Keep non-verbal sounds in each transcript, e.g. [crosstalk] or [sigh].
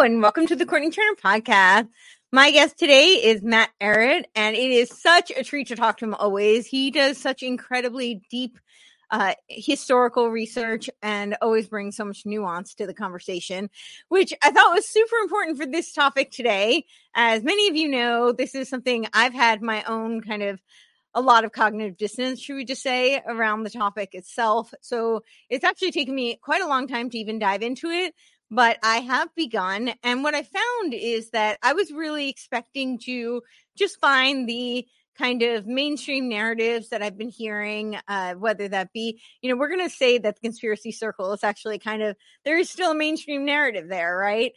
And welcome to the Courtenay Turner podcast. My guest today is Matt Ehret, and it is such a treat to talk to him always. He does such incredibly deep uh, historical research and always brings so much nuance to the conversation, which I thought was super important for this topic today. As many of you know, this is something I've had my own kind of a lot of cognitive dissonance, should we just say, around the topic itself. So it's actually taken me quite a long time to even dive into it but I have begun. And what I found is that I was really expecting to just find the kind of mainstream narratives that I've been hearing, uh, whether that be, you know, we're going to say that the conspiracy circle is actually kind of, there is still a mainstream narrative there, right?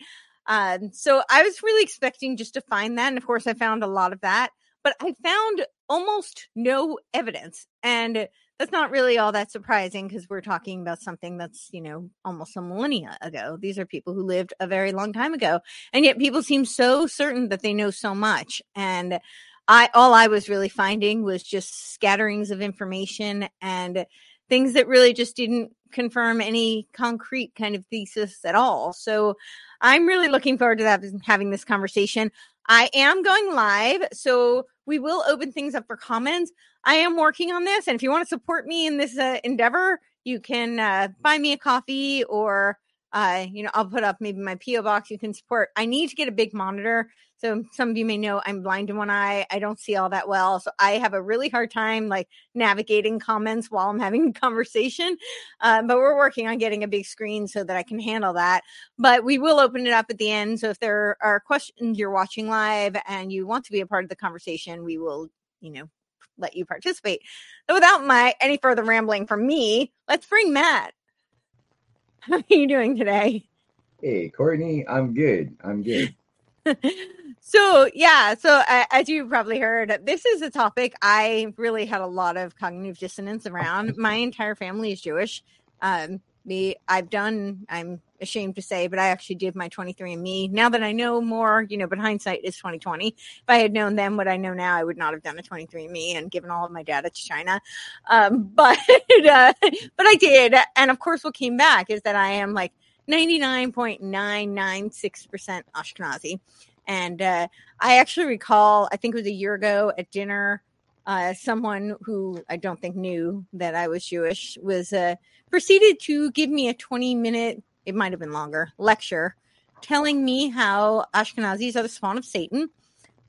Um, so I was really expecting just to find that. And of course, I found a lot of that, but I found almost no evidence. And that's not really all that surprising because we're talking about something that's, you know, almost a millennia ago. These are people who lived a very long time ago. And yet people seem so certain that they know so much. And I, all I was really finding was just scatterings of information and things that really just didn't confirm any concrete kind of thesis at all. So I'm really looking forward to that, having this conversation. I am going live, so we will open things up for comments. I am working on this. And if you want to support me in this uh, endeavor, you can uh, buy me a coffee or, uh, you know, I'll put up maybe my P.O. box you can support. I need to get a big monitor. So some of you may know I'm blind in one eye. I don't see all that well. So I have a really hard time like navigating comments while I'm having a conversation. Uh, but we're working on getting a big screen so that I can handle that. But we will open it up at the end. So if there are questions you're watching live and you want to be a part of the conversation, we will, you know, let you participate. So without my any further rambling from me, let's bring Matt. [laughs] How are you doing today? Hey, Courtenay, I'm good. I'm good. [laughs] so yeah so uh, as you probably heard this is a topic i really had a lot of cognitive dissonance around my entire family is jewish um me i've done i'm ashamed to say but i actually did my 23andme now that i know more you know but hindsight is 2020 if i had known then what i know now i would not have done a 23andme and given all of my data to china. Um [laughs] but uh, but i did. And of course what came back is that i am like 99.996% ashkenazi. And uh, I actually recall, I think it was a year ago at dinner, uh, someone who I don't think knew that I was Jewish was uh, proceeded to give me a 20 minute, it might have been longer, lecture telling me how Ashkenazis are the spawn of Satan.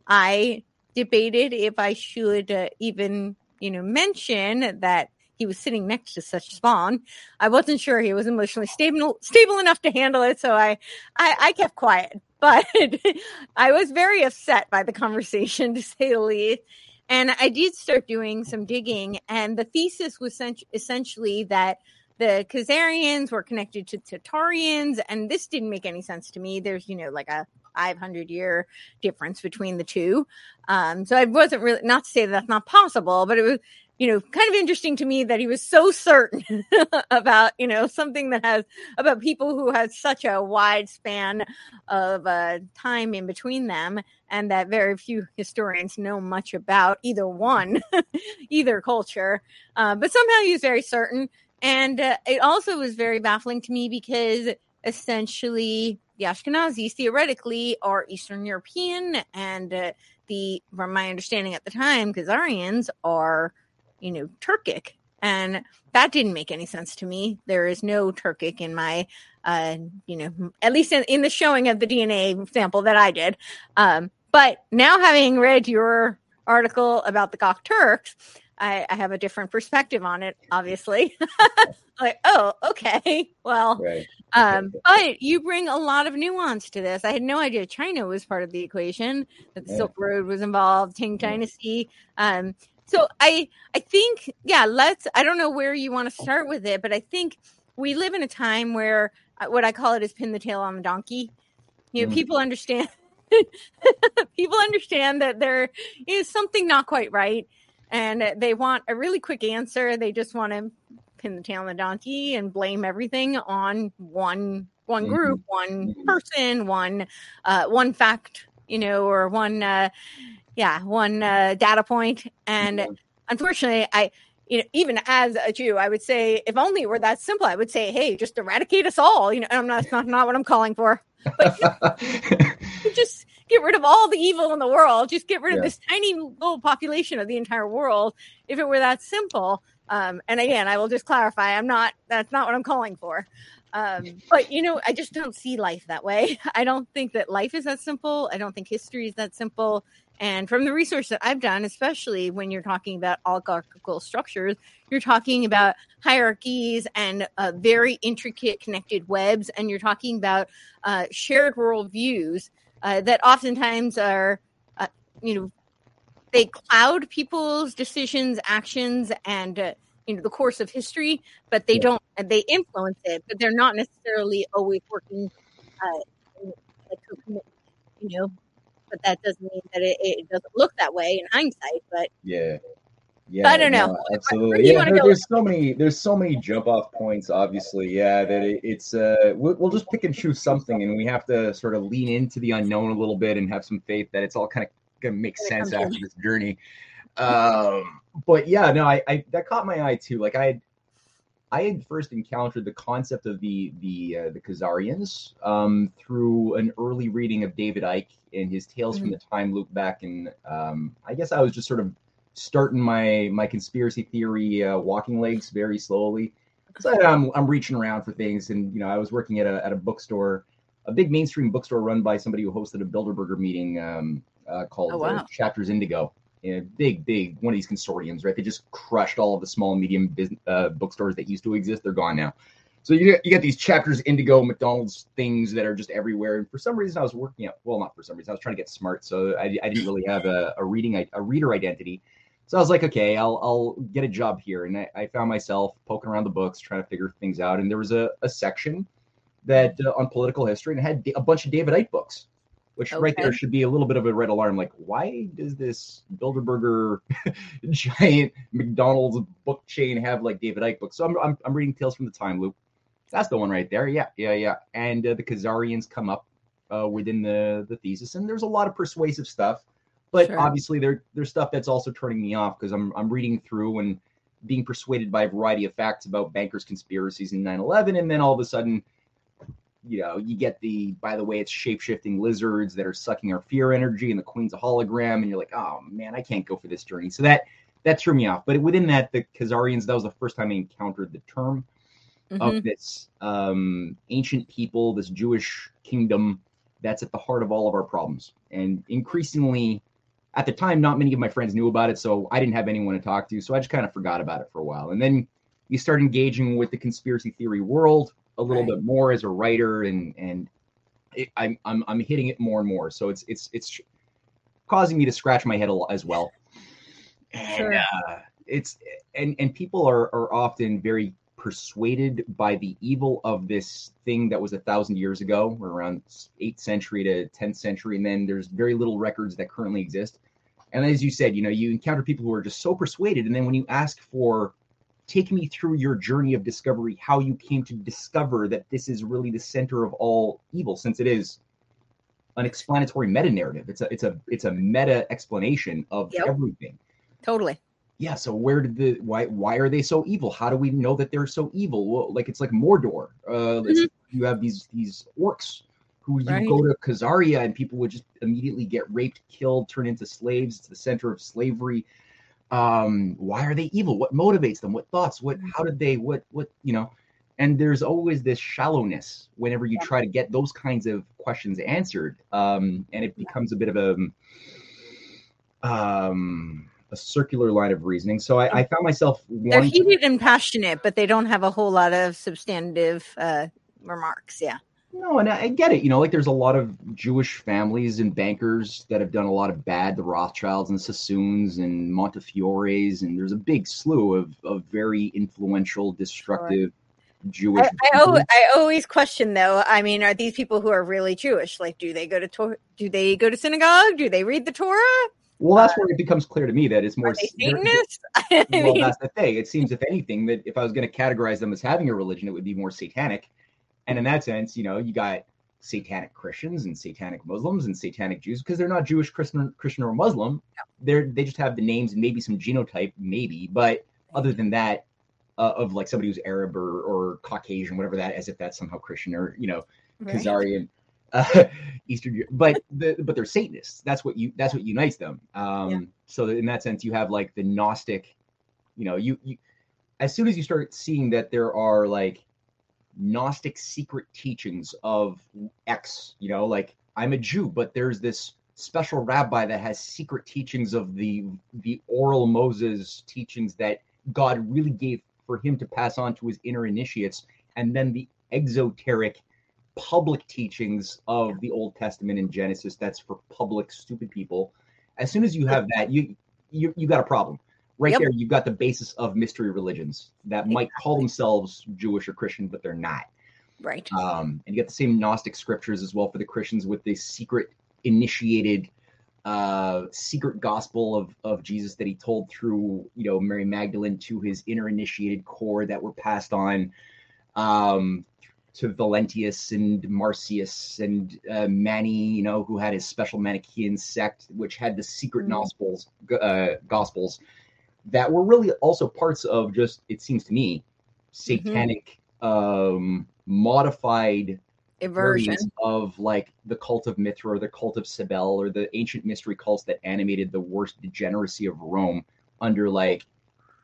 I debated if I should uh, even, you know, mention that he was sitting next to such spawn. I wasn't sure he was emotionally stable stable enough to handle it, so I I, I kept quiet but [laughs] I was very upset by the conversation, to say the least. And I did start doing some digging, and the thesis was essentially that the Khazarians were connected to Tatarians, and this didn't make any sense to me. There's, you know, like a 500 year difference between the two. Um, so I wasn't really, not to say that that's not possible, but it was, you know, kind of interesting to me that he was so certain [laughs] about, you know, something that has about people who have such a wide span of uh, time in between them, and that very few historians know much about either one, [laughs] either culture. Uh, but somehow he was very certain. And uh, it also was very baffling to me because essentially the Ashkenazis theoretically are Eastern European, and uh, the, from my understanding at the time, Khazarians are you know, Turkic. And that didn't make any sense to me. There is no Turkic in my, uh, you know, at least in, in the showing of the DNA sample that I did. Um, but now having read your article about the Gok Turks, I, I, have a different perspective on it, obviously. [laughs] like, oh, okay. Well, right. um, but you bring a lot of nuance to this. I had no idea China was part of the equation, that the yeah. Silk Road was involved, Tang Dynasty. Um, so I I think yeah, let's I don't know where you want to start with it, but I think we live in a time where uh, what I call it is pin the tail on the donkey. You know, mm. people understand [laughs] people understand that there is something not quite right and they want a really quick answer. They just want to pin the tail on the donkey and blame everything on one one group, mm-hmm. one mm-hmm. person, one uh, one fact, you know, or one uh, yeah, one uh, data point. And mm-hmm. unfortunately, I, you know, even as a Jew, I would say, if only it were that simple, I would say, hey, just eradicate us all. You know, I'm not, that's not, not what I'm calling for. But just get rid of all the evil in the world. Just get rid of this tiny little population of the entire world. If it were that simple. Um, and again, I will just clarify, I'm not, that's not what I'm calling for. Um, but you know, I just don't see life that way. [laughs] I don't think that life is that simple. I don't think history is that simple. And from the research that I've done, especially when you're talking about oligarchical structures, you're talking about hierarchies and uh, very intricate connected webs, and you're talking about uh, shared worldviews uh, that oftentimes are, uh, you know, they cloud people's decisions, actions, and uh, you know the course of history, but they don't. They influence it, but they're not necessarily always working. Uh, you know, but that doesn't mean that it, it doesn't look that way in hindsight. But yeah. Yeah, I don't know. No, absolutely. Yeah, there, there's so many. There's so many jump off points. Obviously, yeah. That it, it's. Uh, we'll, we'll, just pick and choose something, and we have to sort of lean into the unknown a little bit and have some faith that it's all kind of gonna make sense after this journey. Um, but yeah, no, I, I that caught my eye too. Like I had I had first encountered the concept of the the uh, the Khazarians um, through an early reading of David Icke and his Tales mm-hmm. from the Time Loop back in. Um, I guess I was just sort of starting my my conspiracy theory uh, walking legs very slowly. So I'm I'm reaching around for things, and you know I was working at a at a bookstore, a big mainstream bookstore run by somebody who hosted a Bilderberger meeting um, uh, called oh, wow. uh, Chapters Indigo you know, big, big one of these consortiums, right? They just crushed all of the small and medium business, uh, bookstores that used to exist. They're gone now. So you get, you get these chapters Indigo McDonald's things that are just everywhere. And for some reason, I was working out. Well, not for some reason, I was trying to get smart, so I, I didn't really have a, a reading a reader identity. So I was like, okay, I'll I'll get a job here, and I, I found myself poking around the books, trying to figure things out. And there was a, a section that uh, on political history and had a bunch of David Icke books which okay. right there should be a little bit of a red alarm. Like, why does this Bilderberger [laughs] giant McDonald's book chain have like David Icke books? So I'm, I'm, I'm, reading Tales from the Time Loop. That's the one right there. Yeah, yeah, yeah. And uh, the Khazarians come up uh, within the the thesis, and there's a lot of persuasive stuff, but sure. obviously there there's stuff that's also turning me off because I'm I'm reading through and being persuaded by a variety of facts about bankers' conspiracies in 9/11, and then all of a sudden you know, you get the by the way, it's shape shifting lizards that are sucking our fear energy, and the queen's a hologram, and you're like, oh man, I can't go for this journey. So that that threw me off. But within that, the Khazarians, that was the first time I encountered the term mm-hmm. of this um, ancient people, this Jewish kingdom that's at the heart of all of our problems. And increasingly, at the time, not many of my friends knew about it, so I didn't have anyone to talk to. So I just kind of forgot about it for a while. And then you start engaging with the conspiracy theory world a little right. bit more as a writer, and and it, I'm I'm I'm hitting it more and more. So it's it's it's causing me to scratch my head a lot as well. And, sure. Uh, it's and and people are are often very persuaded by the evil of this thing that was a thousand years ago, or around eighth century to tenth century, and then there's very little records that currently exist. And as you said, you know, you encounter people who are just so persuaded, and then when you ask for take me through your journey of discovery, how you came to discover that this is really the center of all evil, since it is an explanatory meta narrative. It's a it's a it's a meta explanation of yep. everything. Totally. Yeah. So where did the why why are they so evil? How do we know that they're so evil? Well, like it's like Mordor. Uh, mm-hmm. You have these these orcs who you right. go to Khazaria and people would just immediately get raped, killed, turn into slaves. It's the center of slavery um why are they evil? What motivates them? What thoughts? What mm-hmm. how did they what what you know? And there's always this shallowness whenever you try to get those kinds of questions answered um and it becomes a bit of a um a circular line of reasoning. So i, I found myself they're heated to... and passionate but they don't have a whole lot of substantive uh remarks. Yeah no, and I get it. You know, like there's a lot of Jewish families and bankers that have done a lot of bad, the Rothschilds and Sassoons and Montefiores, and there's a big slew of, of very influential, destructive sure. Jewish. I, I, I, always question though. I mean, are these people who are really Jewish? Like, do they go to Tor- do they go to synagogue? Do they read the Torah? Well, that's uh, where it becomes clear to me that it's more. Satanists? [laughs] well, that's the thing. It seems, if anything, that if I was going to categorize them as having a religion, it would be more satanic and in that sense, you know, you got satanic Christians and satanic Muslims and satanic Jews because they're not Jewish, Christian, Christian or Muslim. They're they just have the names and maybe some genotype, maybe, but other than that, uh, of like somebody who's Arab or, or Caucasian, whatever that, as if that's somehow Christian or you know right. Khazarian, [laughs] uh, Eastern. But the, but they're Satanists. That's what you that's what unites them. Um, yeah. So in that sense, you have like the Gnostic. You know, you, you as soon as you start seeing that there are like Gnostic secret teachings of X, you know, like I'm a Jew, but there's this special rabbi that has secret teachings of the the oral Moses teachings that God really gave for him to pass on to his inner initiates, and then the exoteric public teachings of the Old Testament in Genesis. That's for public stupid people. As soon as you have that, you you you got a problem. Right yep. there, you've got the basis of mystery religions that might call themselves Jewish or Christian, but they're not. Right. Um, and you get the same Gnostic scriptures as well for the Christians with the secret initiated uh secret gospel of of Jesus that he told through you know Mary Magdalene to his inner initiated core that were passed on um to Valentinus and Marcius and uh, Mani, you know, who had his special Manichaean sect, which had the secret mm-hmm. gospels, uh, gospels that were really also parts of just, it seems to me, satanic, mm-hmm. um, modified version of like the cult of Mithra or the cult of Cybele or the ancient mystery cults that animated the worst degeneracy of Rome under like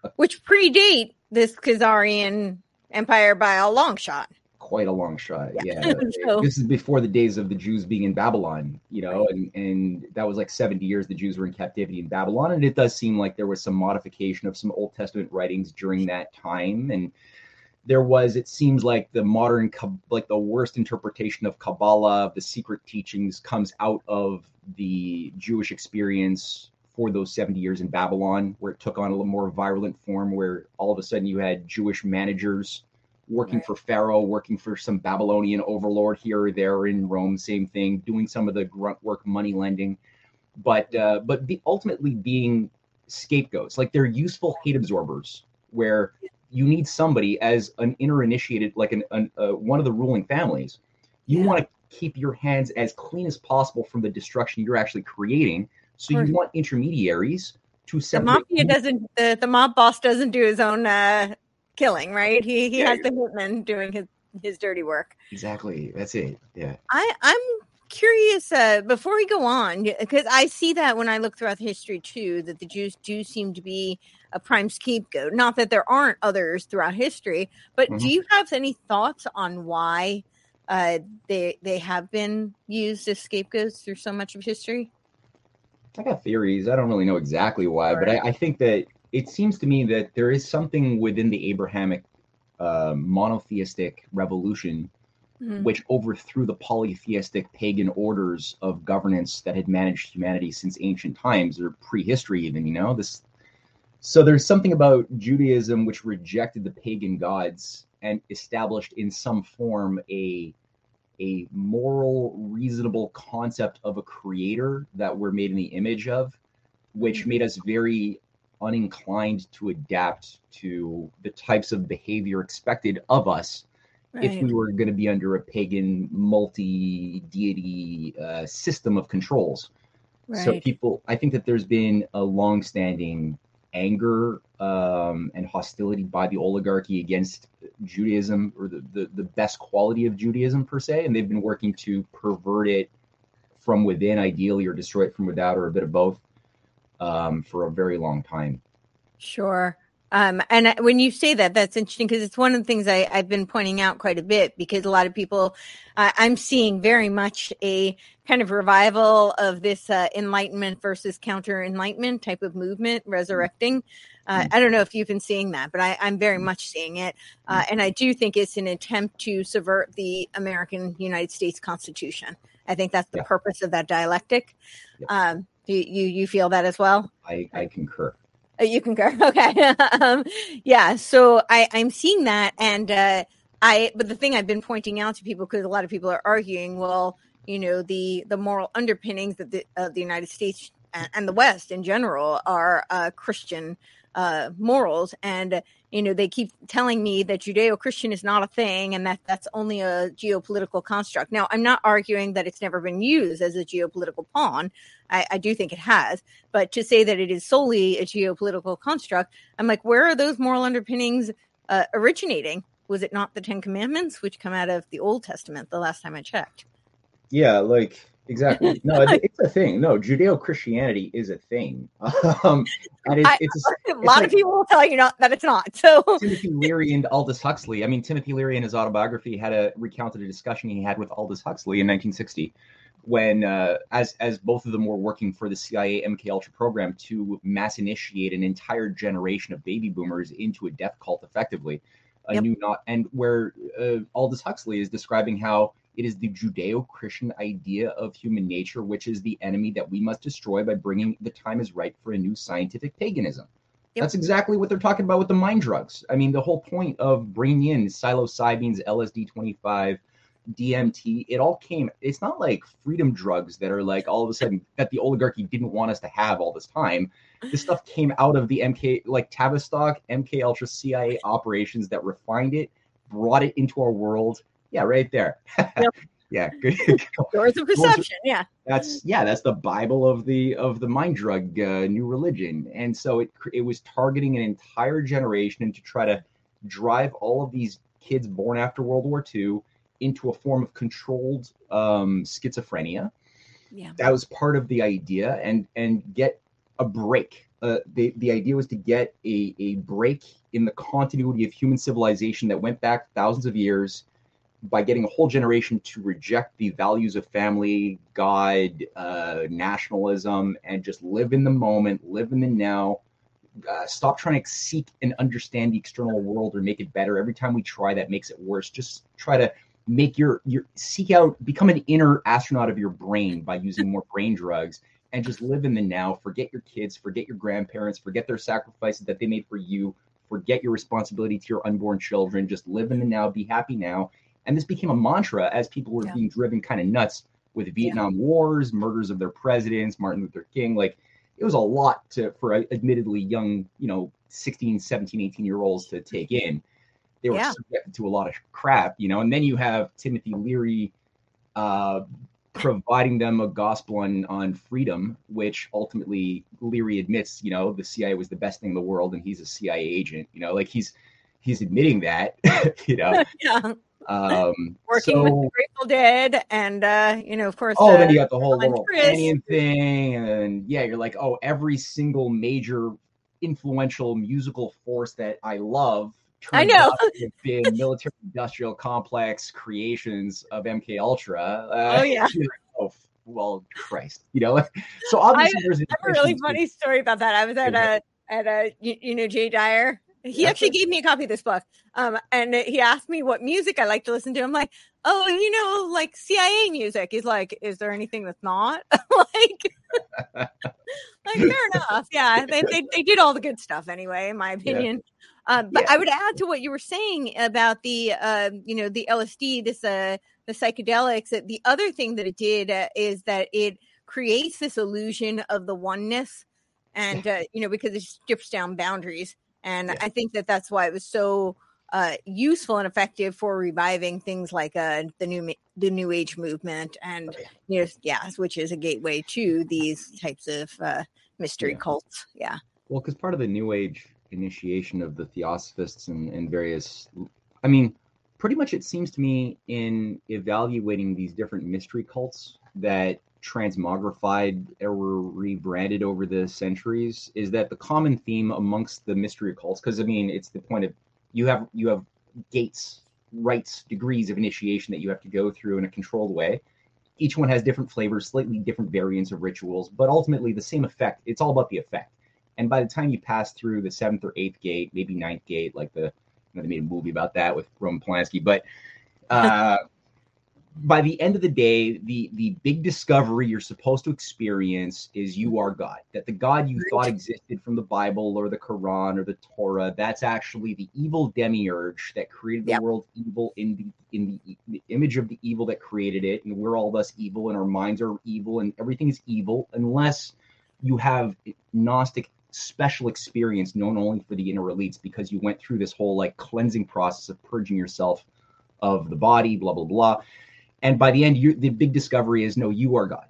a, which predate this Khazarian empire by a long shot. Quite a long shot, yeah. yeah. [laughs] so, this is before the days of the Jews being in Babylon, you know, right. and and that was like seventy years the Jews were in captivity in Babylon, and it does seem like there was some modification of some Old Testament writings during that time, and there was it seems like the modern like the worst interpretation of kabbalah of the secret teachings comes out of the jewish experience for those 70 years in babylon where it took on a little more virulent form where all of a sudden you had jewish managers working right. for pharaoh working for some babylonian overlord here or there in rome same thing doing some of the grunt work money lending but uh, but the ultimately being scapegoats like they're useful hate absorbers where you need somebody as an inner initiated, like an, an uh, one of the ruling families. You yeah. want to keep your hands as clean as possible from the destruction you're actually creating. So you want intermediaries to separate. The mafia doesn't. The, the mob boss doesn't do his own uh, killing, right? He he yeah, has the hitman doing his his dirty work. Exactly. That's it. Yeah. I I'm curious uh, before we go on because I see that when I look throughout history too that the Jews do seem to be a prime scapegoat. Not that there aren't others throughout history, but mm-hmm. do you have any thoughts on why uh, they they have been used as scapegoats through so much of history? I got theories. I don't really know exactly why, but I, I, think that it seems to me that there is something within the Abrahamic uh, monotheistic revolution mm-hmm. which overthrew the polytheistic pagan orders of governance that had managed humanity since ancient times or prehistory even you know this so there's something about judaism which rejected the pagan gods and established in some form a a moral reasonable concept of a creator that we're made in the image of which mm-hmm. made us very uninclined to adapt to the types of behavior expected of us right. if we were going to be under a pagan multi deity uh, system of controls. Right. So people, I think that there's been a long-standing anger um, and hostility by the oligarchy against Judaism or the, the, the best quality of Judaism per se, and they've been working to pervert it from within, ideally, or destroy it from without, or a bit of both, um, for a very long time. Sure. Um, and when you say that, that's interesting because it's one of the things I, have been pointing out quite a bit because a lot of people, uh, I'm seeing very much a kind of revival of this uh, enlightenment versus counter enlightenment type of movement resurrecting. Uh, mm-hmm. I don't know if you've been seeing that, but I, am very mm-hmm. much seeing it. Uh, mm-hmm. and I do think it's an attempt to subvert the American United States Constitution. I think that's the yeah. purpose of that dialectic. Yeah. Um, do you, you feel that as well? I, I concur. Oh, you concur. [laughs] Okay. [laughs] um, yeah. So I, I'm seeing that. And uh, I, but the thing I've been pointing out to people, because a lot of people are arguing, well, you know, the, the moral underpinnings of the, of the United States and, and the West in general are uh, Christian uh, morals. And, you know, they keep telling me that Judeo Christian is not a thing and that that's only a geopolitical construct. Now, I'm not arguing that it's never been used as a geopolitical pawn. I, I do think it has. But to say that it is solely a geopolitical construct, I'm like, where are those moral underpinnings uh, originating? Was it not the Ten Commandments, which come out of the Old Testament the last time I checked? Yeah, like exactly. No, [laughs] it's a thing. No, Judeo Christianity is a thing. [laughs] Um, and it's, I, it's a, [laughs] a lot of people will tell you not that it's not. So Timothy Leary and Aldous Huxley. I mean, Timothy Leary in his autobiography had a recounted a discussion he had with Aldous Huxley in 1960 when uh, as as both of them were working for the CIA MK Ultra program to mass initiate an entire generation of baby boomers into a death cult effectively a yep. new not and where uh, Aldous Huxley is describing how it is the Judeo-Christian idea of human nature, which is the enemy that we must destroy by bringing the time is right for a new scientific paganism. Yep. That's exactly what they're talking about with the mind drugs. I mean, the whole point of bringing in psilocybins, LSD 25, DMT, it all came. It's not like freedom drugs that are like all of a sudden that the oligarchy didn't want us to have all this time. This stuff came out of the MK, like Tavistock, MK Ultra CIA operations that refined it, brought it into our world, yeah, right there. Yep. [laughs] yeah, good. [laughs] Doors of perception. Yeah. That's yeah, that's the Bible of the of the mind drug uh, new religion, and so it it was targeting an entire generation and to try to drive all of these kids born after World War II into a form of controlled um, schizophrenia. Yeah. That was part of the idea, and and get a break. Uh, the the idea was to get a a break in the continuity of human civilization that went back thousands of years by getting a whole generation to reject the values of family, God, uh, nationalism, and just live in the moment, live in the now. Uh, stop trying to seek and understand the external world or make it better. Every time we try, that makes it worse. Just try to make your your seek out, become an inner astronaut of your brain by using more brain drugs, and just live in the now. Forget your kids, forget your grandparents, forget their sacrifices that they made for you. Forget your responsibility to your unborn children. Just live in the now. Be happy now and this became a mantra as people were yeah. being driven kind of nuts with Vietnam yeah. Wars, murders of their presidents, Martin Luther King. Like it was a lot to for admittedly young, you know, 16, 17, 18 year olds to take in. They were yeah. subjected to a lot of crap, you know. And then you have Timothy Leary uh, providing them a gospel on on freedom, which ultimately Leary admits, you know, the CIA was the best thing in the world, and he's a CIA agent. You know, like he's he's admitting that, [laughs] you know. [laughs] yeah. Um, [laughs] Working so, with the Grateful Dead, and uh, you know, of course. Oh, uh, then you got the whole Canyon thing, and yeah, you're like, oh, every single major influential musical force that I love. I know. [laughs] been military industrial complex creations of MK Ultra. Uh, oh yeah. [laughs] oh well, Christ, you know. So obviously, I, there's a really funny story about that. I was at a at a you, you know Jay Dyer he actually gave me a copy of this book. Um, and he asked me what music I like to listen to. I'm like, oh, you know, like CIA music. He's like, is there anything that's not? [laughs] like, [laughs] like fair [laughs] enough. Yeah, they, they, they did all the good stuff anyway, in my opinion. Yeah. Um, but yeah. I would add to what you were saying about the, uh, you know, the LSD, this, uh, the psychedelics. The other thing that it did uh, is that it creates this illusion of the oneness, and uh, you know, because it strips down boundaries. And yeah. I think that that's why it was so uh, useful and effective for reviving things like uh, the new the new age movement and okay. you know yeah which is a gateway to these types of uh, mystery yeah. cults yeah well because part of the new age initiation of the theosophists and, and various i mean pretty much it seems to me in evaluating these different mystery cults that transmogrified or rebranded over the centuries is that the common theme amongst the mystery cults because i mean it's the point of you have you have gates rites degrees of initiation that you have to go through in a controlled way. Each one has different flavors slightly different variants of rituals but ultimately the same effect. It's all about the effect. And by the time you pass through the seventh or eighth gate maybe ninth gate like the they made a movie about that with roman polanski but uh [laughs] by the end of the day, the the big discovery you're supposed to experience is you are God. That the God you thought existed from the Bible or the Quran or the Torah, that's actually the evil demiurge that created the yep. world evil in the in the, the image of the evil that created it, and we're all thus evil, and our minds are evil, and everything is evil unless you have Gnostic special experience known only for the inner elites because you went through this whole like cleansing process of purging yourself of the body, blah blah blah. And by the end, you the big discovery is no, you are God.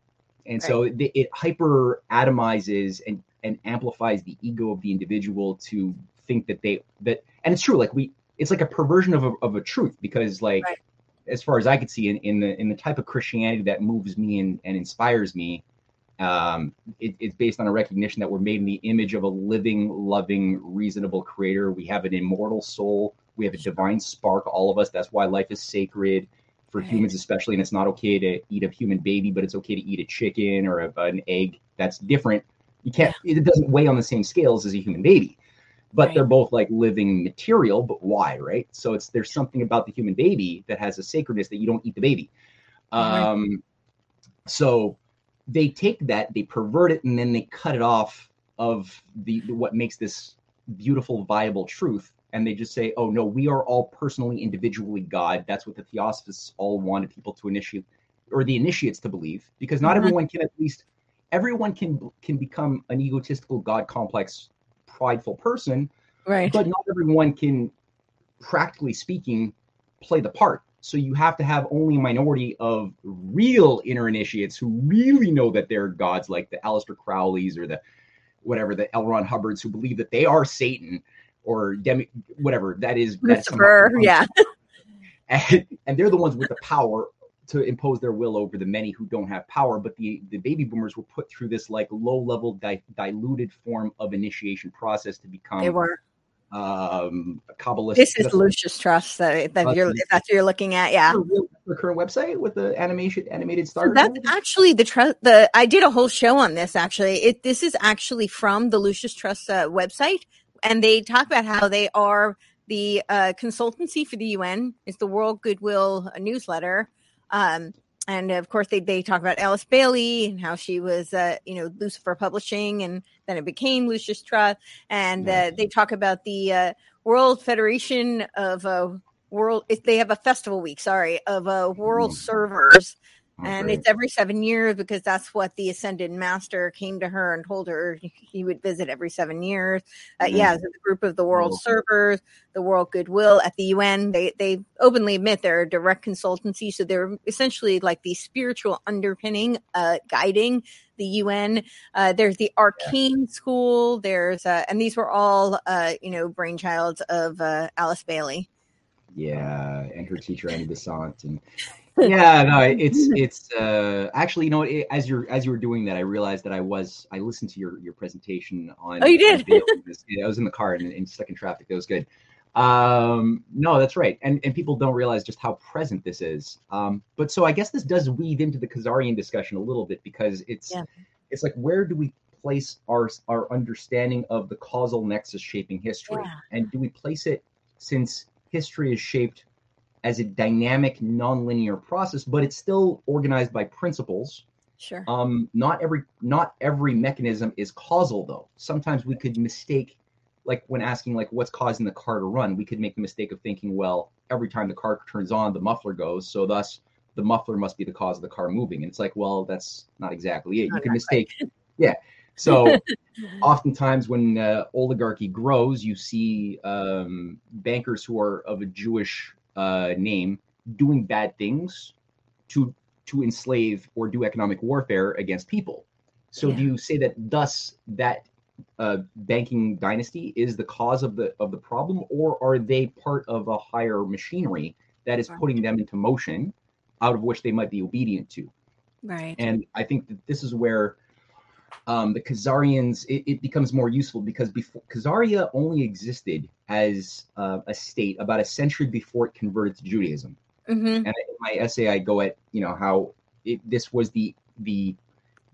And right. so it, it hyper atomizes and and amplifies the ego of the individual to think that they that and it's true like we it's like a perversion of a, of a truth because like right. as far as i could see in, in the in the type of christianity that moves me and, and inspires me um, it, it's based on a recognition that we're made in the image of a living loving reasonable creator we have an immortal soul we have a divine spark all of us that's why life is sacred for right. humans especially and it's not okay to eat a human baby but it's okay to eat a chicken or a, an egg that's different you can't it doesn't weigh on the same scales as a human baby but right. they're both like living material but why right so it's there's something about the human baby that has a sacredness that you don't eat the baby um right. so they take that they pervert it and then they cut it off of the what makes this beautiful viable truth and they just say oh no we are all personally individually god that's what the theosophists all wanted people to initiate or the initiates to believe because not mm-hmm. everyone can at least everyone can can become an egotistical god complex prideful person right but not everyone can practically speaking play the part so you have to have only a minority of real inner initiates who really know that they're gods like the Aleister Crowleys or the whatever the L. Ron Hubbards who believe that they are Satan or demi whatever that is Lucifer, yeah. [laughs] And, and they're the ones with the power to impose their will over the many who don't have power. But the the baby boomers were put through this like low level di- diluted form of initiation process to become. They were. Um. This is Lucis Trust that, that uh, you're that's what you're looking at. Yeah, the current website with the animation animated starter. So that's actually the trust. The I did a whole show on this. Actually, it this is actually from the Lucis Trust uh, website, and they talk about how they are the uh, consultancy for the UN. It's the World Goodwill newsletter um, and of course, they, they talk about Alice Bailey and how she was, uh, you know, Lucifer Publishing, and then it became Lucis Trust. And uh, they talk about the uh, World Federation of uh, World. They have a festival week, sorry, of uh, World mm. Servers, and it's every seven years because that's what the ascended master came to her and told her he would visit every seven years. Uh, mm-hmm. Yeah, the group of the world oh. servers, the world goodwill at the UN. They they openly admit they're a direct consultancy, so they're essentially like the spiritual underpinning, uh, guiding the UN. Uh, there's the Arcane yeah. School. There's uh, and these were all uh, you know brainchilds of uh, Alice Bailey. Yeah, and her teacher Annie Besant, and yeah, no, it's [laughs] it's uh actually you know it, as you're as you were doing that, I realized that I was I listened to your your presentation on. Oh, you did. I was in the car and in stuck in traffic. That was good. Um, no, that's right, and and people don't realize just how present this is. Um, but so I guess this does weave into the Khazarian discussion a little bit because it's yeah. it's like where do we place our our understanding of the causal nexus shaping history, yeah. and do we place it since history is shaped as a dynamic, nonlinear process, but it's still organized by principles. Sure. Um, not every not every mechanism is causal though. Sometimes we could mistake, like when asking like what's causing the car to run, we could make the mistake of thinking, well, every time the car turns on, the muffler goes, so thus the muffler must be the cause of the car moving. And it's like, well, that's not exactly it. You can mistake, [laughs] yeah. So [laughs] oftentimes when uh, oligarchy grows, you see um, bankers who are of a Jewish uh, name doing bad things to to enslave or do economic warfare against people. So yeah. do you say that thus that uh, banking dynasty is the cause of the of the problem, or are they part of a higher machinery that is putting them into motion, out of which they might be obedient to? Right. And I think that this is where um, the Khazarians it, it, becomes more useful because before Khazaria only existed as uh, a state about a century before it converted to Judaism. Mm-hmm. And in my essay, I go at you know how it, this was the the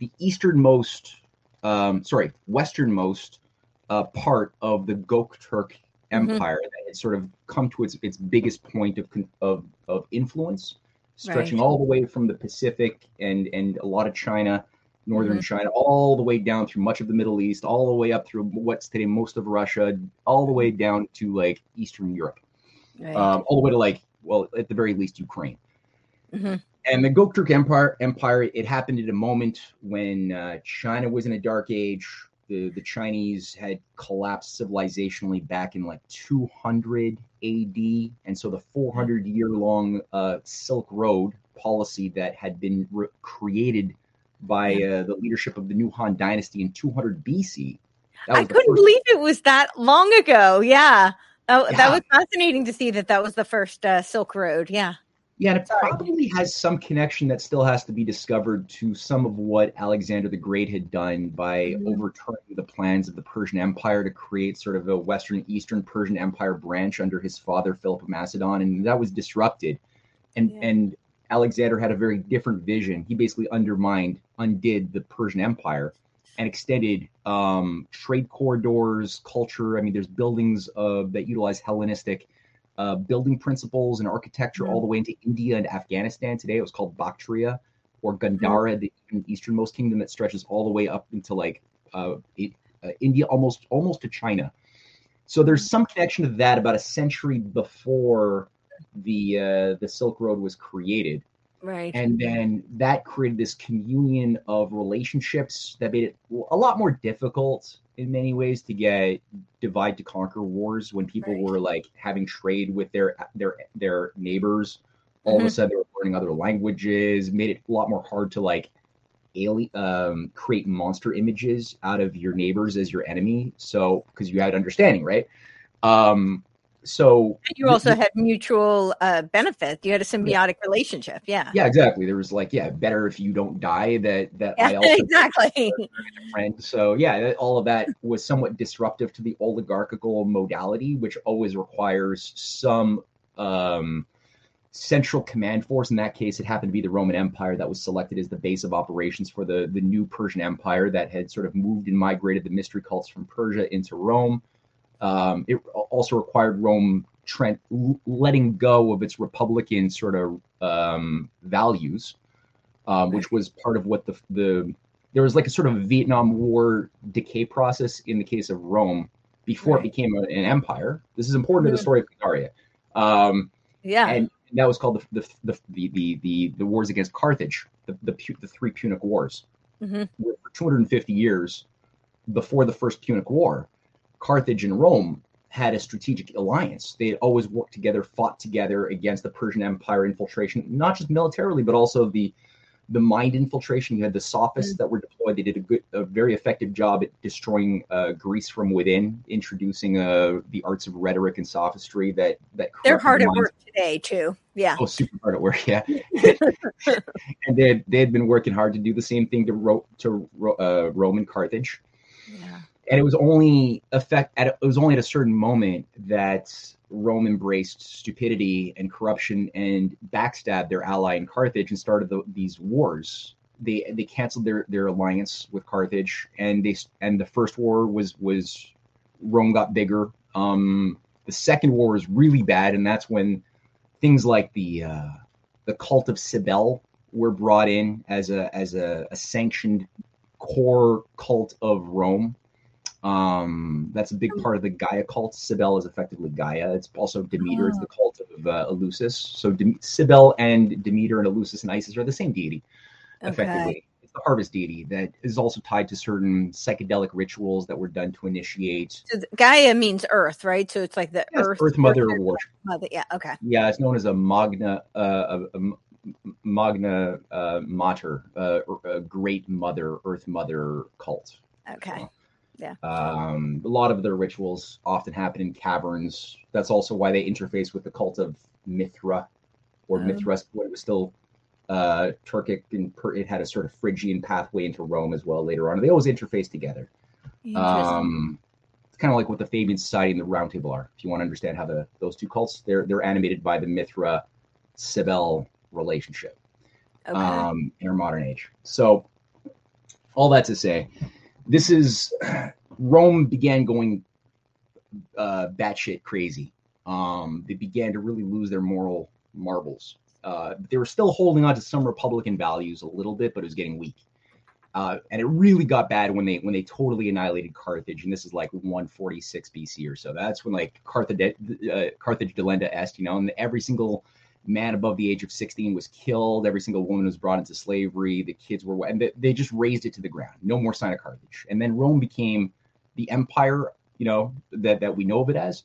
the easternmost, um, sorry, westernmost uh, part of the Gokturk mm-hmm. Empire mm-hmm. that had sort of come to its its biggest point of of, of influence, stretching right. all the way from the Pacific and and a lot of China northern mm-hmm. China, all the way down through much of the Middle East, all the way up through what's today most of Russia, all the way down to like Eastern Europe, right. um, all the way to like, well, at the very least, Ukraine. Mm-hmm. And the Gokturk Empire, Empire, it happened at a moment when uh, China was in a dark age. The, the Chinese had collapsed civilizationally back in like 200 AD. And so the 400 year long uh, Silk Road policy that had been re- created by uh, the leadership of the new Han Dynasty in 200 BC. I couldn't first- believe it was that long ago. Yeah. Oh, yeah. that was fascinating to see that that was the first uh, Silk Road. Yeah. Yeah, and it Sorry. probably has some connection that still has to be discovered to some of what Alexander the Great had done by mm-hmm. overturning the plans of the Persian Empire to create sort of a Western Eastern Persian Empire branch under his father Philip of Macedon, and that was disrupted. And yeah. and Alexander had a very different vision. He basically undermined, undid the Persian Empire, and extended um, trade corridors, culture. I mean, there's buildings uh, that utilize Hellenistic uh, building principles and architecture all the way into India and Afghanistan. Today, it was called Bactria or Gandhara, mm-hmm. the easternmost kingdom that stretches all the way up into like uh, uh, India, almost almost to China. So there's mm-hmm. some connection to that about a century before the uh, the Silk Road was created. Right. And then that created this communion of relationships that made it a lot more difficult in many ways to get divide to conquer wars when people right. were like having trade with their their their neighbors. All mm-hmm. of a mm-hmm. sudden, they were learning other languages. Made it a lot more hard to like alien um, create monster images out of your neighbors as your enemy. So because you had understanding, right? Um, so you also had mutual uh, benefit. You had a symbiotic yeah. relationship. Yeah. Yeah, exactly. There was like, yeah, better if you don't die. That that yeah, I also [laughs] exactly. [laughs] Friend. So yeah, all of that was somewhat disruptive to the oligarchical modality, which always requires some um, central command force. In that case, it happened to be the Roman Empire that was selected as the base of operations for the the new Persian Empire that had sort of moved and migrated the mystery cults from Persia into Rome. Um, it also required Rome Trent letting go of its republican sort of um, values, um, which was part of what the the there was like a sort of Vietnam War decay process in the case of Rome before right. it became a, an empire. This is important mm-hmm. to the story of Pangaria. Um, yeah, and that was called the the the the the, the wars against Carthage, the the, the three Punic Wars. Mm-hmm. For 250 years before the first Punic War, Carthage and Rome had a strategic alliance. They had always worked together, fought together against the Persian Empire infiltration, not just militarily, but also the the mind infiltration. You had the sophists mm. that were deployed. They did a good, a very effective job at destroying uh, Greece from within, introducing uh, the arts of rhetoric and sophistry that that they're hard at work today too. Yeah, oh, super hard at work. Yeah, [laughs] [laughs] and they had, they had been working hard to do the same thing to Ro- to uh, Roman Carthage and it was only effect at it was only at a certain moment that Rome embraced stupidity and corruption and backstabbed their ally in Carthage and started the, these wars. They they canceled their their alliance with Carthage and they and the first war was was Rome got bigger. Um, the second war was really bad, and that's when things like the uh, the cult of Cybele were brought in as a as a, a sanctioned core cult of Rome um, that's a big oh. part of the Gaia cult. Cybele is effectively Gaia. It's also Demeter. Oh. It's the cult of uh, Eleusis. So De- Cybele and Demeter and Eleusis and Isis are the same deity, effectively. It's the harvest deity that is also tied to certain psychedelic rituals that were done to initiate. So Gaia means Earth, right? So it's like the yes, Earth, Earth Mother worship. Mother, yeah. Okay. Yeah, it's known as a Magna. Uh, a, a, Magna uh, Mater, uh, a great mother, Earth Mother cult. Okay. So, yeah. Um, a lot of their rituals often happen in caverns. That's also why they interface with the cult of Mithra, or um. Mithras when it was still uh, Turkic, and per- it had a sort of Phrygian pathway into Rome as well later on. They always interface together. Um, it's kind of like what the Fabian Society and the Round Table are. If you want to understand how the those two cults, they're they're animated by the Mithra Cybele relationship okay. um, in our modern age. So, all that to say, this is Rome began going uh, batshit crazy. Um, they began to really lose their moral marbles. Uh, they were still holding on to some Republican values a little bit, but it was getting weak. Uh, and it really got bad when they when they totally annihilated Carthage, and this is like 146 BC or so. That's when like Carthage uh, Carthage delenda est, you know, and every single man above the age of 16 was killed. Every single woman was brought into slavery. The kids were, and they just razed it to the ground. No more sign of Carthage. And then Rome became the empire, you know, that, that we know of it as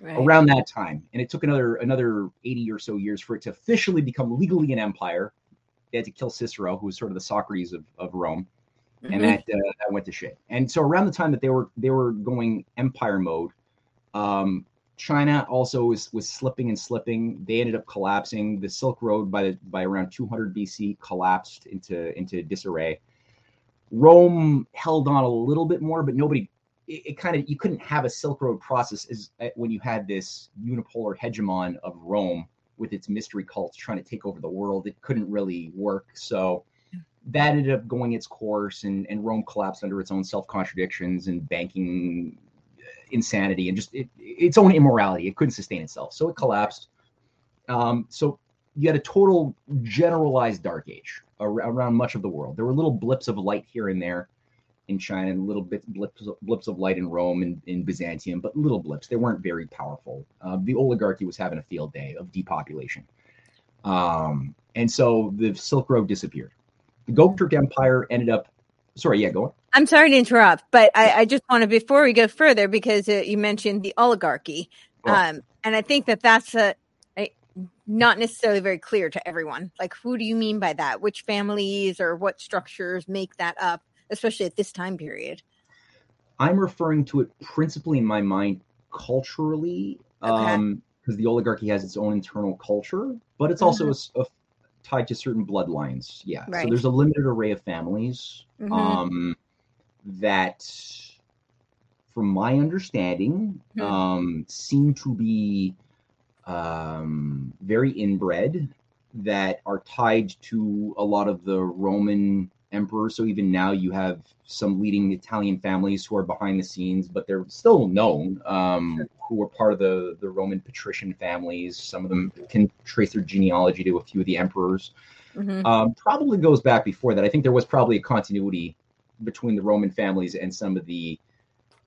right. around that time. And it took another, another 80 or so years for it to officially become legally an empire. They had to kill Cicero, who was sort of the Socrates of, of Rome. Mm-hmm. And that, uh, that went to shit. And so around the time that they were, they were going empire mode, um, China also was was slipping and slipping. They ended up collapsing. The Silk Road by the, by around 200 BC collapsed into into disarray. Rome held on a little bit more, but nobody. It, it kind of you couldn't have a Silk Road process as when you had this unipolar hegemon of Rome with its mystery cults trying to take over the world. It couldn't really work. So that ended up going its course, and and Rome collapsed under its own self contradictions and banking insanity and just it, its own immorality. It couldn't sustain itself, so it collapsed. Um, so you had a total generalized dark age around much of the world. There were little blips of light here and there in China, and little bit blips, blips of light in Rome and in Byzantium, but little blips. They weren't very powerful. Uh, the oligarchy was having a field day of depopulation, um, and so the Silk Road disappeared. The Gokturk Empire ended up. Sorry, yeah, go on. I'm sorry to interrupt, but I, I just want to before we go further because uh, you mentioned the oligarchy, um, and I think that that's a, a, not necessarily very clear to everyone. Like, who do you mean by that? Which families or what structures make that up, especially at this time period? I'm referring to it principally in my mind culturally, because okay. um, the oligarchy has its own internal culture, but it's also mm-hmm. a, a, tied to certain bloodlines. Yeah, right. so there's a limited array of families. Mm-hmm. Um, that, from my understanding, mm-hmm. um, seem to be um, very inbred, that are tied to a lot of the Roman emperors. So even now, you have some leading Italian families who are behind the scenes, but they're still known, um, who were part of the the Roman patrician families. Some of them can trace their genealogy to a few of the emperors. Mm-hmm. Um, probably goes back before that. I think there was probably a continuity between the Roman families and some of the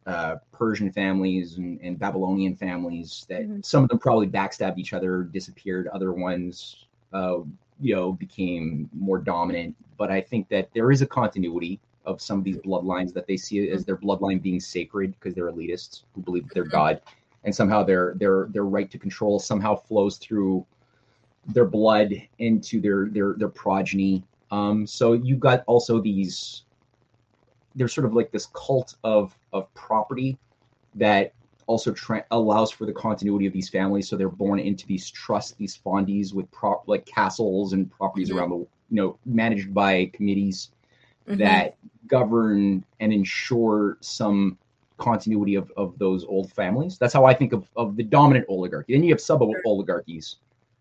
uh, Persian families and, and, Babylonian families that mm-hmm. some of them probably backstabbed each other, disappeared. Other ones, uh, you know, became more dominant. But I think that there is a continuity of some of these bloodlines that they see as their bloodline being sacred because they're elitists who believe that they're mm-hmm. God, and somehow their their their right to control somehow flows through their blood into their their their progeny. Um, so you've got also these there's sort of like this cult of of property that also tra- allows for the continuity of these families. So they're born into these trusts, these fondies with prop like castles and properties mm-hmm. around the you know managed by committees mm-hmm. that govern and ensure some continuity of, of those old families. That's how I think of, of the dominant oligarchy. Then you have sub oligarchies,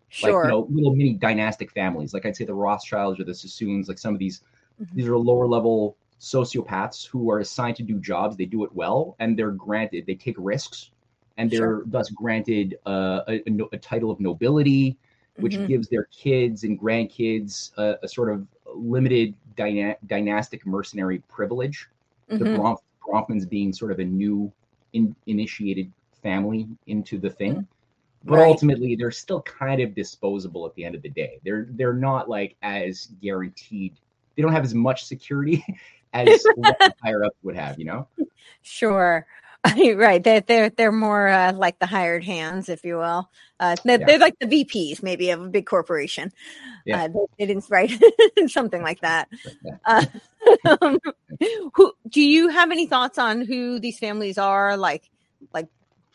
sure. like you know little mini dynastic families. Like I'd say the Rothschilds or the Sassoons. Like some of these, mm-hmm. these are lower level sociopaths who are assigned to do jobs. They do it well, and they're granted. They take risks, and they're sure. thus granted uh, a, a, a, title of nobility, which mm-hmm. gives their kids and grandkids a, a sort of limited dyna- dynastic mercenary privilege. Mm-hmm. The Bronf- Bronfmans being sort of a new in- initiated family into the thing. Mm-hmm. But right. ultimately, they're still kind of disposable at the end of the day. They're they're not like as guaranteed. They don't have as much security [laughs] as [laughs] higher up would have, you know? Sure. [laughs] right. They're, they're, they're more uh, like the hired hands, if you will. Uh, they're, yeah. they're, like the VPs, maybe, of a big corporation. Yeah. Uh, they, didn't, write Something like that. Uh, um, who, do you have any thoughts on who these families are? Like, like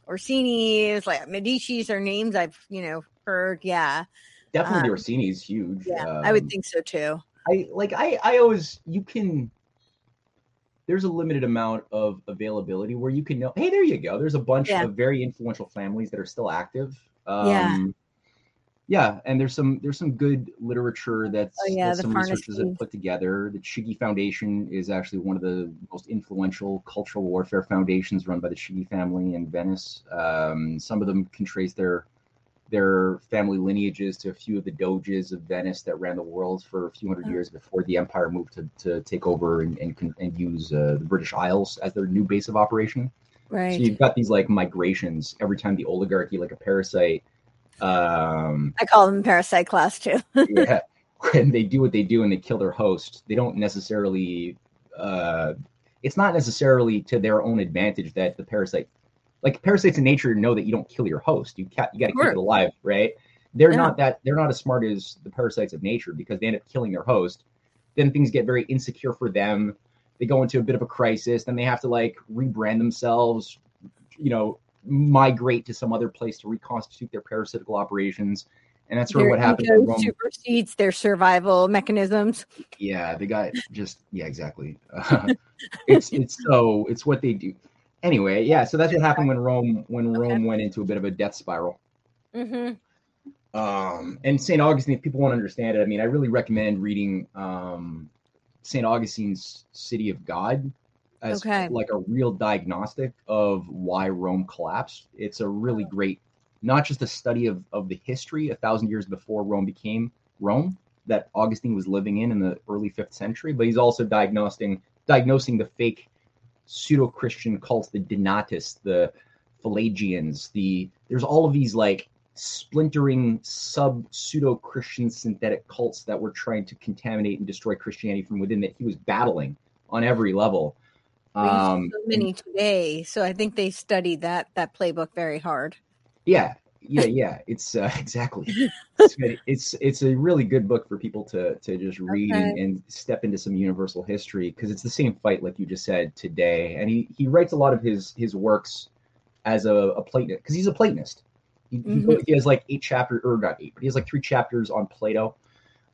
Orsini's, like Medici's are names I've, you know, heard. Yeah. Definitely um, the Orsini is huge. Yeah. Um, I would um, think so too. I like, I, I always, you can, there's a limited amount of availability where you can know, hey, there you go. There's a bunch yeah. of very influential families that are still active. Um, yeah. Yeah, and there's some there's some good literature that's oh, yeah, that some researchers have put together. The Chigi Foundation is actually one of the most influential cultural warfare foundations run by the Chigi family in Venice. Um, some of them can trace their their family lineages to a few of the doges of Venice that ran the world for a few hundred years before the empire moved to, to take over and, and, and use uh, the British Isles as their new base of operation. Right. So you've got these like migrations every time the oligarchy, like a parasite, Um, I call them parasite class too. [laughs] yeah, when they do what they do and they kill their host, they don't necessarily. Uh, it's not necessarily to their own advantage that the parasite, like parasites in nature, know that you don't kill your host. You ca- you got to keep it alive, right? They're Yeah. not that. They're not as smart as the parasites of nature because they end up killing their host. Then things get very insecure for them. They go into a bit of a crisis. Then they have to like rebrand themselves. You know, migrate to some other place to reconstitute their parasitical operations. And that's sort of what happened. Rome. supersedes their survival mechanisms. Yeah, they got just yeah, exactly. Uh, [laughs] it's it's so it's what they do. Anyway, yeah, so that's what happened when Rome when Rome went into a bit of a death spiral. hmm Um, and St. Augustine, if people want to understand it, I mean, I really recommend reading um, St. Augustine's City of God as Okay. like a real diagnostic of why Rome collapsed. It's a really great, not just a study of, of the history a thousand years before Rome became Rome that Augustine was living in in the early fifth century, but he's also diagnosing diagnosing the fake pseudo-Christian cults, the Donatists, the Pelagians, the there's all of these like splintering sub pseudo Christian synthetic cults that were trying to contaminate and destroy Christianity from within that he was battling on every level. Um, so many today, so I think they studied that that playbook very hard. yeah, yeah, [laughs] yeah. It's uh, [laughs] exactly. [laughs] It's, it's it's a really good book for people to to just read and, Okay. and step into some universal history because it's the same fight like you just said today. And he he writes a lot of his his works as a, a Platonist because he's a Platonist. He, Mhm. he has like eight chapters or not eight, but he has like three chapters on Plato.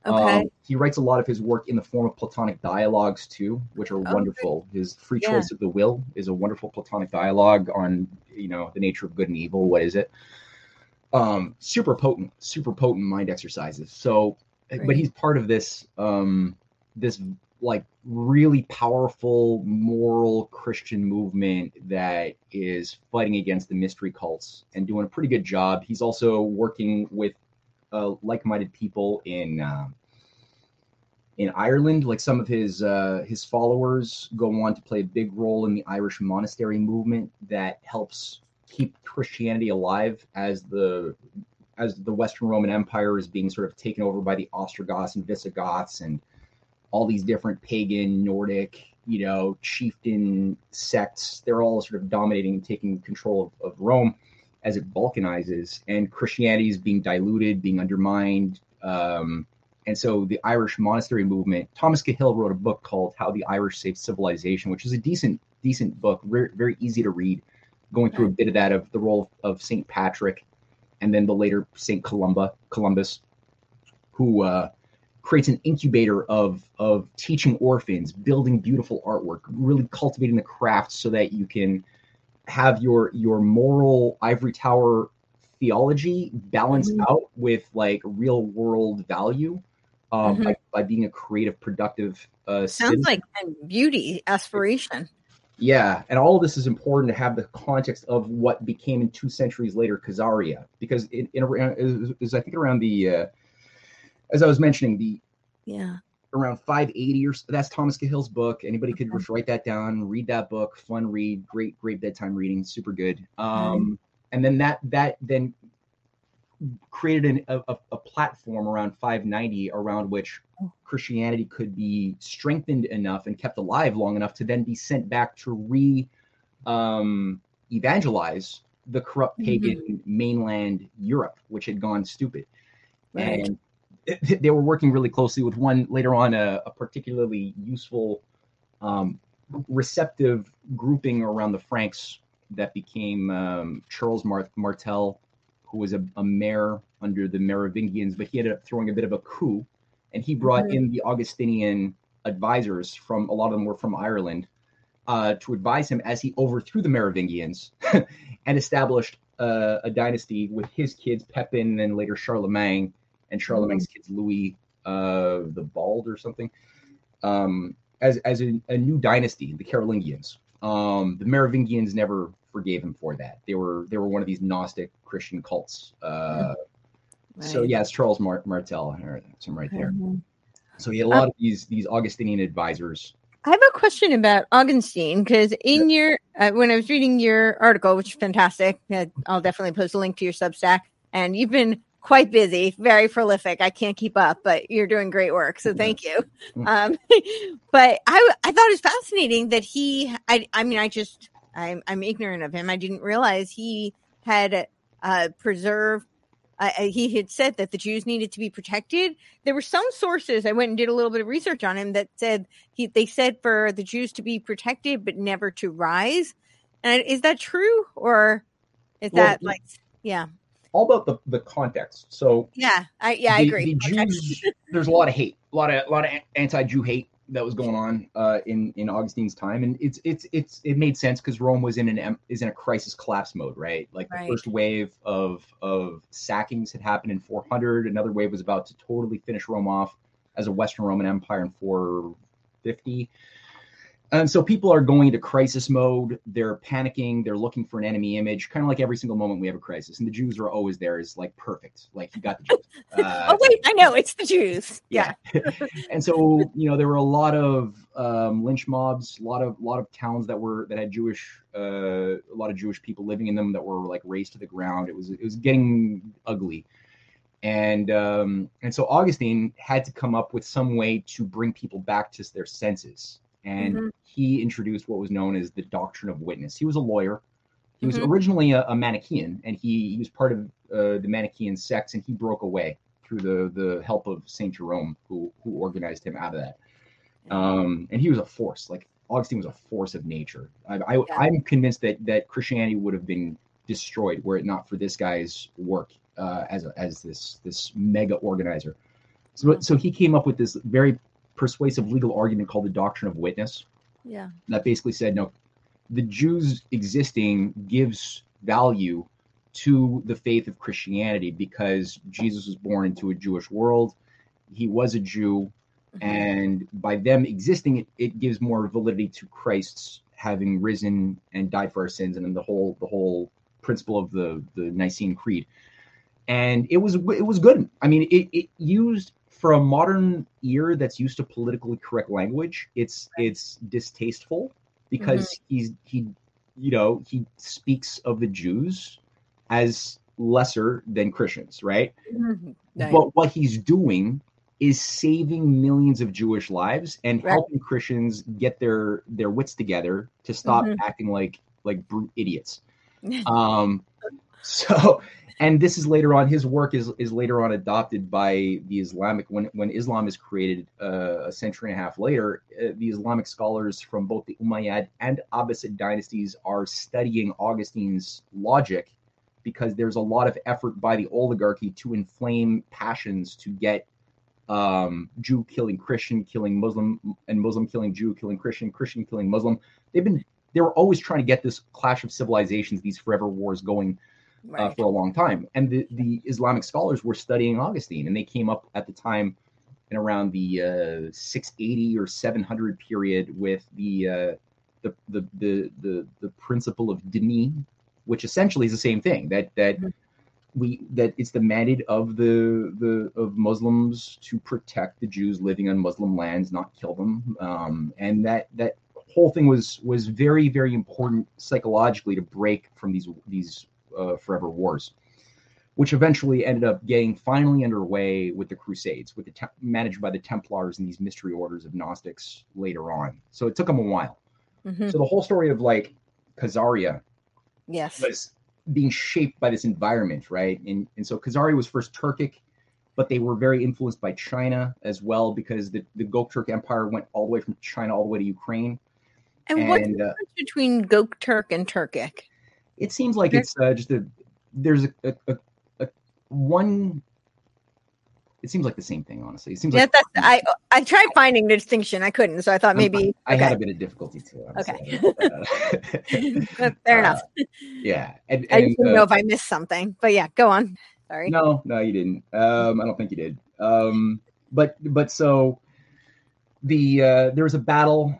Okay. Um, he writes a lot of his work in the form of Platonic dialogues too, which are wonderful. His Free Yeah. Choice of the Will is a wonderful Platonic dialogue on you know the nature of good and evil. What is it? Um, super potent, super potent mind exercises. So, but he's part of this um, this like really powerful moral Christian movement that is fighting against the mystery cults and doing a pretty good job. He's also working with uh, like-minded people in uh, in Ireland. Like some of his uh, his followers go on to play a big role in the Irish monastery movement that helps keep Christianity alive as the as the Western Roman Empire is being sort of taken over by the Ostrogoths and Visigoths and all these different pagan Nordic you know chieftain sects. They're all sort of dominating and taking control of, of Rome as it balkanizes and Christianity is being diluted, being undermined. Um, and so the Irish monastery movement, Thomas Cahill wrote a book called How the Irish Saved Civilization, which is a decent, decent book, very, very easy to read, going through a bit of that of the role of St. Patrick and then the later St. Columba, Columbus, who uh, creates an incubator of, of teaching orphans, building beautiful artwork, really cultivating the craft so that you can have your your moral ivory tower theology balanced Mhm. out with like real world value um, Mhm. by, by being a creative, productive uh, Sounds citizen. like beauty aspiration. Yeah, and all of this is important to have the context of what became in two centuries later Khazaria, because in, in around is, I think around the uh, as I was mentioning the Yeah. around 580 or so, that's Thomas Cahill's book. Anybody could Okay. just write that down, read that book, fun read, great great bedtime reading, super good. Um, and then that that then created an, a, a- platform around 590 around which. Christianity could be strengthened enough and kept alive long enough to then be sent back to re um, evangelize the corrupt Mhm. pagan mainland Europe, which had gone stupid. Right. And [laughs] they were working really closely with one later on a, a particularly useful um, receptive grouping around the Franks that became um, Charles Mar- Martel, who was a, a mayor under the Merovingians, but he ended up throwing a bit of a coup, and he brought Mhm. in the Augustinian advisors from a lot of them were from Ireland uh, to advise him as he overthrew the Merovingians [laughs] and established uh, a dynasty with his kids Pepin and later Charlemagne and Charlemagne's kids Louis uh, the Bald or something um, as as a, a new dynasty, the Carolingians. Um, the Merovingians never forgave him for that. They were they were one of these Gnostic Christian cults. Uh, So Right. yeah, it's Charles Mar- Martel. It's him right there. Mhm. So he had a lot of these these Augustinian advisors. I have a question about Augustine because in your uh, when I was reading your article, which is fantastic, uh, I'll definitely post a link to your Substack. and you've been quite busy, very prolific. I can't keep up, but you're doing great work. So thank you. [laughs] Um, [laughs] but I, I thought it was fascinating that he, I, I mean, I just, I'm, I'm ignorant of him. I didn't realize he had uh, preserved. Uh, he had said that the Jews needed to be protected. There were some sources I went and did a little bit of research on him that said he. They said for the Jews to be protected, but never to rise. And is that true, or is Well, that like, yeah, All about the, the context. So yeah, I yeah, I agree. The Jews, there's a lot of hate, a lot of a lot of anti-Jew hate that was going on uh, in in Augustine's time, and it's it's it's it made sense because Rome was in an is in a crisis collapse mode, right? Like the first wave of of sackings had happened in 400, another wave was about to totally finish Rome off as a Western Roman Empire in 450. And so people are going into crisis mode. They're panicking. They're looking for an enemy image, kind of like every single moment we have a crisis. And the Jews are always there, is like perfect. Like you got the Jews. [laughs] Uh, oh wait, I know it's the Jews. Yeah, [laughs] and so you know there were a lot of um, lynch mobs, a lot of lot of towns that were that had Jewish, uh, a lot of Jewish people living in them that were like razed to the ground. It was it was getting ugly, and um, and so Augustine had to come up with some way to bring people back to their senses, and Mhm. he introduced what was known as the doctrine of witness. He was a lawyer. He was Mhm. originally a, a Manichaean, and he, he was part of uh, the Manichaean sects, and he broke away through the the help of Saint Jerome, who who organized him out of that. Um, and he was a force. Like Augustine was a force of nature. I, I Yeah. I'm convinced that that Christianity would have been destroyed were it not for this guy's work uh, as a, as this this mega organizer. So so he came up with this very persuasive legal argument called the doctrine of witness. Yeah, that basically said no the jews existing gives value to the faith of christianity because jesus was born into a jewish world. He was a jew. Mhm. and by them existing it, it gives more validity to christ's having risen and died for our sins and then the whole the whole principle of the the nicene creed. And it was it was good. I mean it, it used for a modern ear that's used to politically correct language it's it's distasteful because he's he you know he speaks of the jews as lesser than christians right Mhm. Right. but what he's doing is saving millions of Jewish lives and Right. helping Christians get their their wits together to stop Mhm. acting like like brute idiots. [laughs] Um, so, and this is later on. His work is is later on adopted by the Islamic when when Islam is created uh, a century and a half later. Uh, the Islamic scholars from both the Umayyad and Abbasid dynasties are studying Augustine's logic because there's a lot of effort by the oligarchy to inflame passions to get um, Jew killing Christian, killing Muslim, and Muslim killing Jew, killing Christian, Christian killing Muslim. They've been they were always trying to get this clash of civilizations, these forever wars going uh, for a long time. And the, the Islamic scholars were studying Augustine, and they came up at the time in around the uh, 680 or 700 period with the, uh, the, the the the the principle of Denis, which essentially is the same thing that that Mhm. we that it's the mandate of the the of Muslims to protect the Jews living on Muslim lands, not kill them, um, and that that whole thing was was very very important psychologically to break from these these uh, forever wars, which eventually ended up getting finally underway with the Crusades, with the te- managed by the Templars and these mystery orders of Gnostics later on. So it took them a while. Mhm. So the whole story of like Khazaria Yes. was being shaped by this environment, right? And and so Khazaria was first Turkic, but they were very influenced by China as well because the, the Gokturk Empire went all the way from China all the way to Ukraine. And, what's the and, uh, difference between Gokturk and Turkic? It seems like it's uh, just a there's a, a, a, a one. It seems like the same thing, honestly. It seems Yeah, like that's I I tried finding the distinction. I couldn't, so I thought maybe I okay. had a bit of difficulty too. honestly. Uh, [laughs] Fair uh, enough. yeah, and, I and, didn't uh, know if I missed something. But yeah, go on. Sorry. No, no, you didn't. Um, I don't think you did. Um, but but so the uh, there was a battle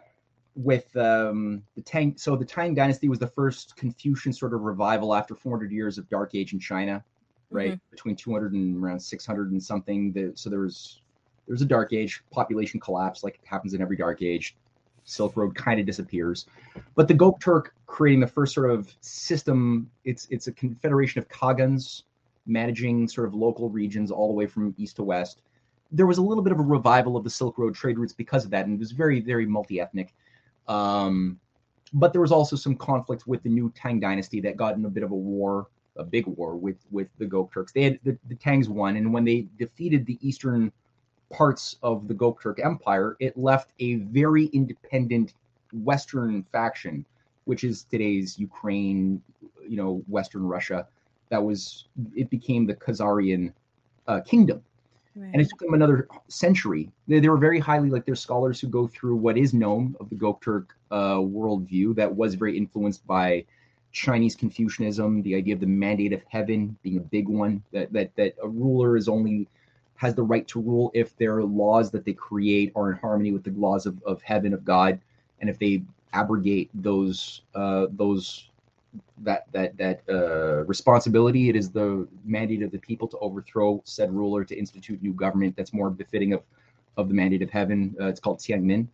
with um, the Tang. So the Tang Dynasty was the first Confucian sort of revival after 400 years of Dark Age in China, right? Between 200 and around 600 and something. The, so there was there was a Dark Age population collapse, like it happens in every Dark Age. Silk Road kind of disappears, but the Gokturk creating the first sort of system. It's it's a confederation of khagans managing sort of local regions all the way from east to west. There was a little bit of a revival of the Silk Road trade routes because of that, and it was very, very multi ethnic. Um, but there was also some conflict with the new Tang dynasty that got in a bit of a war, a big war with with the Gokturks. They had the, the Tangs won, and when they defeated the eastern parts of the Gokturk Empire, it left a very independent Western faction, which is today's Ukraine, you know, Western Russia. That was it became the Khazarian uh, kingdom. Right. And it took them another century. They, they, were very highly like there's scholars who go through what is known of the Gokturk uh, worldview that was very influenced by Chinese Confucianism, the idea of the mandate of heaven being a big one. That that that a ruler is only has the right to rule if their laws that they create are in harmony with the laws of, of heaven of God, and if they abrogate those uh, those that that that uh, responsibility. It is the mandate of the people to overthrow said ruler to institute new government that's more befitting of of the mandate of heaven. Uh, it's called Tianming.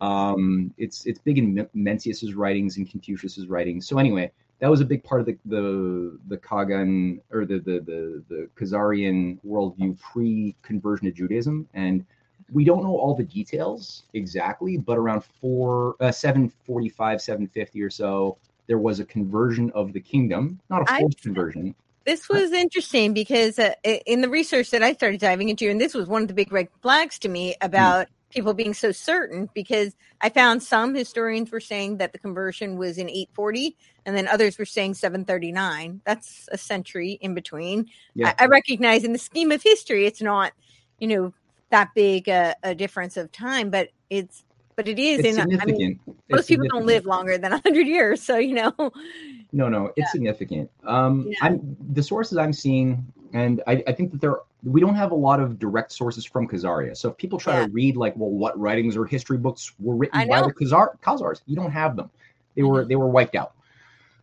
Um, it's it's big in Mencius's writings and Confucius's writings. So anyway, that was a big part of the the the Kagan or the the the, the Khazarian worldview pre conversion to Judaism and we don't know all the details exactly, but around four, uh, 745, 750 or so, there was a conversion of the kingdom, not a forced conversion. This was interesting because uh, in the research that I started diving into, and this was one of the big red flags to me about mm. people being so certain, because I found some historians were saying that the conversion was in 840, and then others were saying 739. That's a century in between. Yeah. I, I recognize in the scheme of history, it's not, you know, that big a, a difference of time, but it's but it is in, significant. I mean, most people don't live longer than 100 years so you know no no it's yeah. significant um yeah. i'm the sources i'm seeing and I, I, think that there we don't have a lot of direct sources from Khazaria. So if people try yeah. to read like, well, what writings or history books were written by the Khazar Khazars, you don't have them. They mm-hmm. were they were wiped out.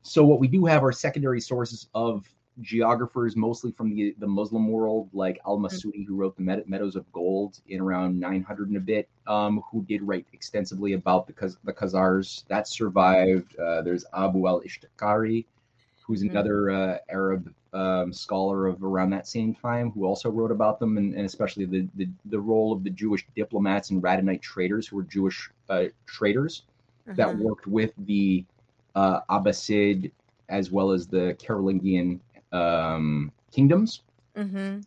So what we do have are secondary sources of geographers, mostly from the, the Muslim world, like Al mm. Masudi, who wrote the Meadows of Gold in around 900 and a bit, um, who did write extensively about the, the Khazars. That survived. Uh, there's Abu al Ishtakari, who's mm. another uh, Arab um, scholar of around that same time, who also wrote about them, and, and especially the, the, the, role of the Jewish diplomats and Radhanite traders, who were Jewish uh, traders uh-huh. that worked with the uh, Abbasid as well as the Carolingian um, kingdoms. Mm-hmm.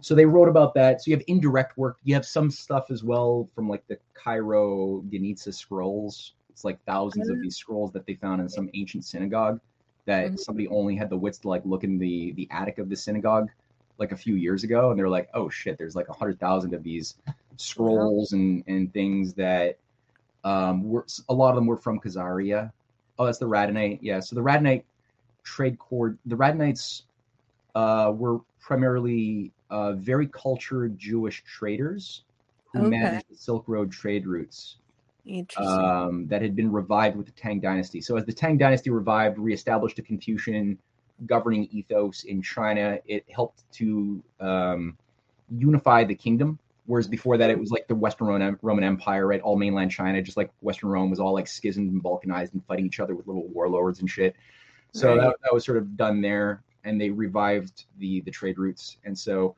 So they wrote about that. So you have indirect work. You have some stuff as well from like the Cairo Geniza scrolls. It's like 1000s mm-hmm. of these scrolls that they found in some ancient synagogue that mm-hmm. somebody only had the wits to like look in the the attic of the synagogue like a few years ago, and they're like, oh shit, there's like a hundred thousand of these scrolls and and things that um were a lot of them were from Khazaria. Oh, that's the Radhanite. Yeah, so the Radhanite trade court. The Radhanites uh, were primarily uh, very cultured Jewish traders who okay. managed the Silk Road trade routes um, that had been revived with the Tang Dynasty. So, as the Tang Dynasty revived, reestablished a Confucian governing ethos in China, it helped to um, unify the kingdom. Whereas before that, it was like the Western Roman, Roman Empire, right? All mainland China, just like Western Rome was all like schismed and balkanized and fighting each other with little warlords and shit. So right. that, that was sort of done there, and they revived the the trade routes. And so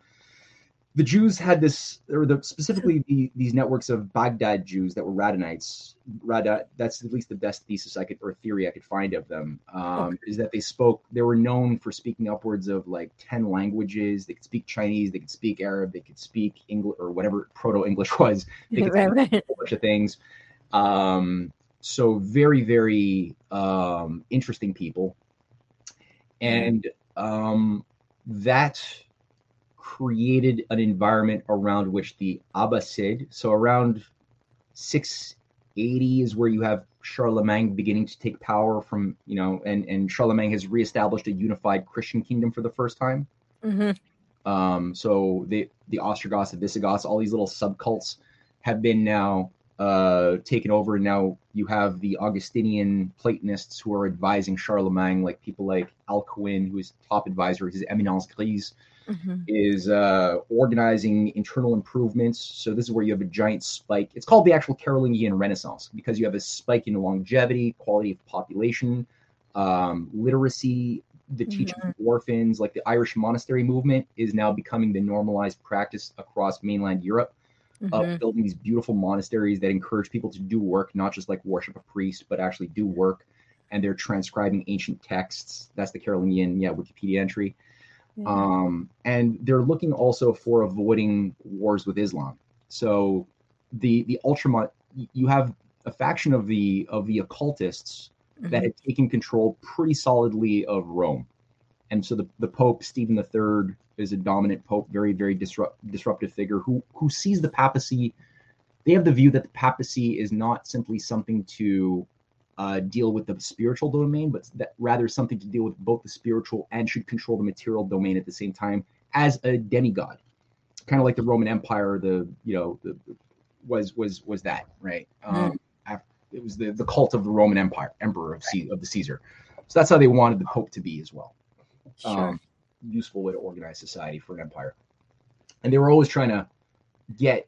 the Jews had this, or the specifically the, these networks of Baghdad Jews that were Radhanites. Rada, that's at least the best thesis I could or theory I could find of them. Um, okay. Is that they spoke? They were known for speaking upwards of like ten languages. They could speak Chinese. They could speak Arab. They could speak English or whatever Proto English [laughs] was. They could right, right. a bunch of things. Um, so very very um, interesting people and um, that created an environment around which the Abbasid, so around 680 is where you have Charlemagne beginning to take power from, you know, and, and Charlemagne has reestablished a unified Christian kingdom for the first time. Mm-hmm. Um, so the the Ostrogoths, the Visigoths, all these little subcults have been now uh, taken over. And now you have the Augustinian Platonists who are advising Charlemagne, like people like Alcuin, who is top advisor, his Eminence Grise, mm-hmm. is uh, organizing internal improvements. So this is where you have a giant spike. It's called the actual Carolingian Renaissance because you have a spike in longevity, quality of population, um, literacy, the teaching mm-hmm. of orphans, like the Irish monastery movement, is now becoming the normalized practice across mainland Europe mm-hmm. of building these beautiful monasteries that encourage people to do work, not just like worship a priest, but actually do work. And they're transcribing ancient texts. That's the Carolingian, yeah, Wikipedia entry. Mm-hmm. Um, and they're looking also for avoiding wars with Islam. So the the ultramont you have a faction of the of the occultists mm-hmm. that had taken control pretty solidly of Rome. And so the, the Pope Stephen III is a dominant pope, very very disrupt, disruptive figure who who sees the papacy. They have the view that the papacy is not simply something to uh, deal with the spiritual domain, but that rather something to deal with both the spiritual and should control the material domain at the same time as a demigod, kind of like the Roman Empire. The you know the, was was was that right? Mm. Um, it was the, the cult of the Roman Empire, emperor of, C, of the Caesar. So that's how they wanted the Pope to be as well. Sure. Um, useful way to organize society for an empire. And they were always trying to get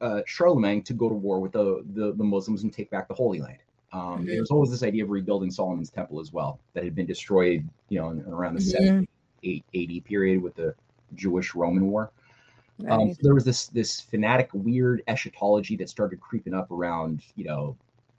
uh, Charlemagne to go to war with the, the, the Muslims and take back the Holy Land. Um, mm-hmm. There was always this idea of rebuilding Solomon's temple as well that had been destroyed, you know, in, around the mm-hmm. 7 8 AD period with the Jewish Roman War. Um, right. Um, so there was this this fanatic, weird eschatology that started creeping up around, you know,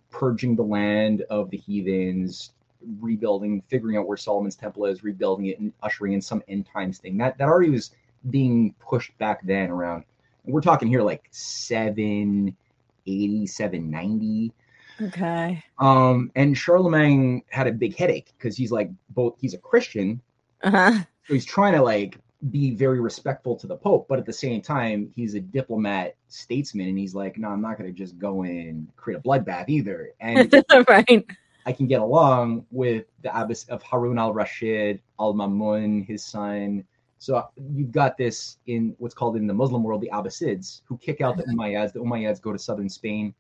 purging the land of the heathens, rebuilding, figuring out where Solomon's temple is, rebuilding it, and ushering in some end times thing. That that already was being pushed back then around. And we're talking here like 780, 790. Okay. Um, and Charlemagne had a big headache because he's like both he's a Christian, uh-huh. so he's trying to like be very respectful to the Pope, but at the same time, he's a diplomat statesman, and he's like, no, I'm not going to just go and create a bloodbath either. And [laughs] right. I can get along with the abbess of Harun al Rashid, al Mamun, his son. So you've got this in what's called in the Muslim world the Abbasids, who kick out the [laughs] Umayyads. The Umayyads go to southern Spain.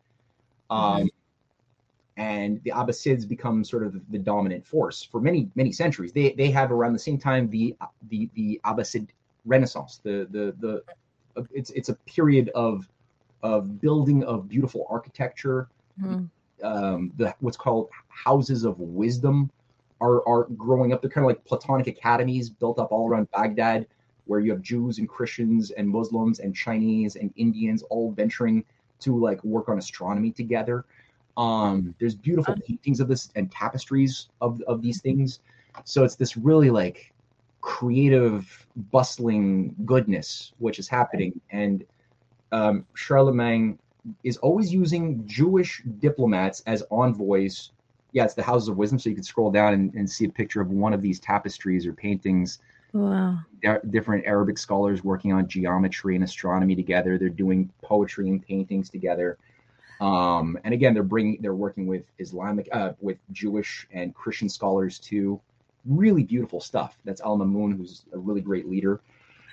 Um, and the Abbasids become sort of the dominant force for many many centuries. They they have around the same time the the the Abbasid Renaissance. The the the it's it's a period of of building of beautiful architecture. Mm. Um, the what's called houses of wisdom are are growing up. They're kind of like Platonic academies built up all around Baghdad, where you have Jews and Christians and Muslims and Chinese and Indians all venturing to like work on astronomy together. Um, there's beautiful paintings of this and tapestries of of these things. So it's this really like creative, bustling goodness which is happening. And um, Charlemagne is always using Jewish diplomats as envoys. Yeah, it's the Houses of Wisdom. So you can scroll down and, and see a picture of one of these tapestries or paintings. Wow. different Arabic scholars working on geometry and astronomy together. They're doing poetry and paintings together. Um, and again, they're bringing they're working with Islamic uh, with Jewish and Christian scholars too. Really beautiful stuff. That's Al Mamun, who's a really great leader.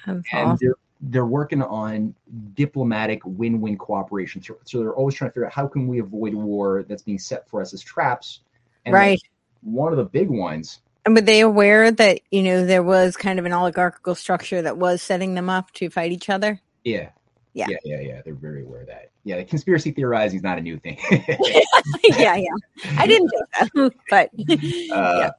That's and awesome. they're they're working on diplomatic win-win cooperation. So they're always trying to figure out how can we avoid war that's being set for us as traps. And right. One of the big ones. And were they aware that you know there was kind of an oligarchical structure that was setting them up to fight each other? Yeah, yeah. Yeah, yeah, yeah. They're very aware of that. Yeah, the conspiracy theorizing is not a new thing. [laughs] yeah, yeah. I didn't think so, but uh, yeah.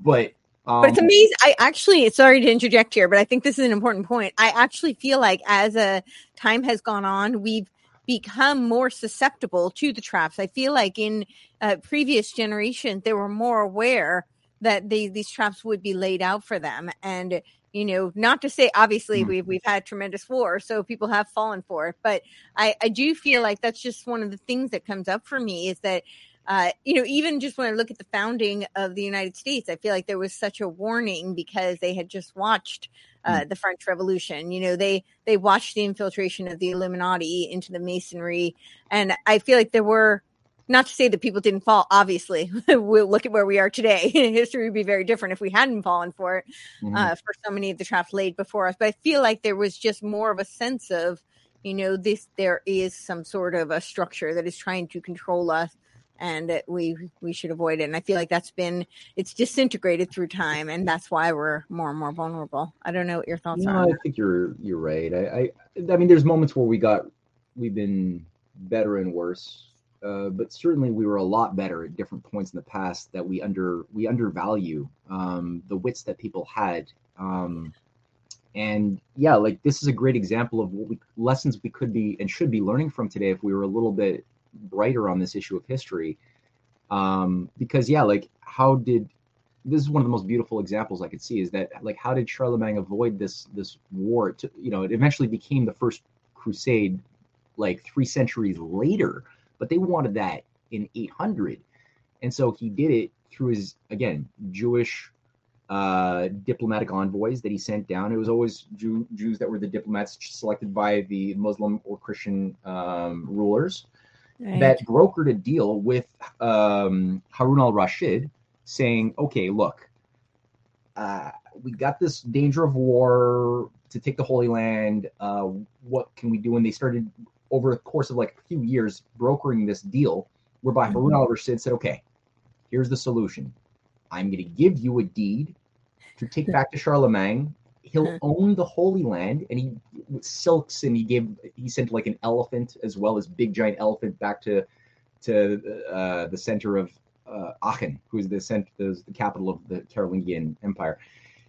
But um, but it's um, amazing. I actually, sorry to interject here, but I think this is an important point. I actually feel like as a time has gone on, we've become more susceptible to the traps. I feel like in uh, previous generations, they were more aware that they, these traps would be laid out for them, and you know not to say obviously mm. we've we've had tremendous war so people have fallen for it but i i do feel like that's just one of the things that comes up for me is that uh, you know, even just when I look at the founding of the United States, I feel like there was such a warning because they had just watched uh, mm. the French Revolution. You know, they they watched the infiltration of the Illuminati into the Masonry, and I feel like there were not to say that people didn't fall obviously [laughs] we'll look at where we are today [laughs] history would be very different if we hadn't fallen for it mm-hmm. uh, for so many of the traps laid before us but i feel like there was just more of a sense of you know this there is some sort of a structure that is trying to control us and that we we should avoid it. And i feel like that's been it's disintegrated through time and that's why we're more and more vulnerable. I don't know what your thoughts no, are i think you're you're right. I, I i mean there's moments where we got we've been better and worse uh, but certainly we were a lot better at different points in the past that we under we undervalue um, the wits that people had. Um, and yeah, like this is a great example of what we, lessons we could be and should be learning from today if we were a little bit brighter on this issue of history. Um, because yeah, like how did this is one of the most beautiful examples I could see is that like how did Charlemagne avoid this this war? To, you know, it eventually became the first crusade like three centuries later, but they wanted that in 800, and so he did it through his again Jewish uh, diplomatic envoys that he sent down. It was always Jew, Jews that were the diplomats selected by the Muslim or Christian um, rulers right. that brokered a deal with um, Harun al Rashid saying, okay, look, uh, we got this danger of war to take the Holy Land. Uh, what can we do? And they started over the course of like a few years brokering this deal whereby mm-hmm. Harun al Rashid said, okay, here's the solution. I'm going to give you a deed to take back to Charlemagne. He'll uh-huh. own the Holy Land, and he silks and he gave he sent like an elephant as well as big giant elephant back to to uh, the center of uh, Aachen, who's the center, the, the capital of the Carolingian Empire.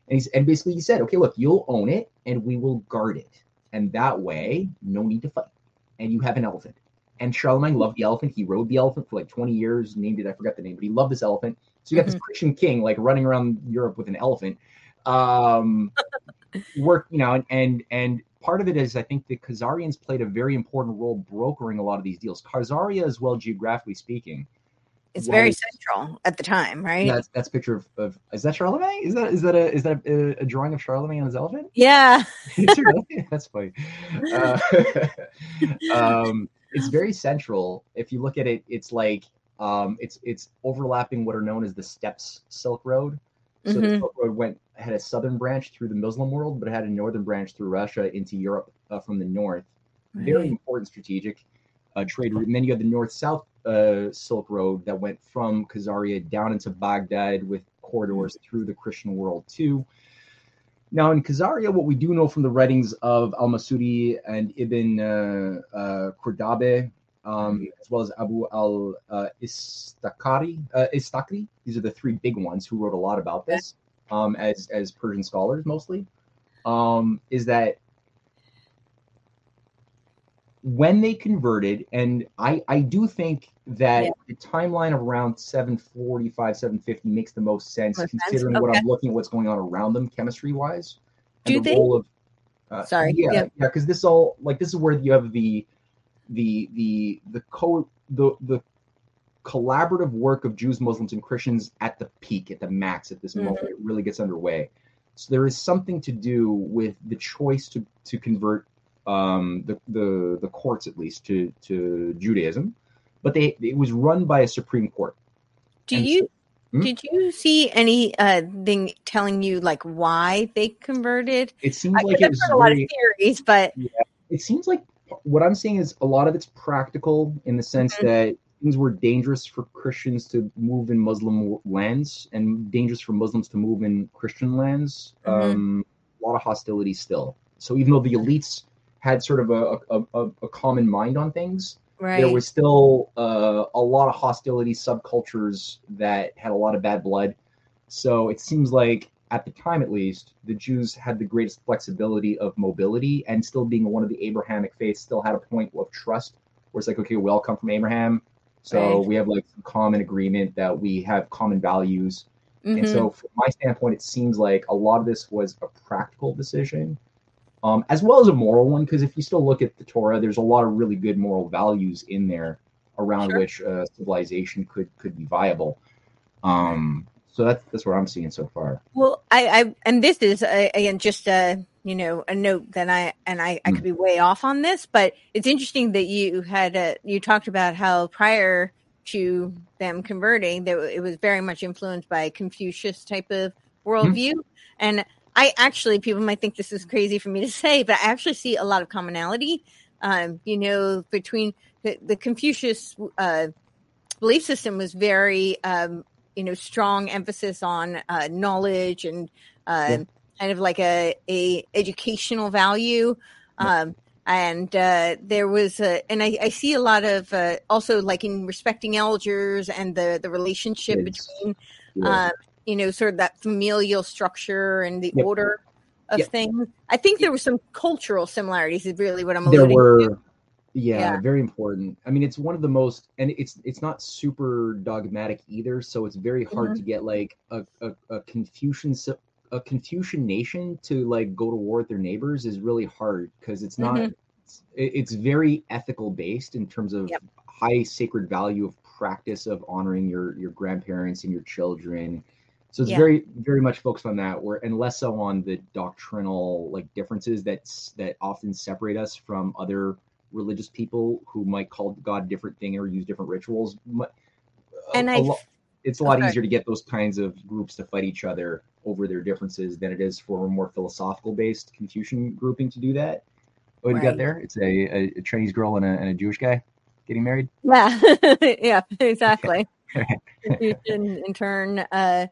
And, he's, and basically he said, okay, look, you'll own it, and we will guard it, and that way, no need to fight, and you have an elephant. And Charlemagne loved the elephant. He rode the elephant for like 20 years, named it, I forgot the name, but he loved this elephant. So you got mm-hmm. this Christian king like running around Europe with an elephant. Um, [laughs] work, you know, and, and part of it is I think the Khazarians played a very important role brokering a lot of these deals. Khazaria, as well, geographically speaking, it's very central at the time, right? That's that's a picture of, of is that Charlemagne? Is that is that a is that a, a drawing of Charlemagne on his elephant? Yeah, [laughs] [laughs] that's funny. Uh, [laughs] um, it's very central. If you look at it, it's like um, it's it's overlapping what are known as the Steppes Silk Road. So mm-hmm. the Silk Road went had a southern branch through the Muslim world, but it had a northern branch through Russia into Europe uh, from the north. Right. Very important strategic uh, trade route. And then you have the north-south uh, Silk Road that went from Khazaria down into Baghdad with corridors mm-hmm. through the Christian world too. Now in Khazaria, what we do know from the writings of Al Masudi and Ibn uh, uh, Qurdabe, um, mm-hmm. as well as Abu al uh, Istakari, uh, Istakri. These are the three big ones who wrote a lot about this, um, as as Persian scholars mostly. Um, is that when they converted, and I I do think that yeah. the timeline of around 745, 750 makes the most sense most considering sense? Okay. what I'm looking at what's going on around them chemistry wise. Do you think? Of, uh, Sorry. Yeah, yeah, because yeah, this all like this is where you have the the the the co the the collaborative work of Jews, Muslims, and Christians at the peak, at the max, at this mm-hmm. moment, it really gets underway. So there is something to do with the choice to to convert um, the the the courts, at least, to to Judaism, but they it was run by a Supreme Court. Do and you? So, hmm? Did you see any uh, thing telling you like why they converted? It seems like it was a lot of theories, but yeah, it seems like what I'm seeing is a lot of it's practical in the sense mm-hmm. that things were dangerous for Christians to move in Muslim lands and dangerous for Muslims to move in Christian lands. Mm-hmm. Um, a lot of hostility still. So even though the elites had sort of a, a, a, a common mind on things, right. there was still uh, a lot of hostility, subcultures that had a lot of bad blood. So it seems like at the time at least, the Jews had the greatest flexibility of mobility and still being one of the Abrahamic faiths, still had a point of trust where it's like, okay, we all come from Abraham. So right. we have like some common agreement that we have common values. Mm-hmm. And so from my standpoint, it seems like a lot of this was a practical decision. Um, as well as a moral one, because if you still look at the Torah, there's a lot of really good moral values in there around sure. which uh, civilization could could be viable. Um, so that's that's what I'm seeing so far. Well, I, I and this is uh, again just a you know a note that I and I, I could be way off on this, but it's interesting that you had a, you talked about how prior to them converting, that it was very much influenced by Confucius type of worldview, mm-hmm. and I actually people might think this is crazy for me to [laughs] say, but I actually see a lot of commonality. Um, you know, between the, the Confucius uh, belief system was very um, you know strong emphasis on uh, knowledge and uh, yeah. kind of like a, a educational value. Um, and uh, there was a, and I, I, see a lot of uh, also like in respecting elders and the the relationship Kids. between yeah. um, you know sort of that familial structure and the yep. order of yep. things i think there were some cultural similarities is really what i'm there were to. Yeah, yeah, very important. I mean, it's one of the most, and it's it's not super dogmatic either, so it's very hard mm-hmm. to get like a, a, a Confucian a Confucian nation to like go to war with their neighbors is really hard because it's not mm-hmm. it's, it's, very ethical based in terms of yep. high sacred value of practice of honoring your your grandparents and your children. So it's yeah. very very much focused on that where and less so on the doctrinal like differences that's that often separate us from other religious people who might call God a different thing or use different rituals. And I it's a lot okay. easier to get those kinds of groups to fight each other over their differences than it is for a more philosophical based Confucian grouping to do that. What right. you got there? It's a, a, Chinese girl and a, and a, Jewish guy getting married. Yeah, [laughs] yeah, [laughs] exactly. [laughs] Confucian, in turn, uh,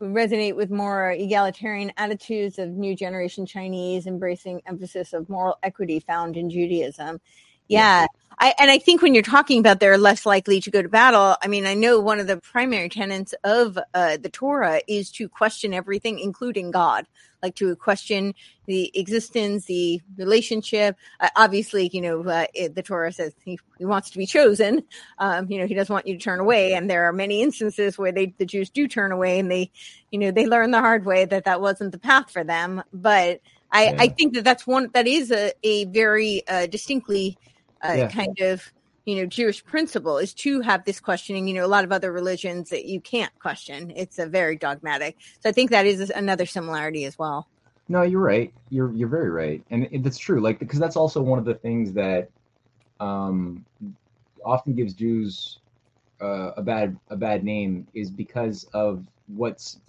resonate with more egalitarian attitudes of new generation Chinese, embracing emphasis of moral equity found in Judaism. Yeah. I, and I think when you're talking about they're less likely to go to battle, I mean, I know one of the primary tenets of uh, the Torah is to question everything, including God, like to question the existence, the relationship. Uh, obviously, you know, uh, it, the Torah says he, he, wants to be chosen. Um, you know, he doesn't want you to turn away. And there are many instances where they, the Jews do turn away and they, you know, they learn the hard way that that wasn't the path for them. But I, yeah. I think that that's one, that is a, a very uh, distinctly uh, yeah. kind of you know Jewish principle is to have this questioning. You know, a lot of other religions that you can't question. It's a very dogmatic. So I think that is another similarity as well. No, you're right. You're you're very right, and that's true. Like because that's also one of the things that um, often gives Jews uh, a bad a bad name is because of what's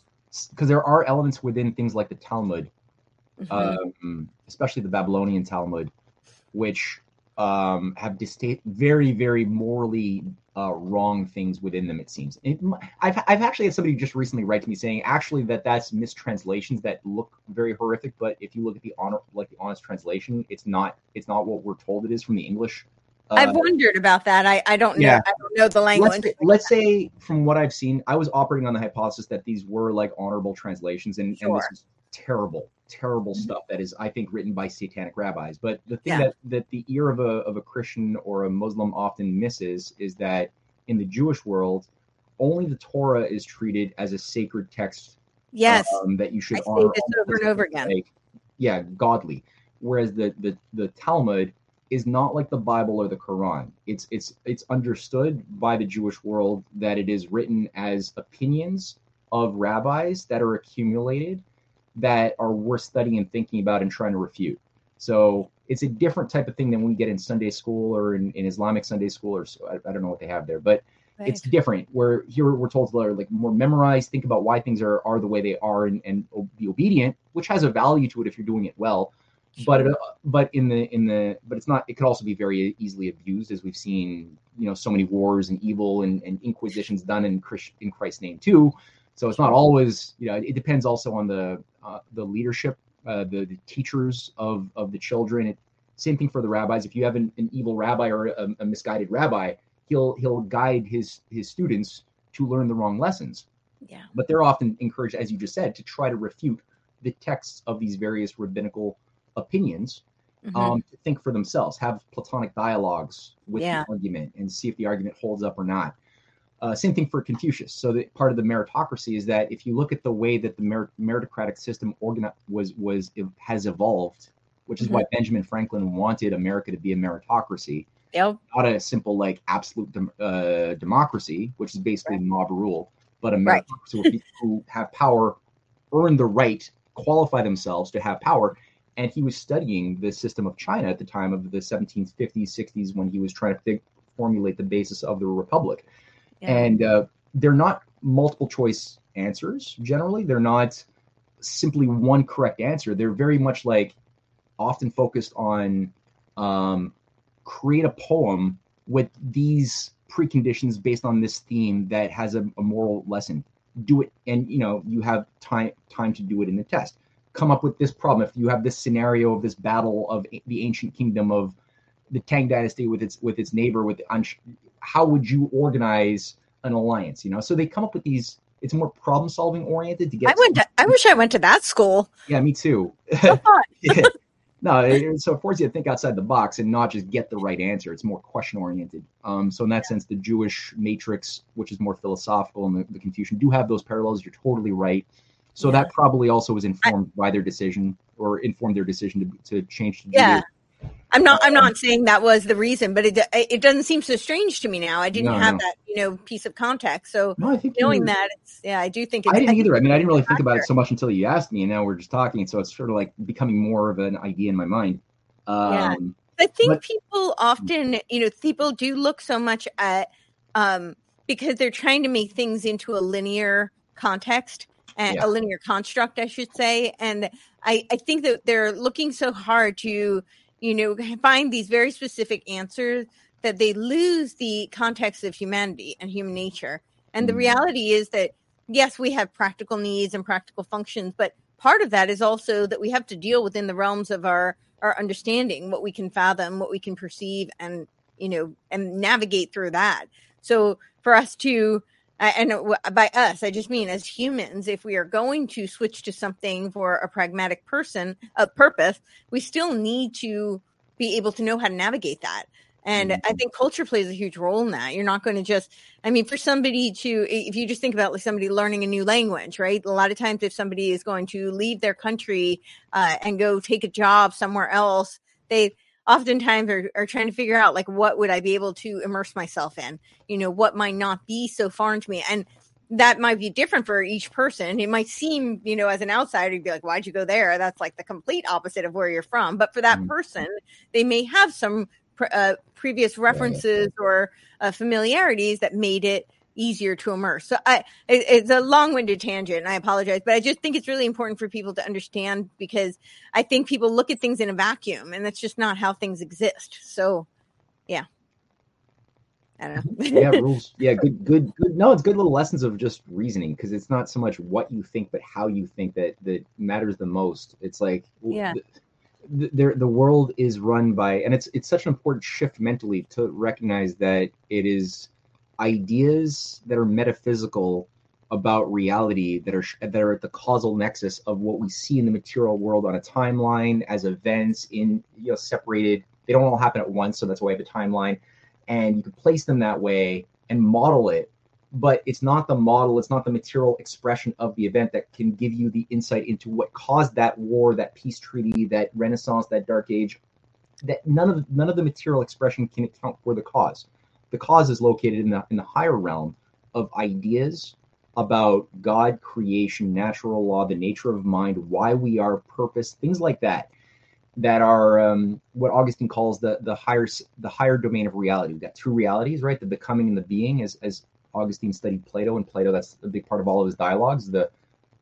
because there are elements within things like the Talmud, mm-hmm. um, especially the Babylonian Talmud, which um, have distinct, very, very morally uh, wrong things within them. It seems. It, I've I've actually had somebody just recently write to me saying actually that that's mistranslations that look very horrific, but if you look at the honor like the honest translation, it's not it's not what we're told it is from the English. Uh, I've wondered about that. I, I don't know. Yeah. I don't know the language. Let's, let's, say, from what I've seen, I was operating on the hypothesis that these were like honorable translations, and, sure. and this is terrible terrible mm-hmm. stuff that is, I think, written by satanic rabbis. But the thing yeah. that, that the ear of a, of a Christian or a Muslim often misses is that in the Jewish world, only the Torah is treated as a sacred text. Yes. Um, that you should I honor. this over and over again. Like, yeah, godly. Whereas the, the, the Talmud is not like the Bible or the Quran. It's it's it's understood by the Jewish world that it is written as opinions of rabbis that are accumulated that are worth studying and thinking about and trying to refute. So it's a different type of thing than we get in Sunday school or in, in Islamic Sunday school, or so, I, I, don't know what they have there, but right. it's different. Where here we're told to like more memorize, think about why things are are the way they are, and, and be obedient, which has a value to it if you're doing it well. Sure. But uh, but in the in the but it's not. It could also be very easily abused, as we've seen. You know, so many wars and evil and, and inquisitions done in Christ, in Christ's name too. So it's not always, you know, it depends also on the uh, the leadership, uh, the, the, teachers of of the children. It, same thing for the rabbis. If you have an, an evil rabbi or a, a, misguided rabbi, he'll he'll guide his his students to learn the wrong lessons. Yeah. But they're often encouraged, as you just said, to try to refute the texts of these various rabbinical opinions. Mm-hmm. Um, to think for themselves, have platonic dialogues with yeah. the argument, and see if the argument holds up or not. Uh, same thing for Confucius. So that part of the meritocracy is that if you look at the way that the merit- meritocratic system was was has evolved, which is mm-hmm. why Benjamin Franklin wanted America to be a meritocracy, yep. not a simple like absolute uh, democracy, which is basically right. mob rule, but a meritocracy right. where people who have power earn the right, qualify themselves to have power. And he was studying the system of China at the time of the 1750s, 60s, when he was trying to think, formulate the basis of the republic and uh, they're not multiple choice answers generally. They're not simply one correct answer. They're very much like often focused on um, create a poem with these preconditions based on this theme that has a, a moral lesson. Do it and you know you have time time to do it in the test. Come up with this problem, if you have this scenario of this battle of the ancient kingdom of the Tang dynasty with its with its neighbor, with how would you organize an alliance? You know, so they come up with these. It's more problem solving oriented to get. I went. To, I wish I went to that school. Yeah, me too. [laughs] yeah. No, it, so it forces you to think outside the box and not just get the right answer. It's more question oriented. Um, so in that sense, the Jewish matrix, which is more philosophical, and the, the Confucian do have those parallels. You're totally right. So yeah. that probably also was informed I, by their decision or informed their decision to, to change to yeah. I'm not. I'm not saying that was the reason, but it it doesn't seem so strange to me now. I didn't no, have no. that you know piece of context. So no, I think knowing that, it's, yeah, I do think. I didn't I either. I mean, I didn't really think about it so much until you asked me, and now we're just talking. So it's sort of like becoming more of an idea in my mind. Um, yeah, I think but, people often, you know, people do look so much at um, because they're trying to make things into a linear context and yeah. a linear construct, I should say. And I, I think that they're looking so hard to you know, [laughs] find these very specific answers that they lose the context of humanity and human nature. And the mm-hmm. reality is that, yes, we have practical needs and practical functions, but part of that is also that we have to deal within the realms of our, our understanding, what we can fathom, what we can perceive, and, you know, and navigate through that. So for us to and by us i just mean as humans if we are going to switch to something for a pragmatic person a purpose we still need to be able to know how to navigate that. And mm-hmm. i think culture plays a huge role in that. You're not going to just i mean for somebody to if you just think about like somebody learning a new language right? A lot of times if somebody is going to leave their country uh, and go take a job somewhere else they oftentimes are, are trying to figure out like what would I be able to immerse myself in? You know, what might not be so foreign to me. And that might be different for each person. It might seem, you know, as an outsider, you'd be like, why'd you go there? That's like the complete opposite of where you're from. But for that mm-hmm. person, they may have some uh, previous references or uh, familiarities that made it easier to immerse. So I, it, it's a long-winded tangent, and I apologize, but I just think it's really important for people to understand because I think people look at things in a vacuum, and that's just not how things exist. So, yeah. I don't mm-hmm. know. yeah, rules. [laughs] Yeah, good, good, good. No, it's good little lessons of just reasoning because it's not so much what you think, but how you think that that matters the most. It's like, yeah. The, the, the world is run by, and it's it's such an important shift mentally to recognize that it is ideas that are metaphysical about reality that are that are at the causal nexus of what we see in the material world on a timeline as events in you know separated they don't all happen at once so that's why we have a timeline and you can place them that way and model it but it's not the model it's not the material expression of the event that can give you the insight into what caused that war that peace treaty that renaissance that dark age that none of none of the material expression can account for the cause the cause is located in the in the higher realm of ideas about God, creation, natural law, the nature of mind, why we are, purpose, things like that, that are um, what Augustine calls the the higher the higher domain of reality. We've got two realities, right? The becoming and the being, as as Augustine studied Plato, and Plato that's a big part of all of his dialogues. The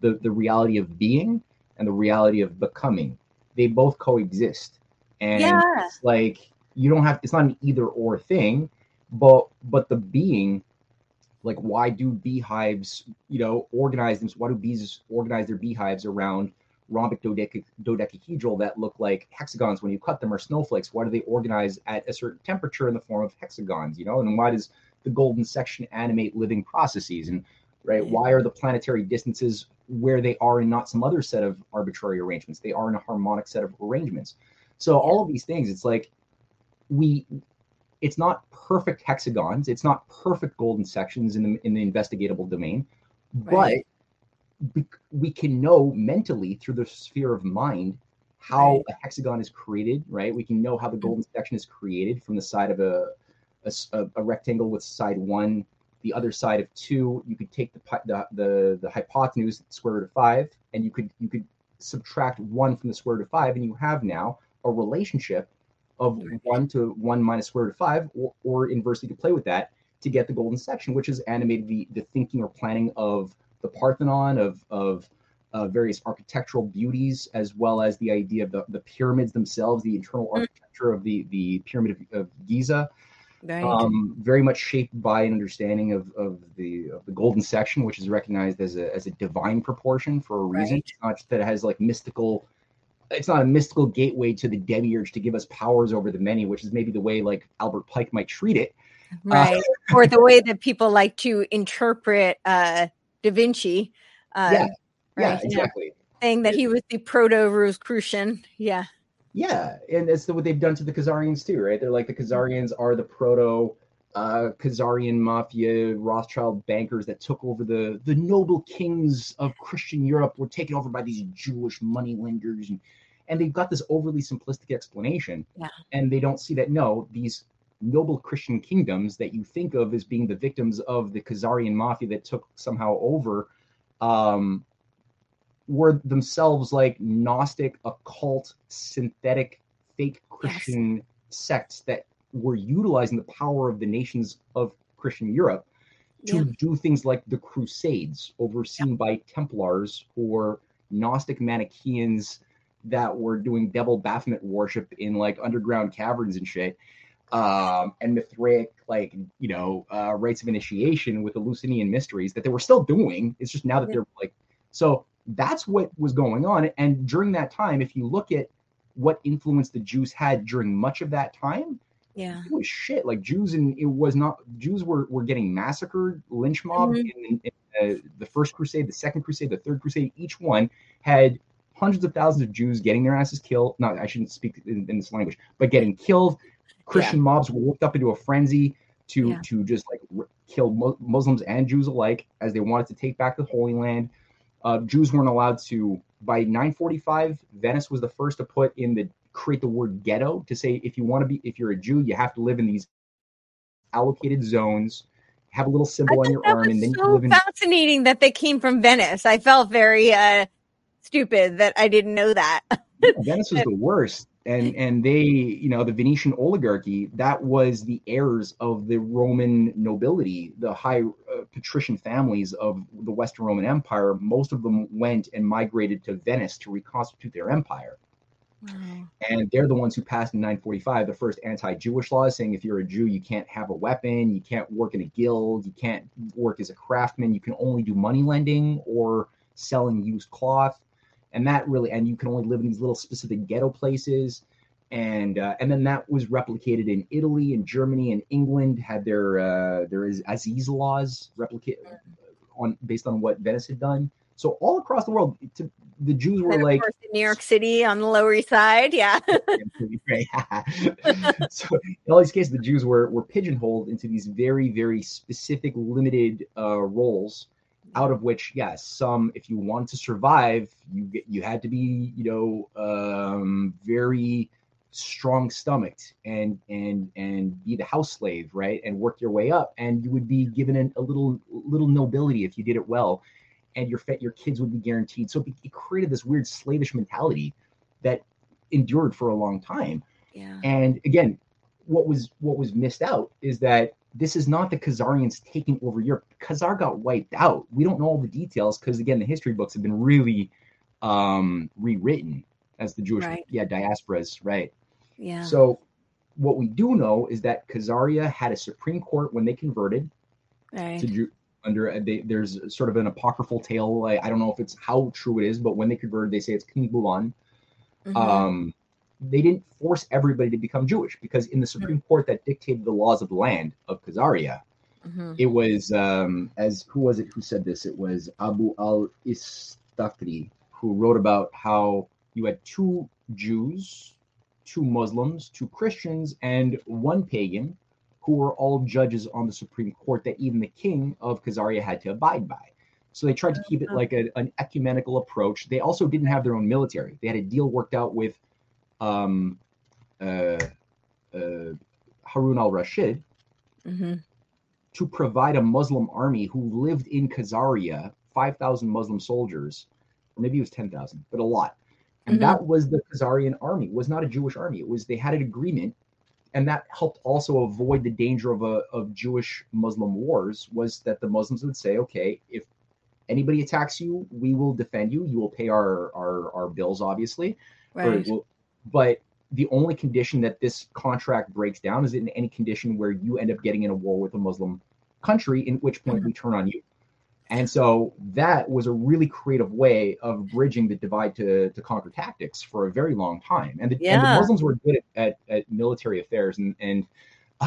the the reality of being and the reality of becoming. They both coexist, and yeah. it's like you don't have. It's not an either or thing but but the being like why do beehives you know organize them why do bees organize their beehives around rhombic dodec- dodecahedral that look like hexagons when you cut them or snowflakes? Why do they organize at a certain temperature in the form of hexagons you know? And why does the golden section animate living processes? And right why are the planetary distances where they are in not some other set of arbitrary arrangements? They are in a harmonic set of arrangements. So all of these things it's like we it's not perfect hexagons, it's not perfect golden sections in the in the investigatable domain, right. but we can know mentally through the sphere of mind how right. a hexagon is created, right? We can know how the mm-hmm. golden section is created from the side of a, a, a rectangle with side one, the other side of two. You could take the the the, the hypotenuse square root of five, and you could you could subtract one from the square root of five, and you have now a relationship of one to one minus square root of five, or, or inversely, you could play with that to get the golden section, which is animated the, the thinking or planning of the Parthenon, of of uh, various architectural beauties, as well as the idea of the, the pyramids themselves, the internal mm. architecture of the the pyramid of, of Giza. Right. Um, very much shaped by an understanding of, of the of the golden section, which is recognized as a as a divine proportion for a reason. Right. Not just that it has like mystical. It's not a mystical gateway to the demiurge to give us powers over the many, which is maybe the way like Albert Pike might treat it. right. [laughs] or the way that people like to interpret uh, Da Vinci. Uh, yeah, yeah, right, yeah. exactly. Saying that he was the proto Rosicrucian. Yeah. Yeah, and that's what they've done to the Khazarians too, right? They're like the Khazarians are the proto uh, Khazarian mafia, Rothschild bankers that took over the the noble kings of Christian Europe were taken over by these Jewish moneylenders, and and they've got this overly simplistic explanation, Yeah. and they don't see that no, these noble Christian kingdoms that you think of as being the victims of the Khazarian mafia that took somehow over, um, were themselves like Gnostic, occult, synthetic, fake Christian sects that were utilizing the power of the nations of Christian Europe to Yeah. do things like the Crusades, overseen by Templars or Gnostic Manichaeans that were doing devil Baphomet worship in like underground caverns and shit. Um, and Mithraic, like you know, uh, rites of initiation with Eleusinian mysteries that they were still doing. It's just now that Yeah. they're like, so that's what was going on. And during that time, if you look at what influence the Jews had during much of that time, Yeah. it was shit. Like Jews, and it was not Jews were were getting massacred, lynch mobbed Mhm. in, in uh, the first crusade, the second crusade, the third crusade. Each one had hundreds of thousands of Jews getting their asses killed. not I shouldn't speak in, in this language, but getting killed. Christian mobs were worked up into a frenzy to Yeah. to just like r- kill Mu- Muslims and Jews alike as they wanted to take back the Holy Land. Uh, Jews weren't allowed to. By 945, Venice was the first to put in the create the word ghetto to say if you want to be if you're a Jew, you have to live in these allocated zones, have a little symbol on your arm, and then you live in. fascinating that they came from Venice. I felt very uh, stupid that I didn't know that. Venice was [laughs] the worst, and and they, you know, the Venetian oligarchy that was the heirs of the Roman nobility, the high uh, patrician families of the Western Roman Empire. Most of them went and migrated to Venice to reconstitute their empire. And they're the ones who passed in 945 the first anti-Jewish laws, saying if you're a Jew, you can't have a weapon, you can't work in a guild, you can't work as a craftsman, you can only do money lending or selling used cloth, and that really, and you can only live in these little specific ghetto places, and uh, and then that was replicated in Italy and Germany and England had their uh, there is Aziz laws replicate on based on what Venice had done. So all across the world, to, the Jews were like in New York City on the Lower East Side. Yeah. [laughs] [laughs] So in all these cases, the Jews were were pigeonholed into these very very specific limited uh, roles, out of which yes, some if you want to survive, you get you had to be you know um, very strong stomached and and and be the house slave right and work your way up and you would be given an, a little little nobility if you did it well and your your kids would be guaranteed so it, it created this weird slavish mentality that endured for a long time. Yeah. And again, what was what was missed out is that this is not the Khazarians taking over Europe. Khazar got wiped out. We don't know all the details because again, the history books have been really um, rewritten as the Jewish Right. yeah diasporas, right? Yeah. So what we do know is that Khazaria had a supreme court when they converted right. to Jew under uh, they, there's sort of an apocryphal tale. Like, I don't know if it's how true it is, but when they converted, they say it's King Bulan Mhm. um, they didn't force everybody to become Jewish because in the Supreme Court that dictated the laws of the land of Khazaria, Mhm. it was um, as who was it who said this? It was Abu al Istakri who wrote about how you had two Jews, two Muslims, two Christians, and one pagan who were all judges on the Supreme Court that even the king of Khazaria had to abide by. So they tried to keep it like a, an ecumenical approach. They also didn't have their own military. They had a deal worked out with um, uh, uh, Harun al Rashid Mhm. to provide a Muslim army who lived in Khazaria, 5,000 Muslim soldiers, or maybe it was 10,000, but a lot. And Mhm. that was the Khazarian army. It was not a Jewish army. It was they had an agreement, and that helped also avoid the danger of a of Jewish Muslim wars. Was that the Muslims would say, okay, if anybody attacks you, we will defend you. You will pay our our, our bills, obviously, Right. we'll- but the only condition that this contract breaks down is in any condition where you end up getting in a war with a Muslim country, in which point mm-hmm. we turn on you. And so that was a really creative way of bridging the divide to, to conquer tactics for a very long time. And the, yeah. and the Muslims were good at, at, at, military affairs and, and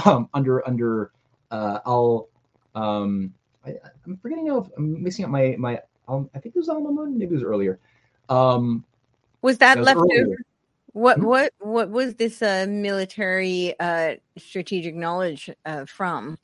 um, under under uh, Al, um, I, am forgetting how I'm mixing up my my um, I think it was Al Mamun, maybe it was earlier. Um, was that, that left was over? What mm-hmm. what what was this uh, military uh, strategic knowledge uh, from?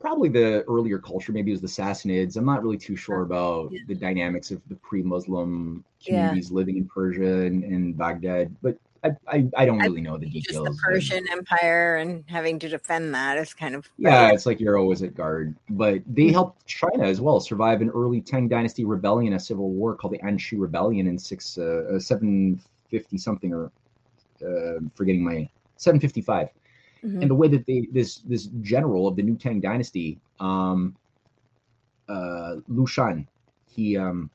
Probably the earlier culture. Maybe it was the Sassanids. I'm not really too sure about yeah. the dynamics of the pre-Muslim communities yeah. living in Persia and, and Baghdad, but I, I, I don't really know the details. Just the Persian Empire and having to defend that is kind of yeah. It's like you're always at guard, but they helped China as well survive an early Tang Dynasty rebellion, a civil war called the Anshi Rebellion in six uh, uh seven fifty something or uh, forgetting my seven fifty five mm-hmm. and the way that they this this general of the new Tang dynasty, um, uh, Lu Shan, he um,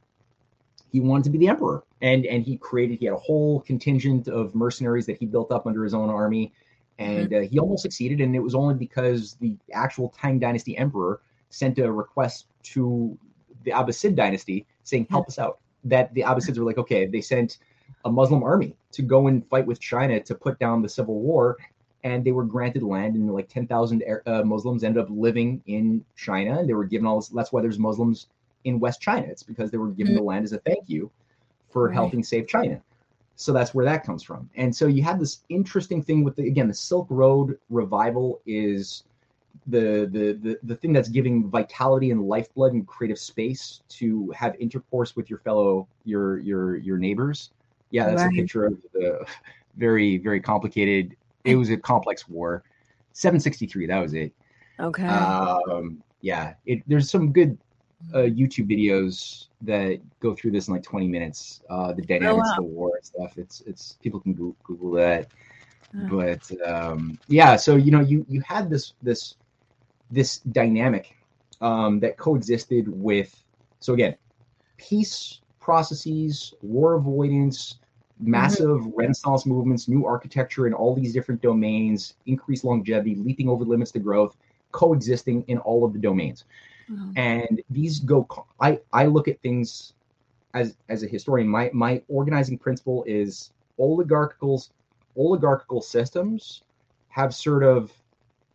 he wanted to be the emperor, and and he created he had a whole contingent of mercenaries that he built up under his own army, and mm-hmm. uh, he almost succeeded, and it was only because the actual Tang dynasty emperor sent a request to the Abbasid dynasty saying, "Help us out." That the Abbasids were like, okay, they sent a Muslim army to go and fight with China to put down the civil war, and they were granted land, and like 10,000 uh, Muslims ended up living in China. And they were given all this. That's why there's Muslims in West China. It's because they were given mm-hmm. the land as a thank you for right. helping save China. So that's where that comes from. And so you have this interesting thing with the again the Silk Road revival is the the the, the thing that's giving vitality and lifeblood and creative space to have intercourse with your fellow your your your neighbors. Yeah, that's right. a picture of the very very complicated it was a complex war. 763, that was it. Okay. Um, yeah, it, there's some good uh, YouTube videos that go through this in like 20 minutes. Uh, the dynamics oh, wow. of the war and stuff. It's it's people can Google, Google that. Oh. But um, yeah, so you know, you you had this this this dynamic um, that coexisted with. So again, peace processes, war avoidance, massive mm-hmm. renaissance movements, new architecture in all these different domains, increased longevity, leaping over limits to growth, coexisting in all of the domains. Mm-hmm. And these go I I look at things as as a historian, my my organizing principle is oligarchical oligarchical systems have sort of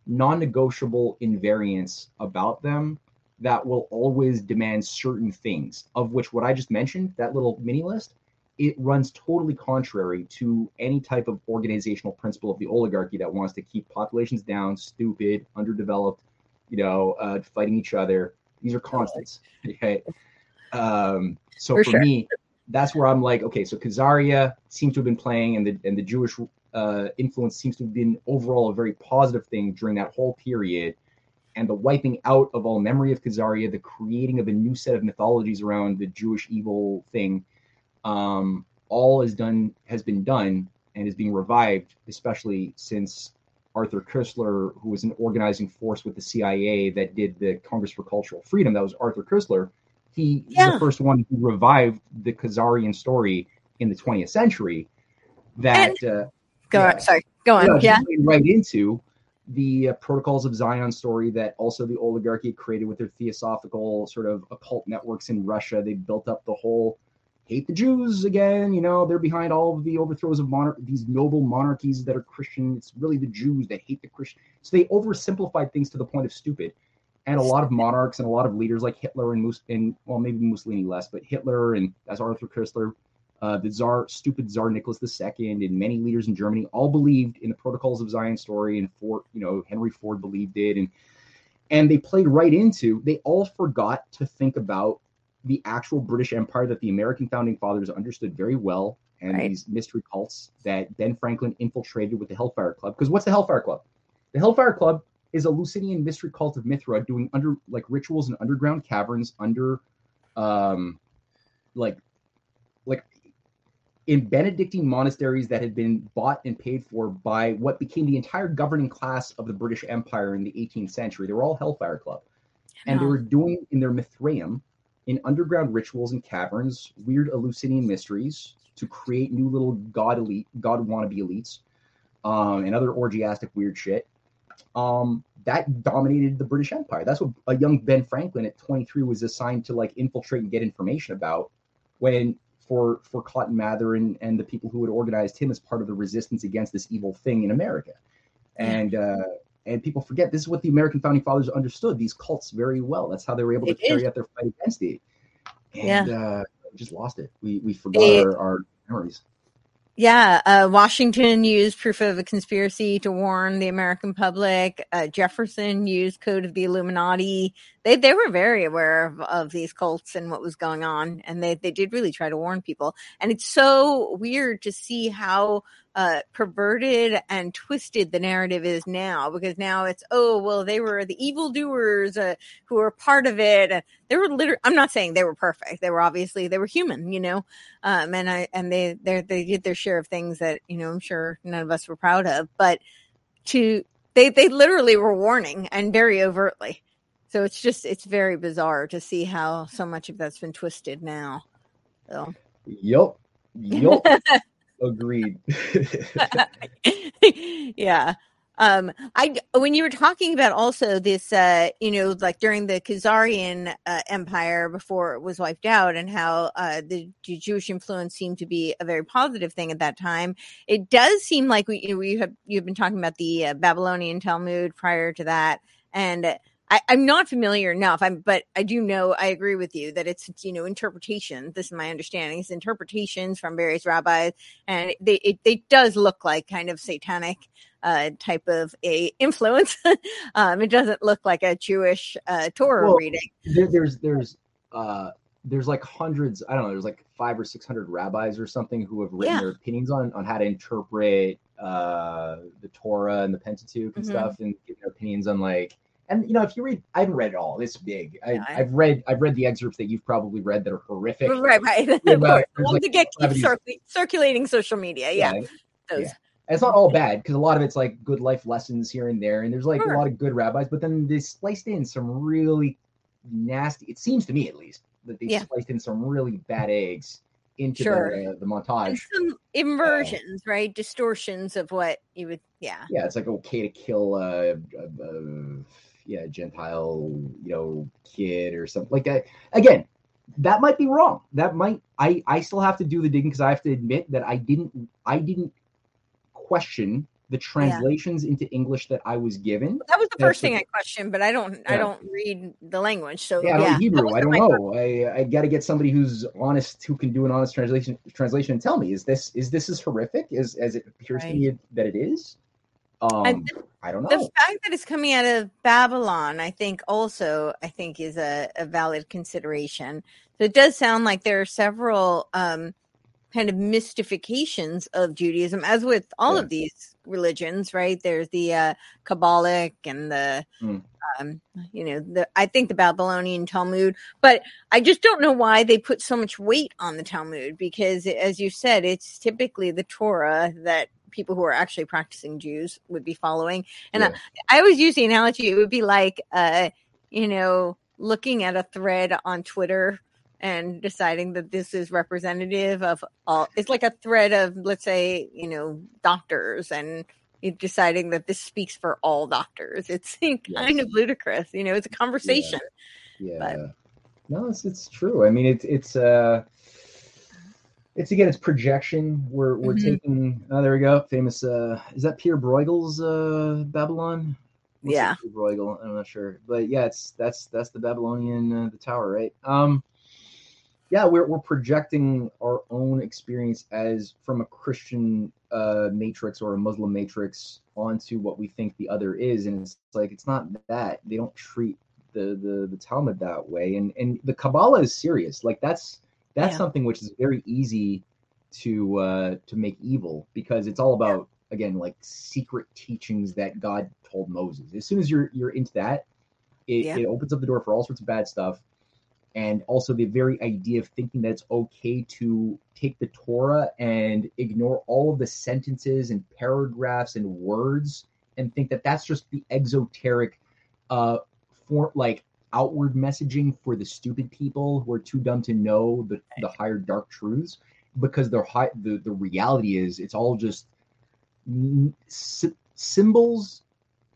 non-negotiable invariants about them that will always demand certain things of which what i just mentioned that little mini list it runs totally contrary to any type of organizational principle of the oligarchy that wants to keep populations down, stupid, underdeveloped, you know, uh, fighting each other. These are constants. Okay. Um, so for, for sure. me, that's where I'm like, okay, so Khazaria seems to have been playing, and the and the Jewish uh, influence seems to have been overall a very positive thing during that whole period. And the wiping out of all memory of Khazaria, the creating of a new set of mythologies around the Jewish evil thing, um, all is done has been done and is being revived, especially since Arthur Koestler, who was an organizing force with the CIA that did the Congress for Cultural Freedom, that was Arthur Koestler. He yeah. the first one who revived the Khazarian story in the 20th century. That and, uh, go yeah, on, sorry, go on, yeah, right into the uh, Protocols of Zion story that also the oligarchy created with their theosophical sort of occult networks in Russia. They built up the whole hate the Jews again. You know, they're behind all of the overthrows of monar- these noble monarchies that are Christian. It's really the Jews that hate the Christian. So they oversimplified things to the point of stupid. And a lot of monarchs and a lot of leaders like Hitler and, Mus- and well, maybe Mussolini less, but Hitler and as Arthur Koestler, uh, the Tsar, stupid Tsar Nicholas II, and many leaders in Germany all believed in the Protocols of Zion story, and Ford, you know, Henry Ford believed it, and and they played right into. They all forgot to think about the actual British Empire that the American founding fathers understood very well, and right. these mystery cults that Ben Franklin infiltrated with the Hellfire Club. Because what's the Hellfire Club? The Hellfire Club is Eleusinian mystery cult of Mithra doing under like rituals in underground caverns under um like like in Benedictine monasteries that had been bought and paid for by what became the entire governing class of the British Empire in the 18th century. They were all Hellfire Club. And they were doing in their Mithraeum in underground rituals and caverns, weird Eleusinian mysteries to create new little god elite, god wannabe elites, um, and other orgiastic weird shit. Um, that dominated the British Empire. That's what a young Ben Franklin at 23 was assigned to like infiltrate and get information about. When for for Cotton Mather and, and the people who had organized him as part of the resistance against this evil thing in America. And uh, and people forget this is what the American founding fathers understood these cults very well. That's how they were able to it carry is. out their fight against it. And yeah. uh, just lost it. We we forgot it, our, our memories. Yeah, uh, Washington used proof of a conspiracy to warn the American public. Uh, Jefferson used Code of the Illuminati. They they were very aware of, of these cults and what was going on, and they they did really try to warn people. And it's so weird to see how uh, perverted and twisted the narrative is now because now it's oh well they were the evildoers uh, who were part of it. They were literally i'm not saying they were perfect. They were obviously they were human you know? Um, and i and they they they did their share of things that you know i'm sure none of us were proud of. But to they they literally were warning and very overtly. So it's just it's very bizarre to see how so much of that's been twisted now. So. Yep yep [laughs] Agreed. [laughs] yeah. Um, I when you were talking about also this, uh, you know, like during the Khazarian uh, Empire before it was wiped out, and how uh, the Jewish influence seemed to be a very positive thing at that time. It does seem like we you, we have you've been talking about the uh, Babylonian Talmud prior to that, and I, am not familiar enough. I'm, but I do know. I agree with you that it's you know interpretation. This is my understanding. It's interpretations from various rabbis, and they, it it does look like kind of satanic uh, type of a influence. [laughs] um, it doesn't look like a Jewish uh, Torah well, reading. There, there's there's uh, there's like hundreds. I don't know. There's like five or six hundred rabbis or something who have written yeah. their opinions on on how to interpret uh, the Torah and the Pentateuch and mm-hmm. stuff, and give their opinions on like and you know if you read i haven't read it all it's big I, yeah, have read i've read the excerpts that you've probably read that are horrific right right about, [laughs] like to get keep circulating social media yeah, yeah. yeah. it's not all bad because a lot of it's like good life lessons here and there and there's like sure. a lot of good rabbis but then they spliced in some really nasty it seems to me at least that they yeah. spliced in some really bad eggs into sure. the, uh, the montage. And some inversions, uh, right? Distortions of what you would, yeah. Yeah, it's like okay to kill uh, uh, yeah gentile you know kid or something like that again that might be wrong that might i i still have to do the digging because i have to admit that i didn't i didn't question the translations yeah. into English that I was given. That was the first thing I questioned, but I don't yeah. I don't read the language. So yeah, I yeah, Hebrew. I don't know. I I got to get somebody who's honest who can do an honest translation translation and tell me is this is this as horrific as as it appears right. to me that it is? Um, I don't know. The fact that it's coming out of Babylon, I think, also I think is a, a valid consideration. So it does sound like there are several um, kind of mystifications of Judaism, as with all yeah. of these religions, right? There's the uh, Kabbalic and the, mm. um, you know, the I think the Babylonian Talmud, but I just don't know why they put so much weight on the Talmud because, as you said, it's typically the Torah that people who are actually practicing Jews would be following. And yeah. I, I, always use the analogy; it would be like, uh, you know, looking at a thread on Twitter and deciding that this is representative of all. It's like a thread of, let's say, you know, doctors and deciding that this speaks for all doctors. It's [laughs] kind yes. of ludicrous, you know. It's a conversation. Yeah. yeah. But, no, it's it's true. I mean, it's it's uh it's again it's projection. We're we're mm-hmm. taking oh there we go. Famous uh is that pierre bruegel's uh babylon? What's yeah. Bruegel? I'm not sure. But yeah it's that's that's the babylonian uh, the tower right? Um yeah we're, we're projecting our own experience as from a christian uh matrix or a muslim matrix onto what we think the other is. And it's like it's not that. They don't treat the the the talmud that way. And and the kabbalah is serious. Like that's that's yeah. something which is very easy to uh to make evil because it's all about again like secret teachings that god told moses as soon as you're you're into that it, yeah. it opens up the door for all sorts of bad stuff and also the very idea of thinking that it's okay to take the torah and ignore all of the sentences and paragraphs and words and think that that's just the exoteric uh for like outward messaging for the stupid people who are too dumb to know the, the higher dark truths because they're high the, the reality is it's all just symbols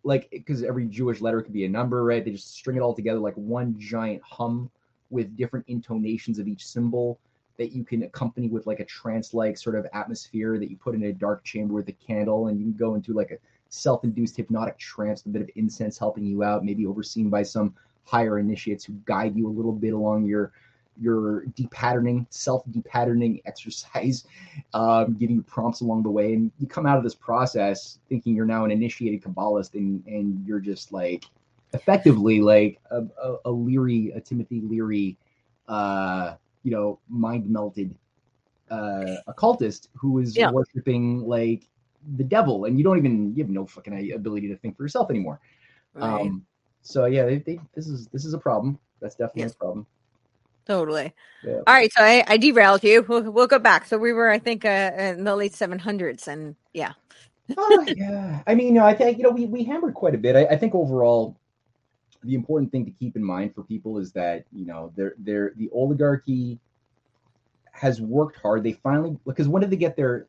like because every jewish letter could be a number right? They just string it all together like one giant hum with different intonations of each symbol that you can accompany with like a trance like sort of atmosphere that you put in a dark chamber with a candle and you can go into like a self-induced hypnotic trance, a bit of incense helping you out, maybe overseen by some higher initiates who guide you a little bit along your your depatterning, self depatterning [laughs] exercise, um, giving you prompts along the way, and you come out of this process thinking you're now an initiated Kabbalist, and and you're just like effectively like a, a, a Leary, a Timothy Leary, uh, you know, mind melted uh, occultist who is yeah. worshiping like the devil, and you don't even you have no fucking ability to think for yourself anymore. Right. Um, so yeah, they, they, this is this is a problem. That's definitely yes. a problem. Totally. Yeah. All right, so I, I derailed you. We'll, we'll, go back. So we were, I think, uh, in the late 700s, and yeah. oh, [laughs] yeah. I mean, I think you know we we hammered quite a bit. I, I think overall, the important thing to keep in mind for people is that you know they're they're the oligarchy has worked hard. They finally because when did they get their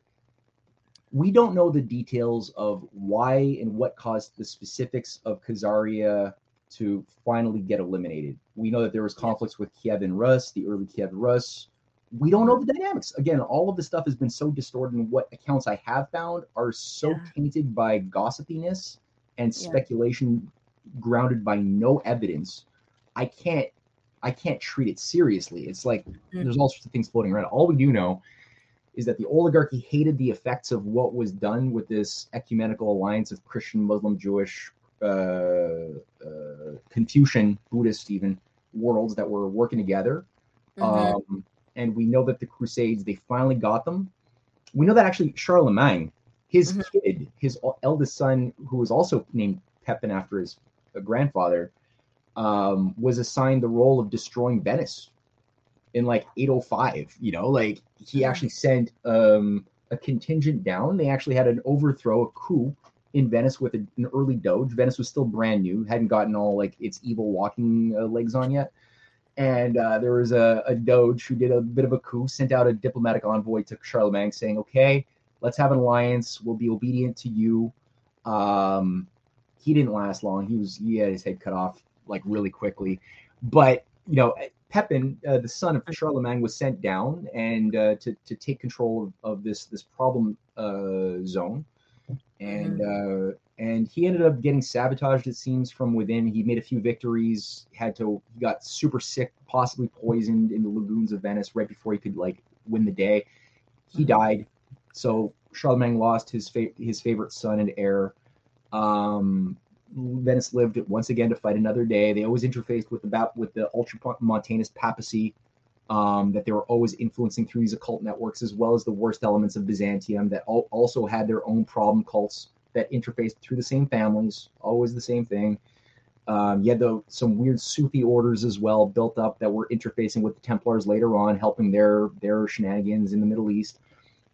we don't know the details of why and what caused the specifics of Khazaria to finally get eliminated. We know that there was conflicts with Kiev and Rus, the early Kiev Rus. We don't know the dynamics. Again, all of this stuff has been so distorted, and what accounts I have found are so yeah. tainted by gossipiness and speculation grounded by no evidence. I can't I can't treat it seriously. It's like mm-hmm. there's all sorts of things floating around. All we do know is that the oligarchy hated the effects of what was done with this ecumenical alliance of Christian, Muslim, Jewish, Confucian, Buddhist, even worlds that were working together. Mm-hmm. Um, and we know that the Crusades, they finally got them. We know that actually Charlemagne, his mm-hmm. kid, his eldest son, who was also named Pepin after his uh, grandfather, um, was assigned the role of destroying Venice in like 805 you know like he actually sent um a contingent down they actually had an overthrow a coup in venice with an early doge. Venice was still brand new hadn't gotten all like its evil walking uh, legs on yet. And uh, there was a, a doge who did a bit of a coup sent out a diplomatic envoy to charlemagne saying okay let's have an alliance. We'll be obedient to you. Um he didn't last long. He was he had his head cut off like really quickly. But you know Pepin, uh, the son of Charlemagne, was sent down and uh, to to take control of, of this this problem uh, zone, and mm-hmm. Uh, and he ended up getting sabotaged. It seems from within. He made a few victories. Had to he got super sick, possibly poisoned in the lagoons of Venice right before he could like win the day. He mm-hmm. died. So Charlemagne lost his fa- his favorite son and heir. Um, Venice lived once again to fight another day. They always interfaced with the with the ultramontanist papacy um, that they were always influencing through these occult networks, as well as the worst elements of Byzantium that al- also had their own problem cults that interfaced through the same families, always the same thing. Um, you had the, some weird Sufi orders as well built up that were interfacing with the Templars later on, helping their their shenanigans in the Middle East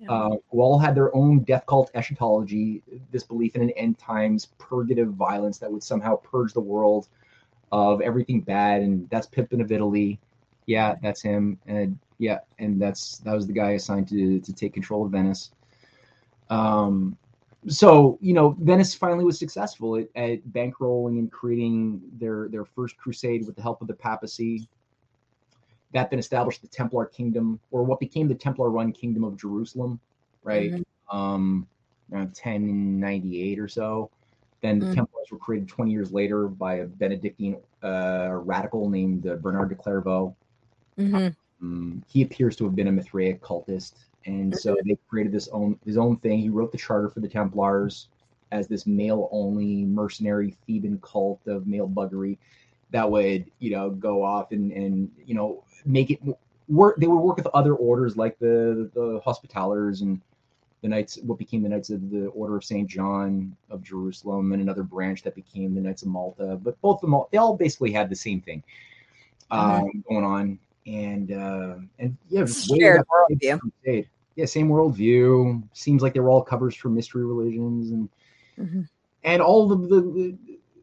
uh, who all had their own death cult eschatology, this belief in an end times purgative violence that would somehow purge the world of everything bad. And that's Pippin of Italy. Yeah, that's him. And yeah, and that's that was the guy assigned to to take control of Venice. Um, so you know, Venice finally was successful at, at bankrolling and creating their their first crusade with the help of the papacy that then established the Templar kingdom, or what became the Templar run kingdom of Jerusalem, right? Mm-hmm. Um, around 1098 or so. Then the mm-hmm. Templars were created 20 years later by a Benedictine uh, radical named uh, Bernard de Clairvaux. Mm-hmm. Um, he appears to have been a Mithraic cultist, and so mm-hmm. they created this own his own thing. He wrote the charter for the Templars as this male-only mercenary Theban cult of male buggery that would you know go off and and you know make it work. They would work with other orders like the the Hospitallers and the Knights, what became the Knights of the Order of Saint John of Jerusalem, and another branch that became the Knights of Malta. But both of them, all, they all basically had the same thing mm-hmm. um, going on, and uh, and yeah, shared worldview. Yeah, same worldview. Seems like they were all covers for mystery religions and. Mm-hmm. And all of the, the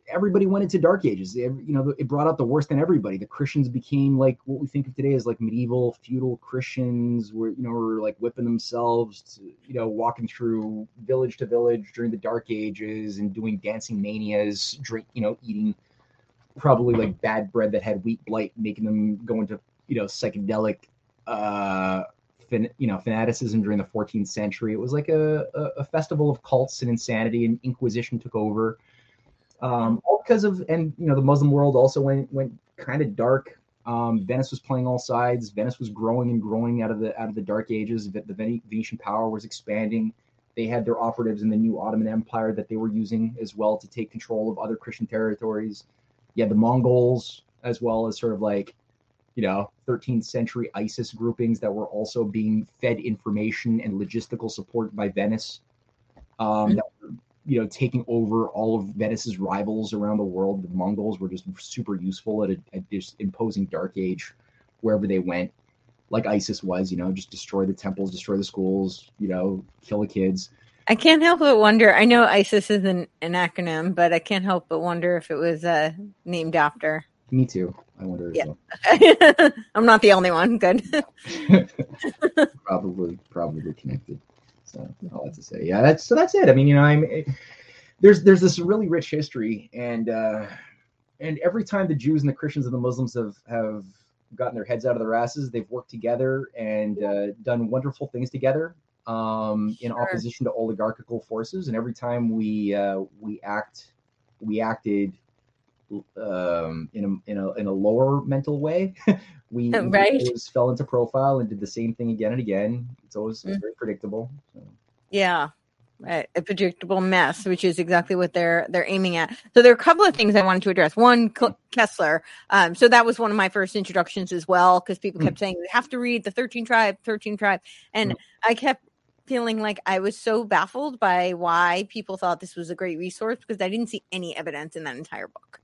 everybody went into dark ages you know it brought out the worst in everybody the christians became like what we think of today as like medieval feudal christians were you know were like whipping themselves to, you know walking through village to village during the dark ages and doing dancing manias drink you know eating probably like bad bread that had wheat blight making them go into you know psychedelic uh fin- you know fanaticism during the 14th century it was like a, a, a festival of cults and insanity and inquisition took over um, all because of and you know the Muslim world also went went kind of dark. Um, Venice was playing all sides. Venice was growing and growing out of the out of the dark ages. The, the Venetian power was expanding. They had their operatives in the new Ottoman Empire that they were using as well to take control of other Christian territories. You had the Mongols as well as sort of like you know 13th century ISIS groupings that were also being fed information and logistical support by Venice. Um, that were you know, taking over all of Venice's rivals around the world. The Mongols were just super useful at, a, at just imposing dark age wherever they went, like ISIS was. You know, just destroy the temples, destroy the schools. You know, kill the kids. I can't help but wonder. I know ISIS is an, an acronym, but I can't help but wonder if it was uh, named after. Me too. I wonder. Yeah. Well. [laughs] I'm not the only one. Good. [laughs] probably, probably connected. So all that to say, yeah, that's so that's it. I mean, you know, I'm it, there's there's this really rich history, and uh, and every time the Jews and the Christians and the Muslims have have gotten their heads out of their asses, they've worked together and uh, done wonderful things together um, in sure. opposition to oligarchical forces. And every time we uh, we act we acted um, in a in a in a lower mental way. [laughs] we, right. always fell into profile and did the same thing again and again. It's always mm-hmm. very predictable. So. Yeah, a, a predictable mess, which is exactly what they're they're aiming at. So there are a couple of things I wanted to address. One, Koestler. Um, so that was one of my first introductions as well, because people kept mm. saying you have to read the Thirteen Tribe, Thirteen Tribe, and mm. I kept feeling like I was so baffled by why people thought this was a great resource because I didn't see any evidence in that entire book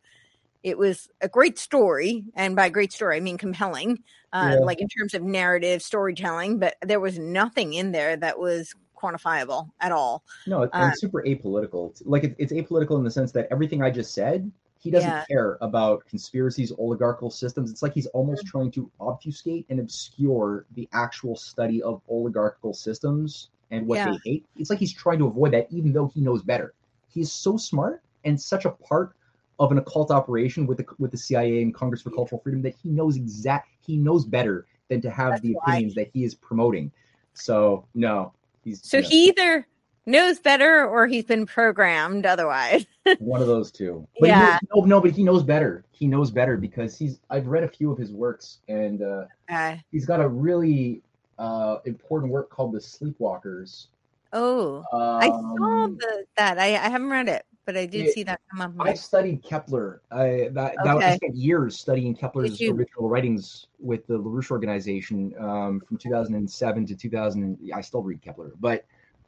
it was a great story and by great story i mean compelling uh, yeah. like in terms of narrative storytelling but there was nothing in there that was quantifiable at all no it's uh, super apolitical like it, it's apolitical in the sense that everything i just said he doesn't yeah. care about conspiracies oligarchical systems it's like he's almost mm-hmm. trying to obfuscate and obscure the actual study of oligarchical systems and what yeah. they hate it's like he's trying to avoid that even though he knows better He is so smart and such a part of an occult operation with the with the CIA and Congress for Cultural Freedom that he knows exact he knows better than to have That's the opinions why. that he is promoting. So no, he's so he either knows better or he's been programmed otherwise. [laughs] one of those two. But yeah. Knows, no, no, but he knows better. He knows better because he's. I've read a few of his works, and uh, uh, he's got a really uh, important work called The Sleepwalkers. Oh, um, I saw um, the, that. I, I haven't read it but I did it, see that come up. I studied Kepler. I that, okay. that I spent years studying Kepler's original writings with the LaRouche organization um, from 2007 to 2000. I still read Kepler, but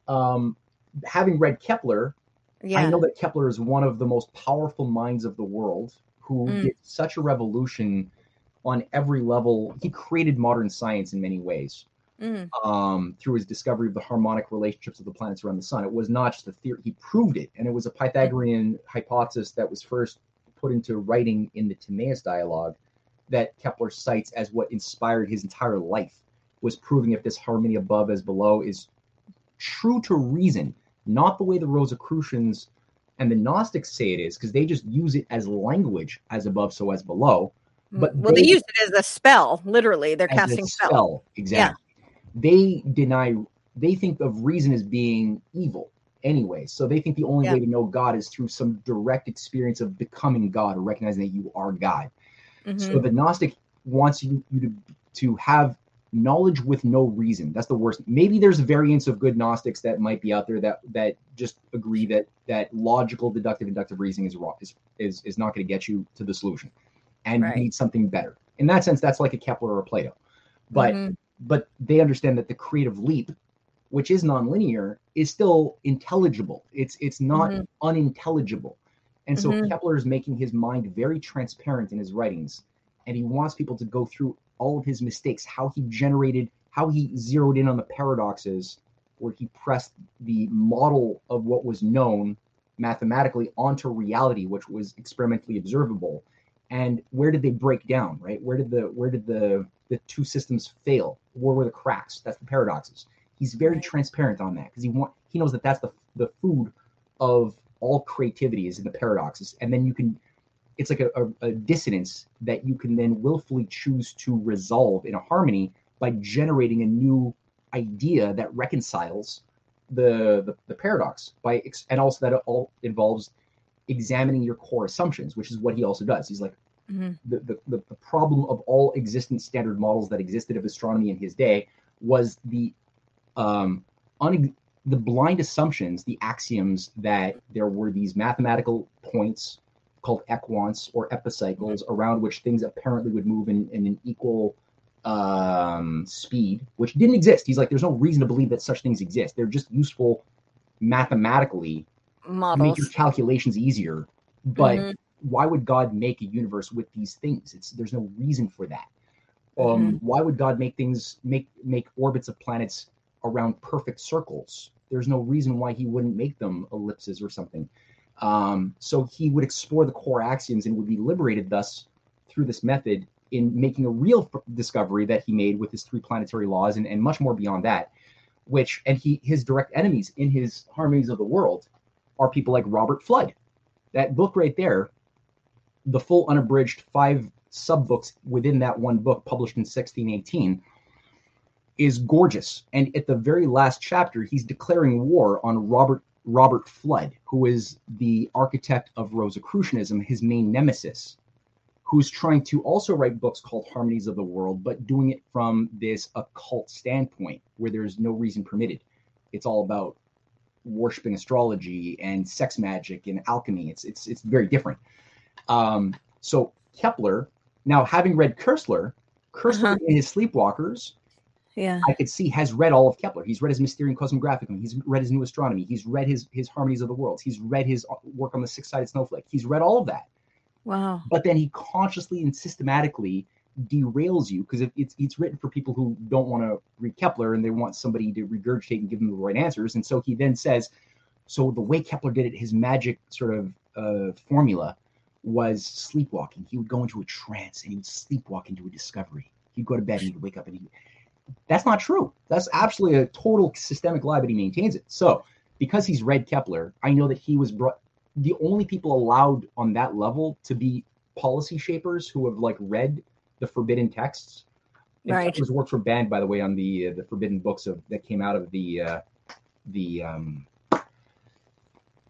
um, having read Kepler, yeah. I know that Kepler is one of the most powerful minds of the world who mm. did such a revolution on every level. He created modern science in many ways mm. um, through his discovery of the harmonic relationships of the planets around the sun. It was not just a theory; he proved it, and it was a Pythagorean hypothesis that was first put into writing in the Timaeus dialogue that Kepler cites as what inspired his entire life. Was proving if this harmony above as below is true to reason, not the way the Rosicrucians and the Gnostics say it is, because they just use it as language, as above, so as below. Mm. But well, they, they use it as a spell. Literally, they're casting spell. spell. Exactly they deny they think of reason as being evil anyway. So they think the only yeah. way to know God is through some direct experience of becoming God or recognizing that you are God. Mm-hmm. So the Gnostic wants you, you to to have knowledge with no reason. That's the worst. Maybe there's variants of good Gnostics that might be out there that that just agree that that logical, deductive, inductive reasoning is wrong is is, is not going to get you to the solution, and right. you need something better. In that sense, that's like a Kepler or a Plato. But mm-hmm but they understand that the creative leap which is nonlinear is still intelligible it's it's not mm-hmm. unintelligible and so mm-hmm. kepler is making his mind very transparent in his writings and he wants people to go through all of his mistakes how he generated how he zeroed in on the paradoxes where he pressed the model of what was known mathematically onto reality, which was experimentally observable. And where did they break down? Right? Where did the where did the the two systems fail? Where were the cracks? That's the paradoxes. He's very transparent on that because he want he knows that that's the the food of all creativity is in the paradoxes, and then you can it's like a, a, a, dissonance that you can then willfully choose to resolve in a harmony by generating a new idea that reconciles the, the, the paradox by and also that it all involves examining your core assumptions which is what he also does he's like mm-hmm. the, the, the, problem of all existent standard models that existed of astronomy in his day was the um un, the blind assumptions the axioms that there were these mathematical points called equants or epicycles around which things apparently would move in, in an equal um, speed, which didn't exist. He's like, there's no reason to believe that such things exist. They're just useful mathematically Models. make your calculations easier. But mm-hmm. why would God make a universe with these things? It's there's no reason for that. Um, mm-hmm. Why would God make things make make orbits of planets around perfect circles? There's no reason why He wouldn't make them ellipses or something. Um, so he would explore the core axioms and would be liberated thus through this method in making a real discovery that he made with his three planetary laws and, and much more beyond that which and he his direct enemies in his harmonies of the world are people like robert Fludd. that book right there the full unabridged five sub books within that one book published in 1618 is gorgeous and at the very last chapter he's declaring war on robert Robert Fludd, who is the architect of Rosicrucianism, his main nemesis, who's trying to also write books called Harmonies of the World, but doing it from this occult standpoint where there's no reason permitted. It's all about worshiping astrology and sex magic and alchemy. It's it's it's very different. Um, so Kepler, now having read Koestler, Koestler uh-huh. in his Sleepwalkers yeah. I could see has read all of Kepler. He's read his Mysterium Cosmographicum. He's read his New Astronomy. He's read his his Harmonies of the Worlds. He's read his work on the six sided snowflake. He's read all of that. Wow. But then he consciously and systematically derails you because it's it's written for people who don't want to read Kepler and they want somebody to regurgitate and give them the right answers. And so he then says, so the way Kepler did it, his magic sort of uh, formula was sleepwalking. He would go into a trance and he would sleepwalk into a discovery. He'd go to bed and he'd wake up and he that's not true. That's absolutely a total systemic lie, but he maintains it. So, because he's read Kepler, I know that he was brought the only people allowed on that level to be policy shapers who have like read the forbidden texts. And right. Kepler's works were banned, by the way, on the uh, the forbidden books of that came out of the uh, the um,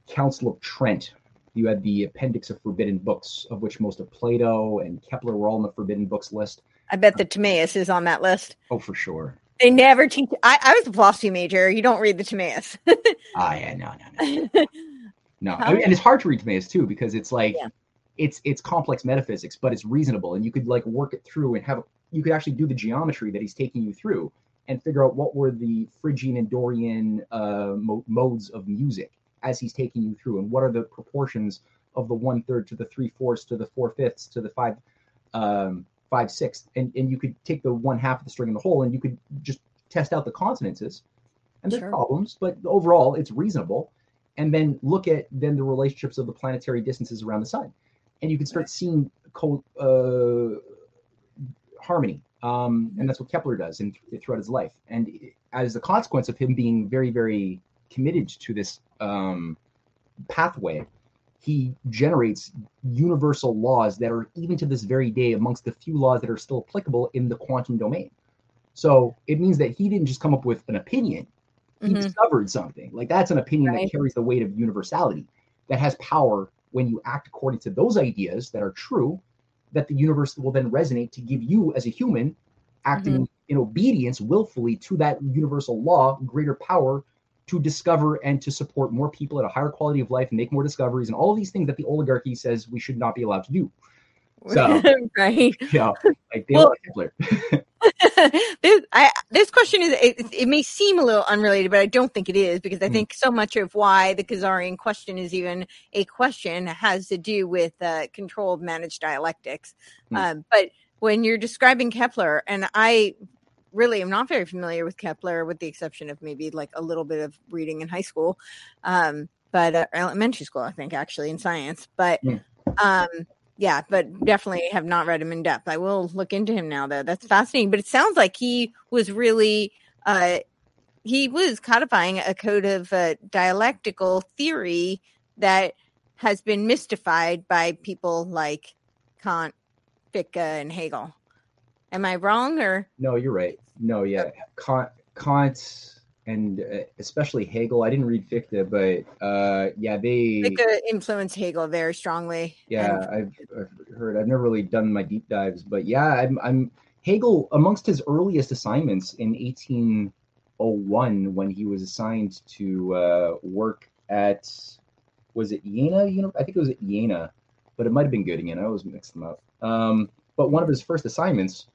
Council of Trent. You had the appendix of forbidden books, of which most of Plato and Kepler were all on the forbidden books list. I bet the Timaeus is on that list. Oh, for sure. They never teach. I, I was a philosophy major. You don't read the Timaeus. Ah, yeah, no, no, no, [laughs] no. I mean, and it's hard to read Timaeus too because it's like yeah. It's it's complex metaphysics, but it's reasonable, and you could like work it through and have you could actually do the geometry that he's taking you through and figure out what were the Phrygian and Dorian uh, mo- modes of music as he's taking you through, and what are the proportions of the one third to the three fourths to the four fifths to the five um, five sixths, and and you could take the one half of the string and the whole, and you could just test out the consonances. And there's sure. problems, but overall it's reasonable. And then look at then the relationships of the planetary distances around the sun, and you can start seeing co- uh, harmony. Um, and that's what Kepler does in, throughout his life. And as a consequence of him being very, very committed to this um, pathway, he generates universal laws that are even to this very day amongst the few laws that are still applicable in the quantum domain. So it means that he didn't just come up with an opinion, he mm-hmm. discovered something. Like that's an opinion right. that carries the weight of universality, that has power when you act according to those ideas that are true, that the universe will then resonate to give you as a human acting mm-hmm. in obedience willfully to that universal law greater power to discover and to support more people at a higher quality of life and make more discoveries and all of these things that the oligarchy says we should not be allowed to do. So, [laughs] right. Yeah. like they well, [laughs] [laughs] this, I, this question is, it, it, may seem a little unrelated, but I don't think it is because I mm. think so much of why the Khazarian question is even a question has to do with uh, controlled managed dialectics. Mm. Um, but when you're describing Kepler, and I really am not very familiar with Kepler, with the exception of maybe like a little bit of reading in high school. Um, but uh, elementary school, I think, actually in science. But Hmm. um, yeah, but definitely have not read him in depth. I will look into him now, though. That's fascinating. But it sounds like he was really, uh, he was codifying a code of uh, dialectical theory that has been mystified by people like Kant, Fichte, and Hegel. Am I wrong or? No, you're right. No, yeah, Kant, Kant and uh, especially Hegel. I didn't read Fichte, but uh, yeah, they. Fichte influenced Hegel very strongly. Yeah, I've, I've heard. I've never really done my deep dives, but yeah, I'm, I'm Hegel amongst his earliest assignments in 1801 when he was assigned to uh, work at was it Jena? You know, I think it was at Jena, but it might have been Göttingen. I always mix them up. Um, but one of his first assignments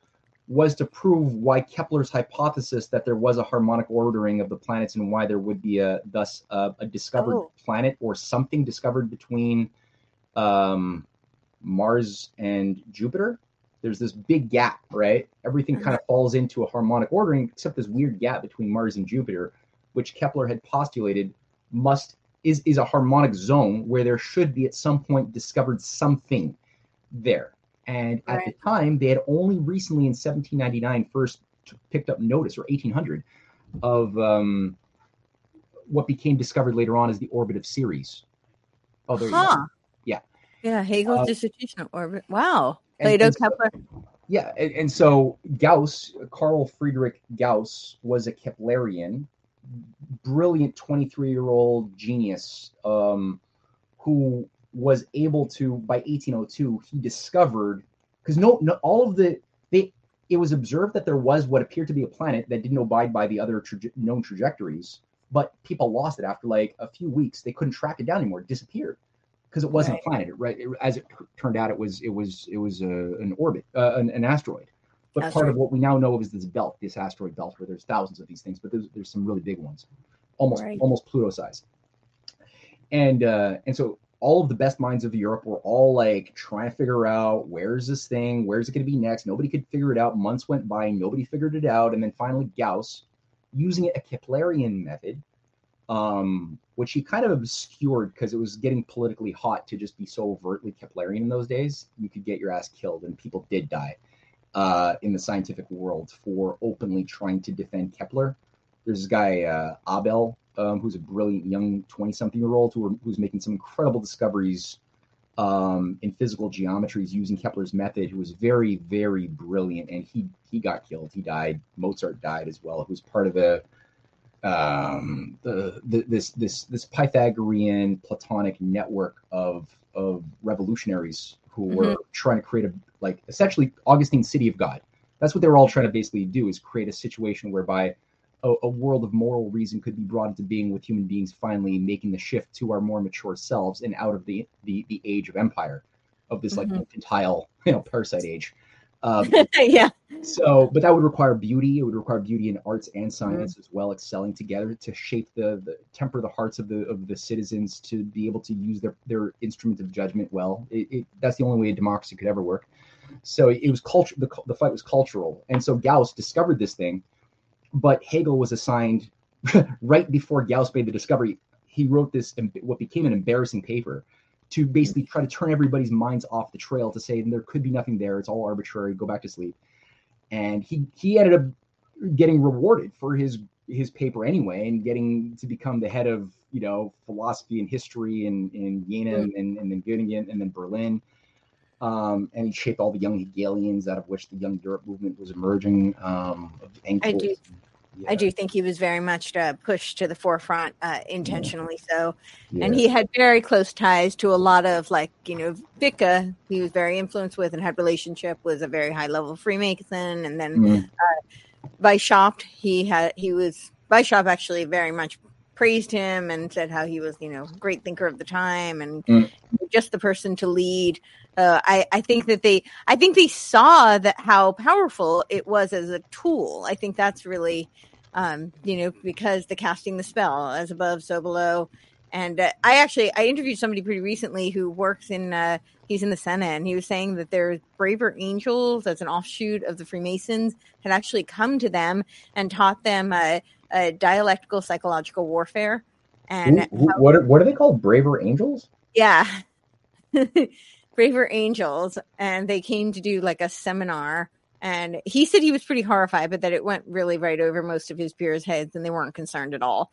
was to prove why Kepler's hypothesis that there was a harmonic ordering of the planets and why there would be a thus a, a discovered Oh. planet or something discovered between um, Mars and Jupiter. There's this big gap, right? Everything kind of falls into a harmonic ordering, except this weird gap between Mars and Jupiter, which Kepler had postulated must is is a harmonic zone where there should be at some point discovered something there. And at the time, they had only recently in 1799 first t- picked up notice, or 1800, of um, what became discovered later on as the orbit of Ceres. Oh, there you go. Yeah. Yeah, Hegel's Uh, dissertation orbit. Wow. and- Plato, and so- Kepler. Yeah, and, and so Gauss, Carl Friedrich Gauss, was a Keplerian, brilliant 23 year old genius um, who was able to, by 1802, he discovered because no, no, all of the they it was observed that there was what appeared to be a planet that didn't abide by the other traje- known trajectories, but people lost it after like a few weeks. They couldn't track it down anymore; it disappeared because it wasn't a planet. Right? It- as it turned out, it was it was it was a, an orbit, uh, an, an asteroid. But part of what we now know of is this belt, this asteroid belt, where there's thousands of these things, but there's there's some really big ones, almost Right. almost Pluto size. And uh, and so all of the best minds of Europe were all like trying to figure out where's this thing, where's it going to be next. Nobody could figure it out. Months went by, nobody figured it out, and then finally Gauss, using a Keplerian method, um, which he kind of obscured because it was getting politically hot to just be so overtly Keplerian in those days. You could get your ass killed, and people did die uh, in the scientific world for openly trying to defend Kepler. There's this guy uh, Abel, um, who's a brilliant young 20-something-year-old who, who's making some incredible discoveries um, in physical geometries using Kepler's method. Who was very, very brilliant, and he he got killed. He died. Mozart died as well. Who was part of the um, the, the this this this Pythagorean Platonic network of of revolutionaries who were trying to create a like essentially Augustine's city of God. That's what they were all trying to basically do is create a situation whereby a, a world of moral reason could be brought into being with human beings finally making the shift to our more mature selves and out of the the, the age of empire of this like Mhm. infantile [laughs] you know parasite age. Um, [laughs] yeah. so but that would require beauty it would require beauty in arts and science as well excelling together to shape the, the temper the hearts of the of the citizens to be able to use their their instrument of judgment well it, it, that's the only way a democracy could ever work so it was culture the, the fight was cultural and so gauss discovered this thing but hegel was assigned [laughs] right before gauss made the discovery he wrote this what became an embarrassing paper to basically try to turn everybody's minds off the trail to say there could be nothing there it's all arbitrary go back to sleep. And he he ended up getting rewarded for his his paper anyway and getting to become the head of you know philosophy and history in in Jena and, and, and then Göttingen and then Berlin um, and he shaped all the young Hegelians out of which the young Europe movement was emerging um, of I do- Engels. I do think he was very much uh, pushed to the forefront uh, intentionally so. yeah. And he had very close ties to a lot of like, you know, Fichte, he was very influenced with and had relationship with a very high level Freemason. And then Mm, Weishaupt, he had he was Weishaupt actually very much praised him and said how he was, you know, great thinker of the time and Mm. just the person to lead. Uh, I, I think that they I think they saw that how powerful it was as a tool. I think that's really um, you know, because the casting the spell as above, so below. And uh, I actually I interviewed somebody pretty recently who works in uh, he's in the Senate and he was saying that their braver angels as an offshoot of the Freemasons had actually come to them and taught them uh, uh, dialectical psychological warfare And what are, what are they called? Braver Angels? Yeah. [laughs] Braver Angels. And they came to do like a seminar. And he said he was pretty horrified, but that it went really right over most of his peers' heads and they weren't concerned at all.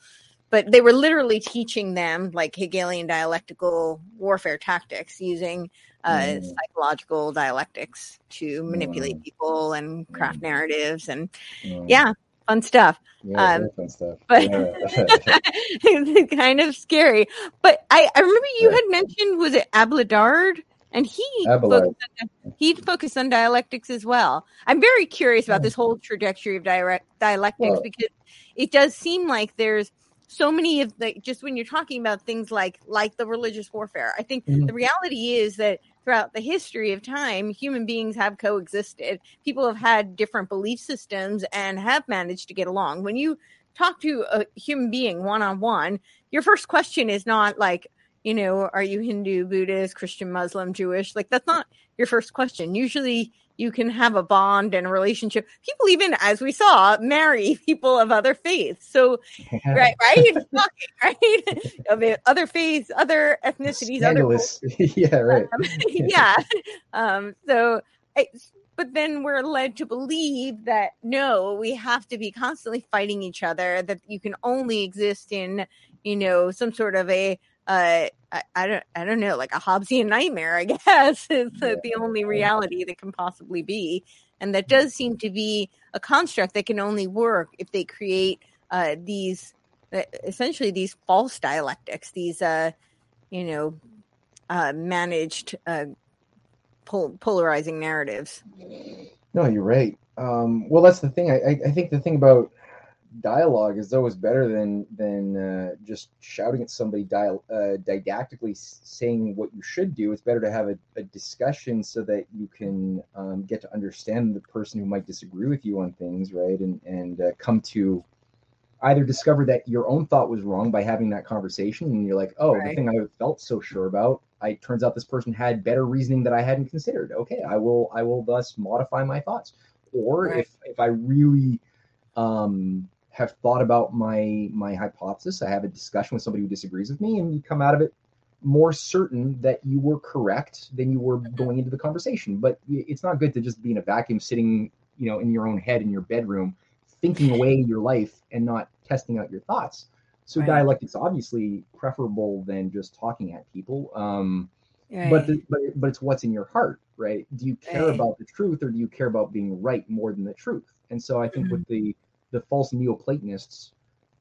But they were literally teaching them like Hegelian dialectical warfare tactics using uh, mm. psychological dialectics to manipulate mm. people and craft mm. narratives. And mm. yeah, fun stuff. Yeah, um, fun stuff. But [laughs] it's kind of scary. But I, I remember you had mentioned was it Abelard? And he focused on, he focused on dialectics as well. I'm very curious about this whole trajectory of direct dialectics well, because it does seem like there's so many of the just when you're talking about things like like the religious warfare. I think mm-hmm. the reality is that throughout the history of time, human beings have coexisted. People have had different belief systems and have managed to get along. When you talk to a human being one on one, your first question is not like, you know, are you Hindu, Buddhist, Christian, Muslim, Jewish? Like, that's not your first question. Usually, you can have a bond and a relationship. People even, as we saw, marry [laughs] people of other faiths. So, right, right, [laughs] right, of other faiths, other ethnicities, Scandalous. other [laughs] yeah, right, um, yeah. Um, so, I, but then we're led to believe that no, we have to be constantly fighting each other. That you can only exist in, you know, some sort of a uh, I, I, don't I don't know, like a Hobbesian [laughs] nightmare, I guess, is yeah. the only reality that can possibly be. And that does seem to be a construct that can only work if they create uh, these uh, essentially these false dialectics, these uh, you know, uh, managed uh, pol- polarizing narratives. No, you're right. Um, well, that's the thing. I, I think the thing about dialogue is always better than than uh, just shouting at somebody dial, uh, didactically saying what you should do. It's better to have a, a discussion so that you can um, get to understand the person who might disagree with you on things, right? And and uh, come to either discover that your own thought was wrong by having that conversation, and you're like, oh, right. the thing I felt so sure about, I turns out this person had better reasoning that I hadn't considered. Okay, I will I will thus modify my thoughts. Or right. if if I really um, have thought about my my hypothesis. I have a discussion with somebody who disagrees with me, and you come out of it more certain that you were correct than you were going into the conversation. But it's not good to just be in a vacuum, sitting you know in your own head in your bedroom, thinking away your life and not testing out your thoughts. So right. dialectics obviously preferable than just talking at people. Um, right. But the, but but it's what's in your heart, right? Do you care right. about the truth or do you care about being right more than the truth? And so I think mm-hmm. with the the false Neoplatonists,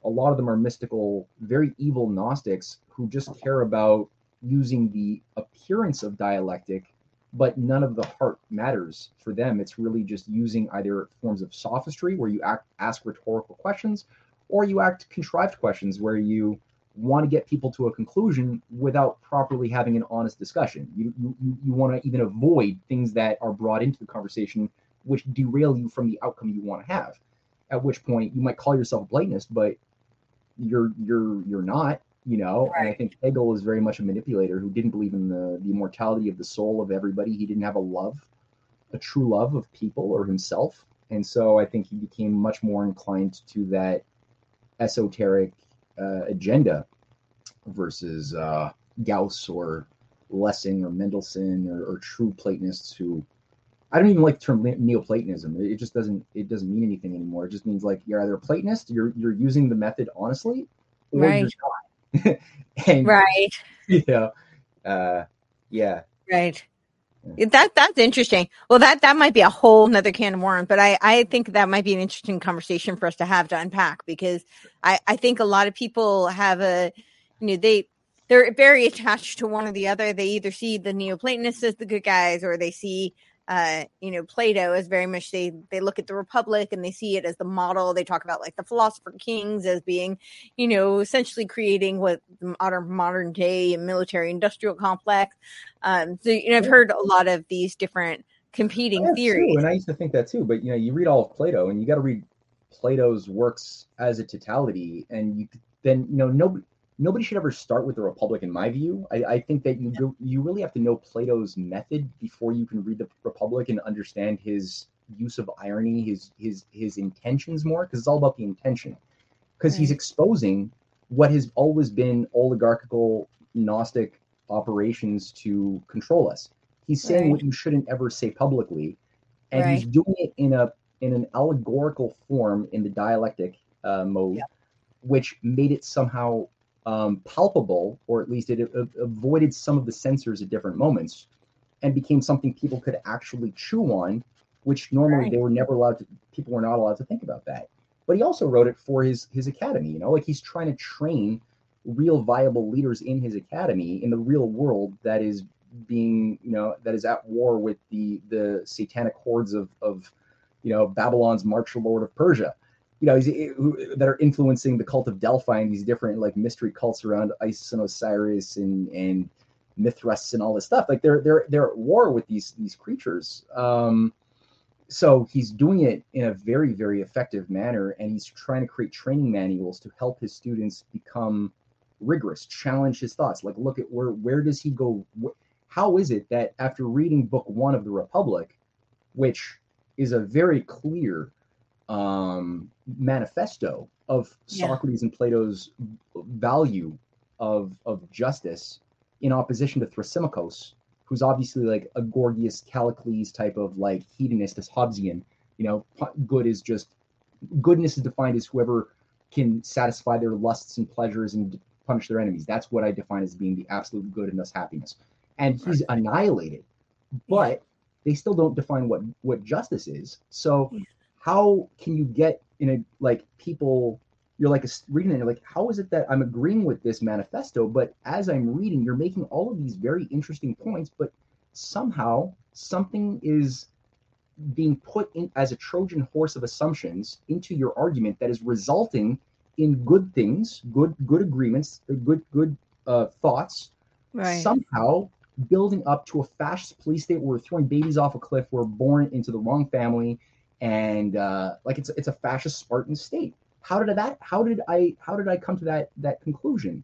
a lot of them are mystical, very evil Gnostics who just care about using the appearance of dialectic, but none of the heart matters for them. It's really just using either forms of sophistry where you act, ask rhetorical questions, or you act contrived questions where you want to get people to a conclusion without properly having an honest discussion. You you, you want to even avoid things that are brought into the conversation which derail you from the outcome you want to have at which point you might call yourself a Platonist, but you're you're you're not, you know. Right. And I think Hegel is very much a manipulator who didn't believe in the the immortality of the soul of everybody. He didn't have a love, a true love of people or himself, and so I think he became much more inclined to that esoteric uh, agenda versus uh, Gauss or Lessing or Mendelssohn or, or true Platonists who I don't even like the term Neoplatonism. It just doesn't it doesn't mean anything anymore. It just means like you're either a Platonist, you're you're using the method honestly, or right. you're not. [laughs] and, right. [laughs] You know, uh, yeah. Right. That that's interesting. Well, that that might be a whole nother can of worms, but I I think that might be an interesting conversation for us to have to unpack because I I think a lot of people have a you know they they're very attached to one or the other. They either see the Neoplatonists as the good guys, or they see uh, you know, Plato is very much they they look at the Republic and they see it as the model. They talk about like the philosopher kings as being, you know, essentially creating what modern modern day military industrial complex. Um, so you know, I've heard a lot of these different competing theories, and I used to think that too. But you know, you read all of Plato, and you got to read Plato's works as a totality, and you then you know nobody nobody should ever start with the Republic, in my view. I, I think that you yeah. you really have to know Plato's method before you can read the Republic and understand his use of irony, his his his intentions more, because it's all about the intention. Because right. he's exposing what has always been oligarchical Gnostic operations to control us. He's saying right. what you shouldn't ever say publicly, and right. he's doing it in a in an allegorical form in the dialectic uh, mode, yeah. which made it somehow um, palpable, or at least it, it, avoided some of the censors at different moments, and became something people could actually chew on, which normally right. they were never allowed to. People were not allowed to think about that. But he also wrote it for his his academy. You know, like he's trying to train real viable leaders in his academy in the real world that is being you know that is at war with the the satanic hordes of of you know Babylon's martial lord of Persia you know that are influencing the cult of Delphi and these different like mystery cults around Isis and Osiris and and Mithras and all this stuff like they're they're they're at war with these these creatures um so he's doing it in a very very effective manner and he's trying to create training manuals to help his students become rigorous, challenge his thoughts. Like, look at where where does he go? How is it that after reading book one of the Republic, which is a very clear um, manifesto of yeah. Socrates and Plato's value of of justice in opposition to Thrasymachos, who's obviously like a Gorgias Callicles type of like hedonist as Hobbesian. You know, good is just goodness is defined as whoever can satisfy their lusts and pleasures and punish their enemies. That's what I define as being the absolute good and thus happiness. And he's right. annihilated, but yeah. they still don't define what what justice is. So yeah. How can you get in a like people? You're like a, reading it, and you're like, how is it that I'm agreeing with this manifesto, but as I'm reading, you're making all of these very interesting points, but somehow something is being put in as a Trojan horse of assumptions into your argument that is resulting in good things, good good agreements, good good uh, thoughts, right. somehow building up to a fascist police state where we're throwing babies off a cliff, we're born into the wrong family, and uh, like it's it's a fascist Spartan state. How did that? How did I? How did I come to that that conclusion?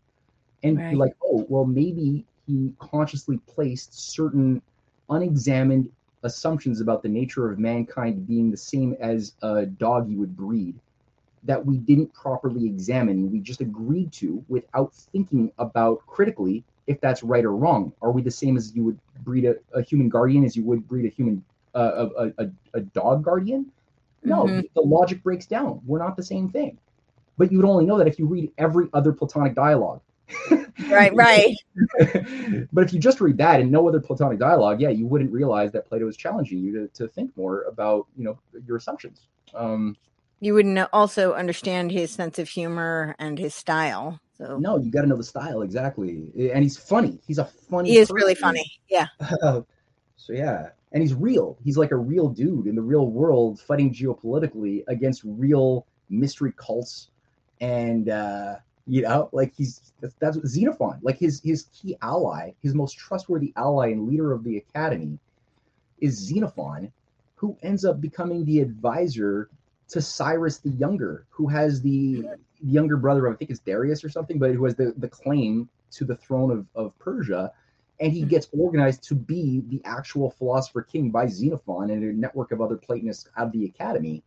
And right. like, oh, well, maybe he consciously placed certain unexamined assumptions about the nature of mankind being the same as a dog you would breed that we didn't properly examine. We just agreed to without thinking about critically if that's right or wrong. Are we the same as you would breed a, a human guardian as you would breed a human a, a, a, dog guardian? No, mm-hmm. the logic breaks down. We're not the same thing. But you would only know that if you read every other Platonic dialogue. right, [laughs] right. but if you just read that and no other Platonic dialogue, yeah, you wouldn't realize that Plato is challenging you to, to think more about, you know, your assumptions. Um, you wouldn't also understand his sense of humor and his style. So no, you got to know the style exactly, and he's funny. He's a funny. He is person. really funny. Yeah. [laughs] so yeah, and he's real. He's like a real dude in the real world, fighting geopolitically against real mystery cults, and uh, you know, like he's that's, Xenophon. Like his his key ally, his most trustworthy ally and leader of the academy, is Xenophon, who ends up becoming the advisor to Cyrus the Younger, who has the younger brother of I think it's Darius or something, but who has the, the claim to the throne of, of Persia. And he gets organized to be the actual philosopher king by Xenophon and a network of other Platonists out of the academy,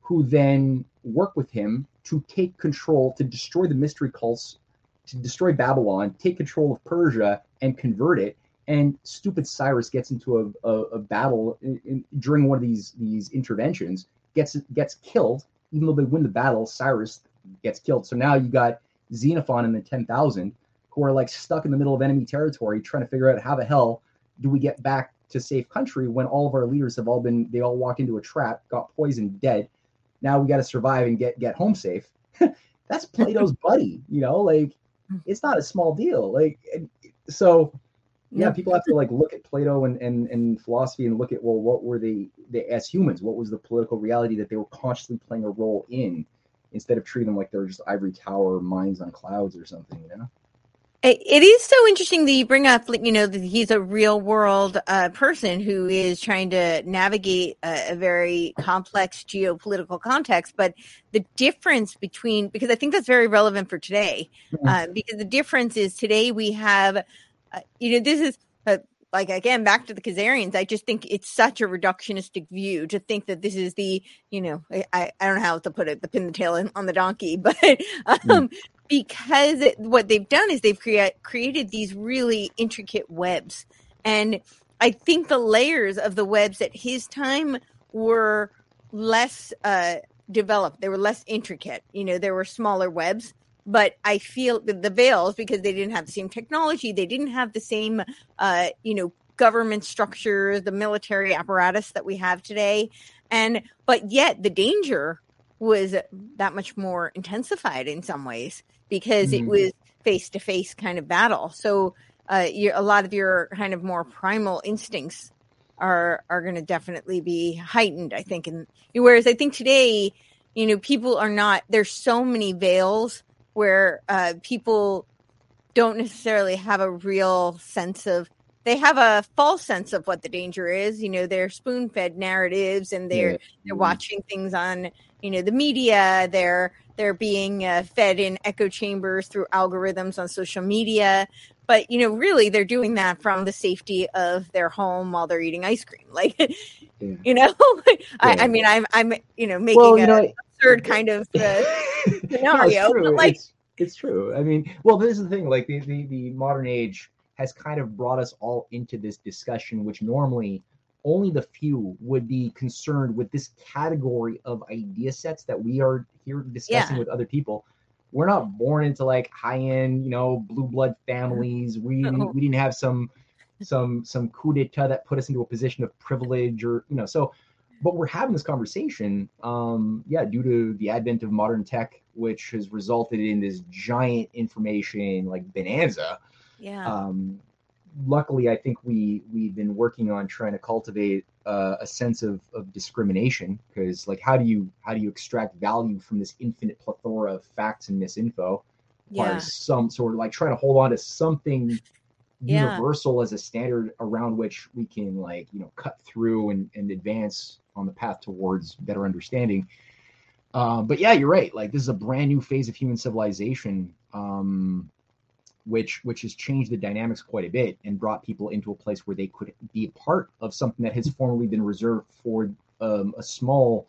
who then work with him to take control, to destroy the mystery cults, to destroy Babylon, take control of Persia, and convert it. And stupid Cyrus gets into a, a, a battle in, in, during one of these these interventions gets gets killed, even though they win the battle. Cyrus gets killed. So now you got Xenophon and the ten thousand who are like stuck in the middle of enemy territory, trying to figure out how the hell do we get back to safe country when all of our leaders have all been they all walk into a trap, got poisoned, dead. Now we got to survive and get get home safe. [laughs] That's Plato's [laughs] buddy, you know, like it's not a small deal. Like so yeah, people have to like look at Plato and, and, and philosophy and look at well, what were they, they as humans? What was the political reality that they were consciously playing a role in, instead of treating them like they're just ivory tower minds on clouds or something, you know? It is so interesting that you bring up, you know, that he's a real world uh, person who is trying to navigate a, a, very complex geopolitical context. But the difference between, because I think that's very relevant for today, mm-hmm. uh, because the difference is today we have uh, you know, this is uh, like again back to the Khazarians. I just think it's such a reductionistic view to think that this is the you know I I don't know how to put it the pin the tail on the donkey, [laughs] but um, mm. Because it, what they've done is they've crea- created these really intricate webs. And i think the layers of the webs at his time were less uh, developed. They were less intricate. You know there were smaller webs. But i feel the, the veils because they didn't have the same technology they didn't have the same uh, you know government structures, the military apparatus that we have today. And but yet the danger was that much more intensified in some ways because mm-hmm. it was face to face kind of battle. So uh, a lot of your kind of more primal instincts are are going to definitely be heightened. I think, and whereas I think today, you know, people are not. There's so many veils where uh, people don't necessarily have a real sense of they have a false sense of what the danger is. You know, they're spoon fed narratives and they're yeah. they're watching things on you know the media. They're they're being uh, fed in echo chambers through algorithms on social media. But you know, really, they're doing that from the safety of their home while they're eating ice cream. [laughs] Like, yeah. you know, [laughs] I, yeah. I, mean, I'm I'm you know making well, you know, a absurd kind of [laughs] uh, scenario, no, but like. It's, it's true. I mean, well, this is the thing. Like the, the, the modern age has kind of brought us all into this discussion, which normally only the few would be concerned with this category of idea sets that we are here discussing yeah. with other people. We're not born into like high end, you know, blue blood families. We no. we didn't have some some some coup d'etat that put us into a position of privilege or you know so but we're having this conversation um yeah due to the advent of modern tech which has resulted in this giant information like bonanza yeah. Um, luckily, I think we we've been working on trying to cultivate uh, a sense of, of discrimination because, like, how do you how do you extract value from this infinite plethora of facts and misinfo? Yeah. some sort of like trying to hold on to something yeah. universal as a standard around which we can like you know cut through and, and advance on the path towards better understanding uh, but yeah you're right like this is a brand new phase of human civilization um, which which has changed the dynamics quite a bit and brought people into a place where they could be a part of something that has formerly been reserved for um, a small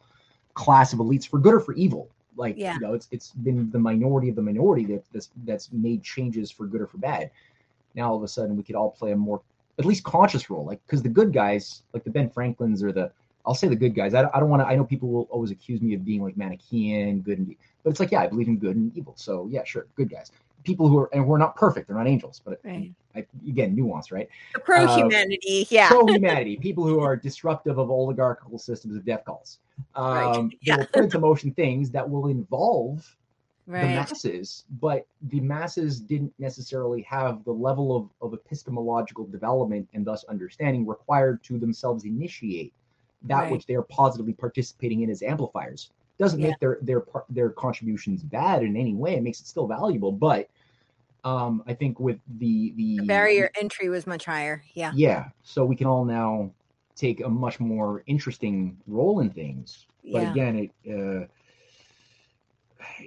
class of elites for good or for evil. Like yeah. you know it's it's been the minority of the minority that that's, that's made changes for good or for bad. Now all of a sudden we could all play a more at least conscious role. Like because the good guys like the ben franklins or the i'll say the good guys. I, I don't want to i know people will always accuse me of being like manichean good and evil, but it's like yeah i believe in good and evil. So yeah sure good guys people who are and we're not perfect they're not angels but right. I, again nuance right pro humanity uh, yeah pro humanity people who are disruptive of oligarchical systems of death cults um, right. [laughs] yeah. will put into motion things that will involve right. the masses but the masses didn't necessarily have the level of, of epistemological development and thus understanding required to themselves initiate that right. which they are positively participating in as amplifiers doesn't yeah. make their their their contributions bad in any way. It makes it still valuable, but um, I think with the, the the barrier entry was much higher. Yeah. Yeah. So we can all now take a much more interesting role in things. But yeah. again, it, uh,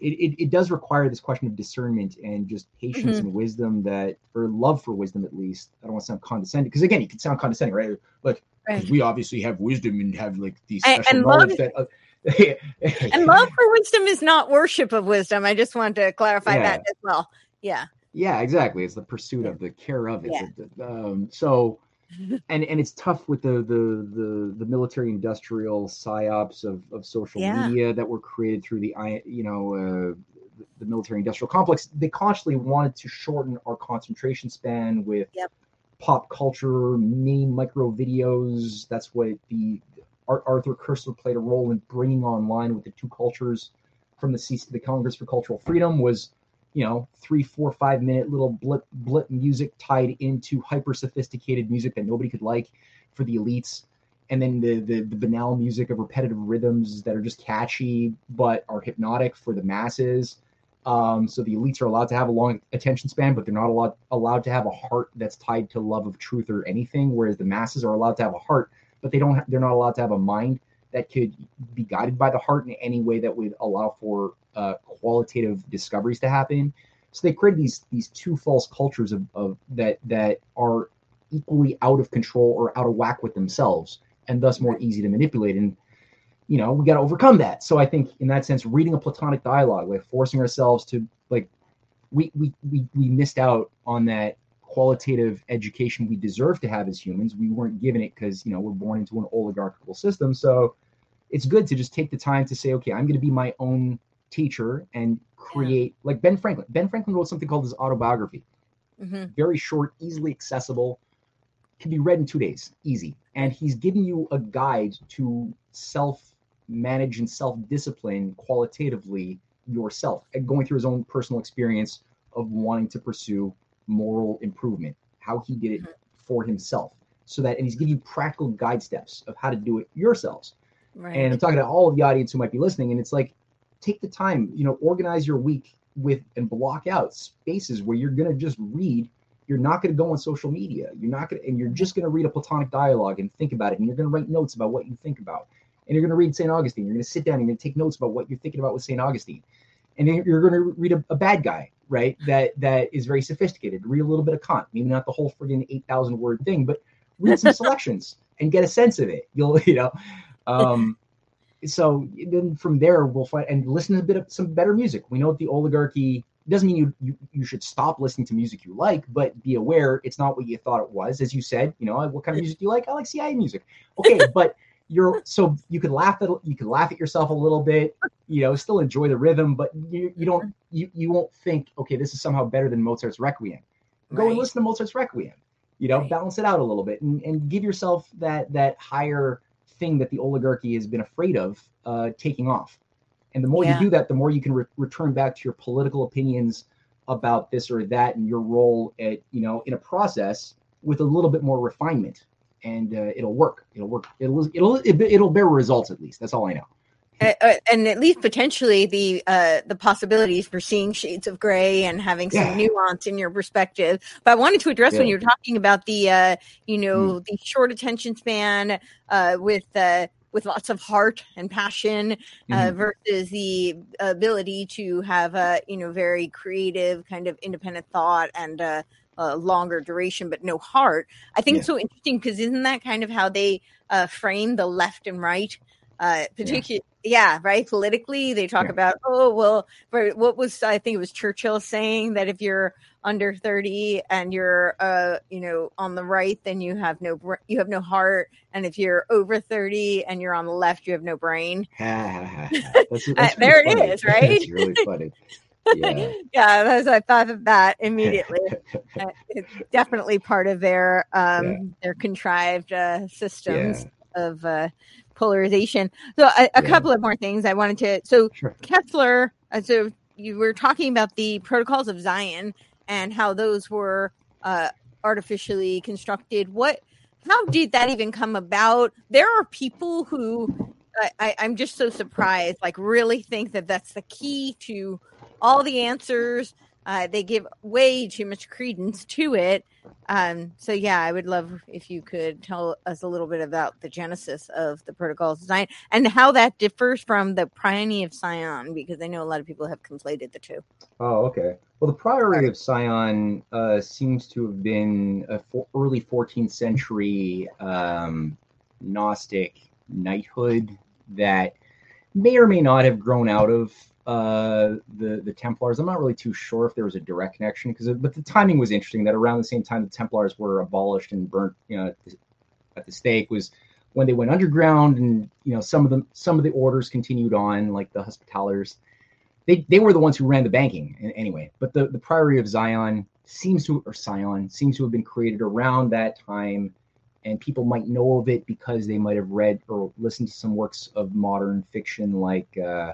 it, it it does require this question of discernment and just patience mm-hmm. and wisdom that, or love for wisdom at least. I don't want to sound condescending because again, you can sound condescending, right? Like right. we obviously have wisdom and have like these special and, and knowledge love, that. Uh, and [laughs] love for wisdom is not worship of wisdom. I just want to clarify yeah. that as well. Yeah. Yeah, exactly. It's the pursuit of the care of it. Yeah. Um, so, and and it's tough with the the the, the military industrial psyops of, of social yeah. media that were created through the you know uh, the military industrial complex. They consciously wanted to shorten our concentration span with yep. pop culture, meme, micro videos. That's what the Arthur Koestler played a role in bringing online with the two cultures from the CC, the Congress for Cultural Freedom was, you know, three, four, five minute little blip blip music tied into hyper sophisticated music that nobody could like for the elites, and then the, the the banal music of repetitive rhythms that are just catchy but are hypnotic for the masses. Um, so the elites are allowed to have a long attention span, but they're not allowed allowed to have a heart that's tied to love of truth or anything. Whereas the masses are allowed to have a heart but they don't they're not allowed to have a mind that could be guided by the heart in any way that would allow for uh, qualitative discoveries to happen. So they create these these two false cultures of, of that that are equally out of control or out of whack with themselves, and thus more easy to manipulate. And you know we got to overcome that. So I think in that sense, reading a Platonic dialogue, like forcing ourselves to like we we we, we missed out on that qualitative education we deserve to have as humans. We weren't given it because you know we're born into an oligarchical system. So it's good to just take the time to say, okay, I'm going to be my own teacher and create like Ben Franklin. Ben Franklin wrote something called his autobiography. Mm-hmm. Very short, easily accessible, can be read in two days, easy. And he's giving you a guide to self manage and self discipline qualitatively yourself and going through his own personal experience of wanting to pursue moral improvement, how he did it mm-hmm. for himself. So that, and he's giving you practical guide steps of how to do it yourselves. Right. And I'm talking to all of the audience who might be listening, and it's like, take the time, you know, organize your week with and block out spaces where you're going to just read. You're not going to go on social media. You're not going to, and you're just going to read a Platonic dialogue and think about it. And you're going to write notes about what you think about. And you're going to read St. Augustine. You're going to sit down and you're going to take notes about what you're thinking about with St. Augustine. And then you're going to read a, a, bad guy, right? That that is very sophisticated. Read a little bit of Kant, maybe not the whole friggin' eight thousand word thing, but read some [laughs] selections and get a sense of it. You'll, [laughs] you know, um, so then from there we'll find and listen to a bit of some better music. We know that the oligarchy doesn't mean you, you you should stop listening to music you like, but be aware it's not what you thought it was. As you said, you know, what kind of music do you like? I like CIA music. Okay, [laughs] but you're so you could laugh at you could laugh at yourself a little bit, you know, still enjoy the rhythm, but you you don't you you won't think, okay, this is somehow better than Mozart's Requiem. Go right. and listen to Mozart's Requiem. You know, right. balance it out a little bit and, and give yourself that that higher thing that the oligarchy has been afraid of uh, taking off. And the more yeah. you do that, the more you can re- return back to your political opinions about this or that and your role at you know in a process with a little bit more refinement, and uh, it'll work. It'll work. It'll it'll it'll bear results at least. That's all I know. Uh, and at least potentially the uh, the possibilities for seeing shades of gray and having some yeah. nuance in your perspective. But I wanted to address yeah. when you were talking about the uh, you know mm. the short attention span uh, with uh, with lots of heart and passion mm. versus the ability to have a you know very creative kind of independent thought and a longer duration but no heart. I think yeah. it's so interesting because isn't that kind of how they uh, frame the left and right? uh particularly yeah. yeah. right politically they talk yeah. about oh well for what was i think it was churchill saying that if you're under 30 and you're uh you know on the right then you have no you have no heart and if you're over 30 and you're on the left you have no brain that's, [laughs] that's uh, there it funny. is right [laughs] it's really funny yeah, [laughs] yeah i thought of that immediately [laughs] uh, it's definitely part of their um yeah. their contrived uh systems of uh polarization. So a, a yeah. couple of more things I wanted to. So sure. Koestler. Uh, so you were talking about the protocols of Zion and how those were uh, artificially constructed. What? How did that even come about? There are people who I, I'm just so surprised. Like, really think that that's the key to all the answers. Uh, they give way too much credence to it. Um, so yeah, I would love if you could tell us a little bit about the genesis of the protocols design and how that differs from the Priory of Sion, because I know a lot of people have conflated the two. Oh, okay. Well, the Priory of Sion uh, seems to have been a for- early 14th century um, Gnostic knighthood that may or may not have grown out of uh, the the Templars. I'm not really too sure if there was a direct connection because, but the timing was interesting. That around the same time the Templars were abolished and burnt, you know, at the, at the stake was when they went underground, and you know some of them some of the orders continued on, like the Hospitallers. They they were the ones who ran the banking anyway. But the the Priory of Zion seems to or Sion seems to have been created around that time and people might know of it because they might have read or listened to some works of modern fiction like uh,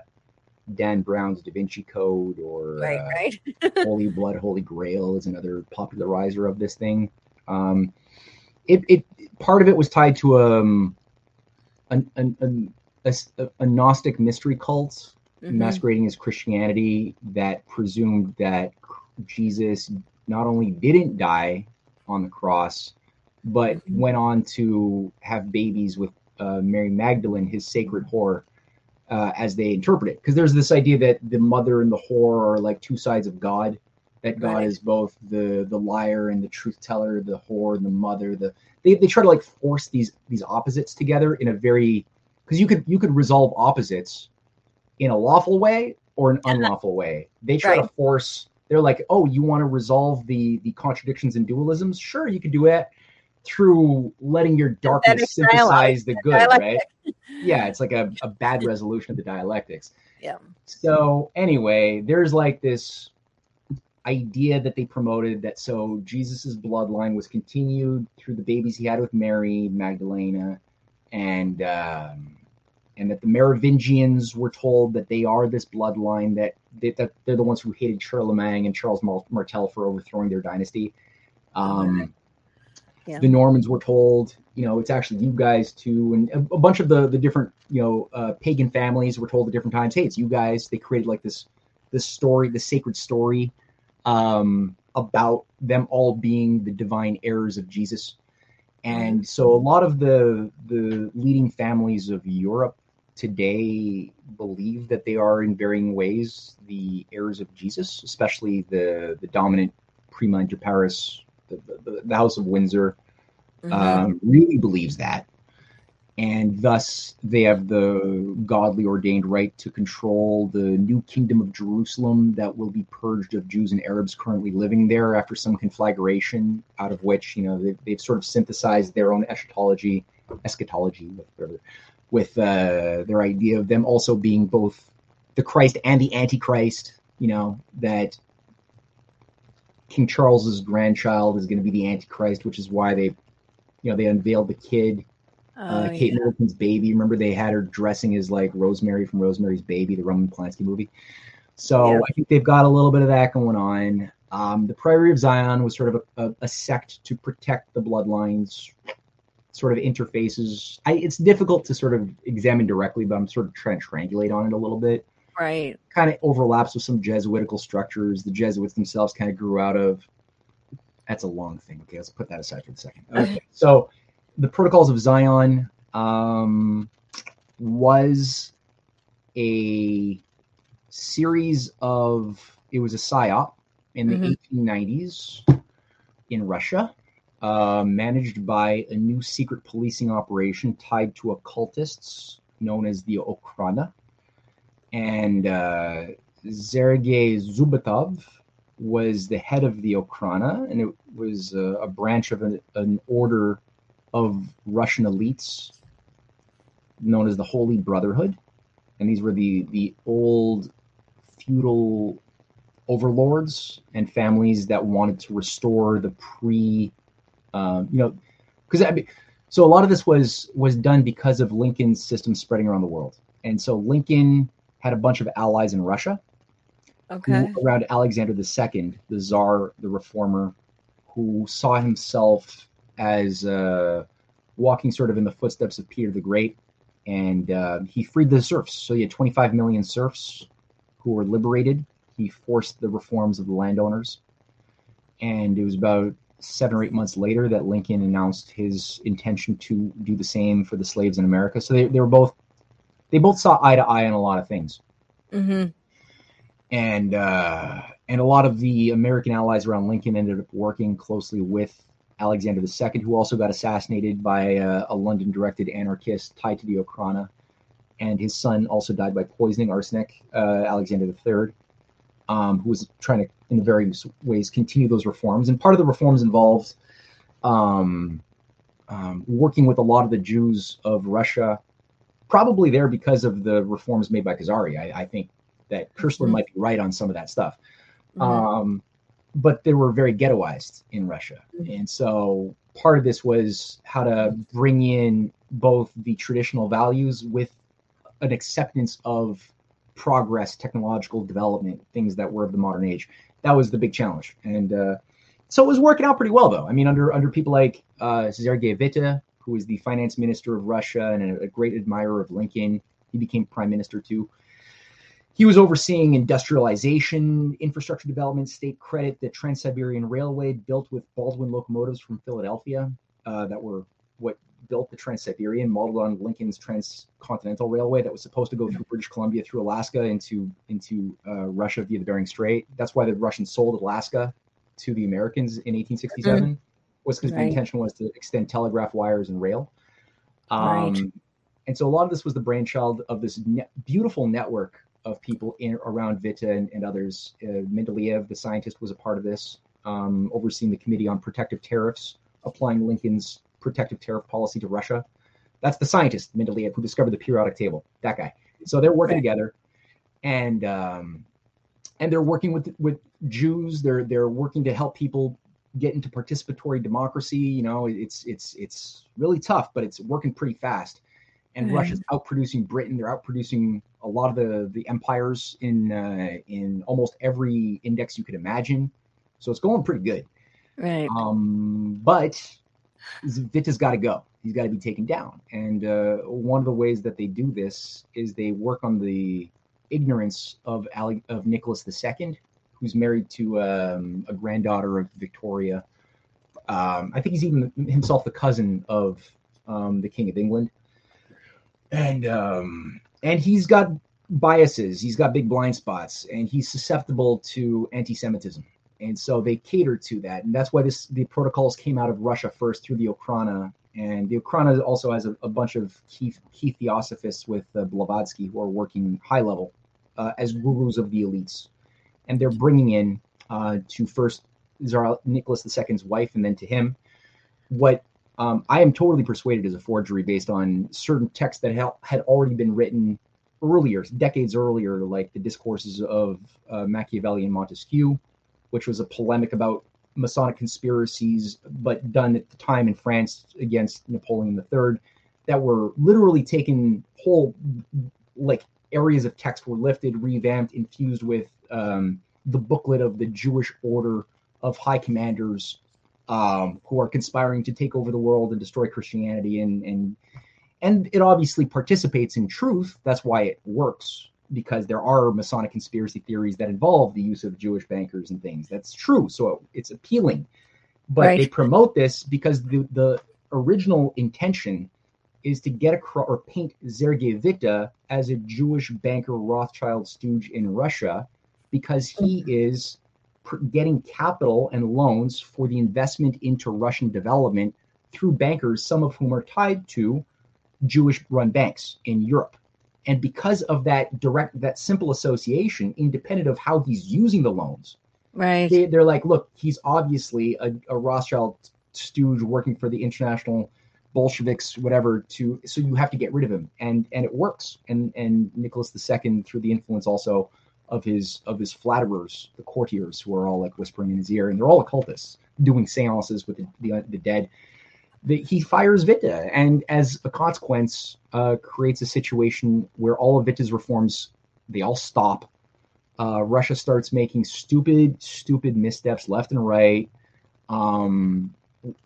Dan Brown's Da Vinci Code or right, uh, right. [laughs] Holy Blood, Holy Grail is another popularizer of this thing. Um, it, it part of it was tied to um, a, a, a, a Gnostic mystery cult mm-hmm. masquerading as Christianity that presumed that Jesus not only didn't die on the cross, but mm-hmm. went on to have babies with uh, Mary Magdalene, his sacred whore, uh, as they interpret it. Because there's this idea that the mother and the whore are like two sides of God. That God right. is both the the liar and the truth teller, the whore and the mother. The they, they try to like force these these opposites together in a very because you could you could resolve opposites in a lawful way or an unlawful way. They try right. to force they're like, oh, you want to resolve the the contradictions and dualisms? Sure, you could do it through letting your darkness synthesize the good, right? Yeah, it's like a, a bad [laughs] resolution of the dialectics. Yeah. So anyway, there's like this idea that they promoted that so Jesus's bloodline was continued through the babies he had with Mary Magdalena, and um, and that the Merovingians were told that they are this bloodline that they, that they're the ones who hated Charlemagne and Charles Martel for overthrowing their dynasty. Um, yeah. The Normans were told, you know, it's actually you guys too, and a, bunch of the the different, you know, uh, pagan families were told at different times, hey, it's you guys. They created like this this story, the sacred story um, about them all being the divine heirs of Jesus. And so a lot of the the leading families of Europe today believe that they are in varying ways the heirs of Jesus, especially the the dominant Prima inter pares, the, the, the House of Windsor, mm-hmm. um, really believes that and thus they have the godly ordained right to control the new kingdom of Jerusalem that will be purged of Jews and Arabs currently living there after some conflagration, out of which you know they've, they've sort of synthesized their own eschatology, eschatology with, with uh, their idea of them also being both the Christ and the Antichrist. You know that King Charles's grandchild is going to be the Antichrist, which is why they, you know, they unveiled the kid uh, oh, Kate yeah. Middleton's baby. Remember they had her dressing as like Rosemary from Rosemary's Baby, the Roman Polanski movie. So yeah. I think they've got a little bit of that going on. Um, the Priory of Zion was sort of a, a, a, sect to protect the bloodlines, sort of interfaces. I, it's difficult to sort of examine directly, but I'm sort of trying to triangulate on it a little bit. Right. Kind of overlaps with some Jesuitical structures. The Jesuits themselves kind of grew out of. That's a long thing. Okay, let's put that aside for a second. Okay, so the Protocols of Zion um, was a series of it was a psyop in the mm-hmm. 1890s in Russia, uh, managed by a new secret policing operation tied to occultists known as the Okhrana. And uh, Sergei Zubatov was the head of the Okhrana, and it was a, a branch of an, an order of Russian elites known as the Holy Brotherhood. And these were the, the old feudal overlords and families that wanted to restore the pre, um, you know, because I mean, so a lot of this was was done because of Lincoln's system spreading around the world, and so Lincoln had a bunch of allies in Russia. Okay. around Alexander II, the Tsar, the reformer, who saw himself as uh, walking sort of in the footsteps of Peter the Great, and uh, he freed the serfs. So he had 25 million serfs who were liberated. He forced the reforms of the landowners, and it was about seven or eight months later that Lincoln announced his intention to do the same for the slaves in America. So they, they were both they both saw eye to eye on a lot of things. Mm-hmm. And uh, and a lot of the American allies around Lincoln ended up working closely with Alexander II, who also got assassinated by a, a London directed anarchist tied to the Okhrana. And his son also died by poisoning arsenic, uh, Alexander III, um, who was trying to, in various ways, continue those reforms. And part of the reforms involved um, um, working with a lot of the Jews of Russia, probably there because of the reforms made by Khazari. I, I think that Koestler mm-hmm. might be right on some of that stuff. Mm-hmm. Um, but they were very ghettoized in Russia. Mm-hmm. And so part of this was how to bring in both the traditional values with an acceptance of progress, technological development, things that were of the modern age. That was the big challenge. And uh, so it was working out pretty well, though. I mean, under under people like uh, Sergei Witte, who was the finance minister of Russia and a, a great admirer of Lincoln, he became prime minister too. He was overseeing industrialization, infrastructure development, state credit, the Trans Siberian Railway built with Baldwin locomotives from Philadelphia uh, that were what built the Trans Siberian, modeled on Lincoln's Transcontinental Railway that was supposed to go through British Columbia, through Alaska, into into uh, Russia via the Bering Strait. That's why the Russians sold Alaska to the Americans in 1867. Was because right. the intention was to extend telegraph wires and rail. Um, right. And so a lot of this was the brainchild of this ne- beautiful network of people in around Witte and, and others. Uh, Mendeleev, the scientist, was a part of this, um, overseeing the Committee on Protective Tariffs, applying Lincoln's protective tariff policy to Russia. That's the scientist, Mendeleev, who discovered the periodic table. That guy. So they're working together, and um, and they're working with with Jews. They're they're working to help people get into participatory democracy. You know, it's it's it's really tough, but it's working pretty fast. And mm-hmm. Russia's outproducing Britain. They're outproducing a lot of the the empires in uh, in almost every index you could imagine. So it's going pretty good. Right. Um, but Witte's got to go. He's got to be taken down. And uh, one of the ways that they do this is they work on the ignorance of Ali, of Nicholas II, who's married to um, a granddaughter of Victoria. Um, I think he's even himself the cousin of um, the King of England, and um, and he's got biases. He's got big blind spots, and he's susceptible to anti-Semitism. And so they cater to that, and that's why this the protocols came out of Russia first through the Okhrana, and the Okhrana also has a, a bunch of key, key theosophists with uh, Blavatsky who are working high level uh, as gurus of the elites and they're bringing in uh, to first Tsar Nicholas II's wife and then to him. What um, I am totally persuaded is a forgery based on certain texts that ha- had already been written earlier, decades earlier, like the discourses of uh, Machiavelli and Montesquieu, which was a polemic about Masonic conspiracies, but done at the time in France against Napoleon III, that were literally taken whole, like areas of text were lifted, revamped, infused with um, the booklet of the Jewish Order of High Commanders um, who are conspiring to take over the world and destroy Christianity, and and and it obviously participates in truth. That's why it works because there are Masonic conspiracy theories that involve the use of Jewish bankers and things. That's true, so it's appealing. But right. they promote this because the the original intention is to get across or paint Sergei as a Jewish banker Rothschild stooge in Russia because he mm-hmm. is getting capital and loans for the investment into Russian development through bankers, some of whom are tied to Jewish run banks in Europe. And because of that direct, that simple association, independent of how he's using the loans, right? They, are like, look, he's obviously a, a Rothschild stooge working for the international Bolsheviks, whatever. To so you have to get rid of him, and and it works. And and Nicholas II, through the influence also of his of his flatterers, the courtiers, who are all like whispering in his ear, and they're all occultists doing seances with the the, the dead. The, he fires Witte, and as a consequence, uh, creates a situation where all of Witte's reforms they all stop. Uh, Russia starts making stupid, stupid missteps left and right. Um,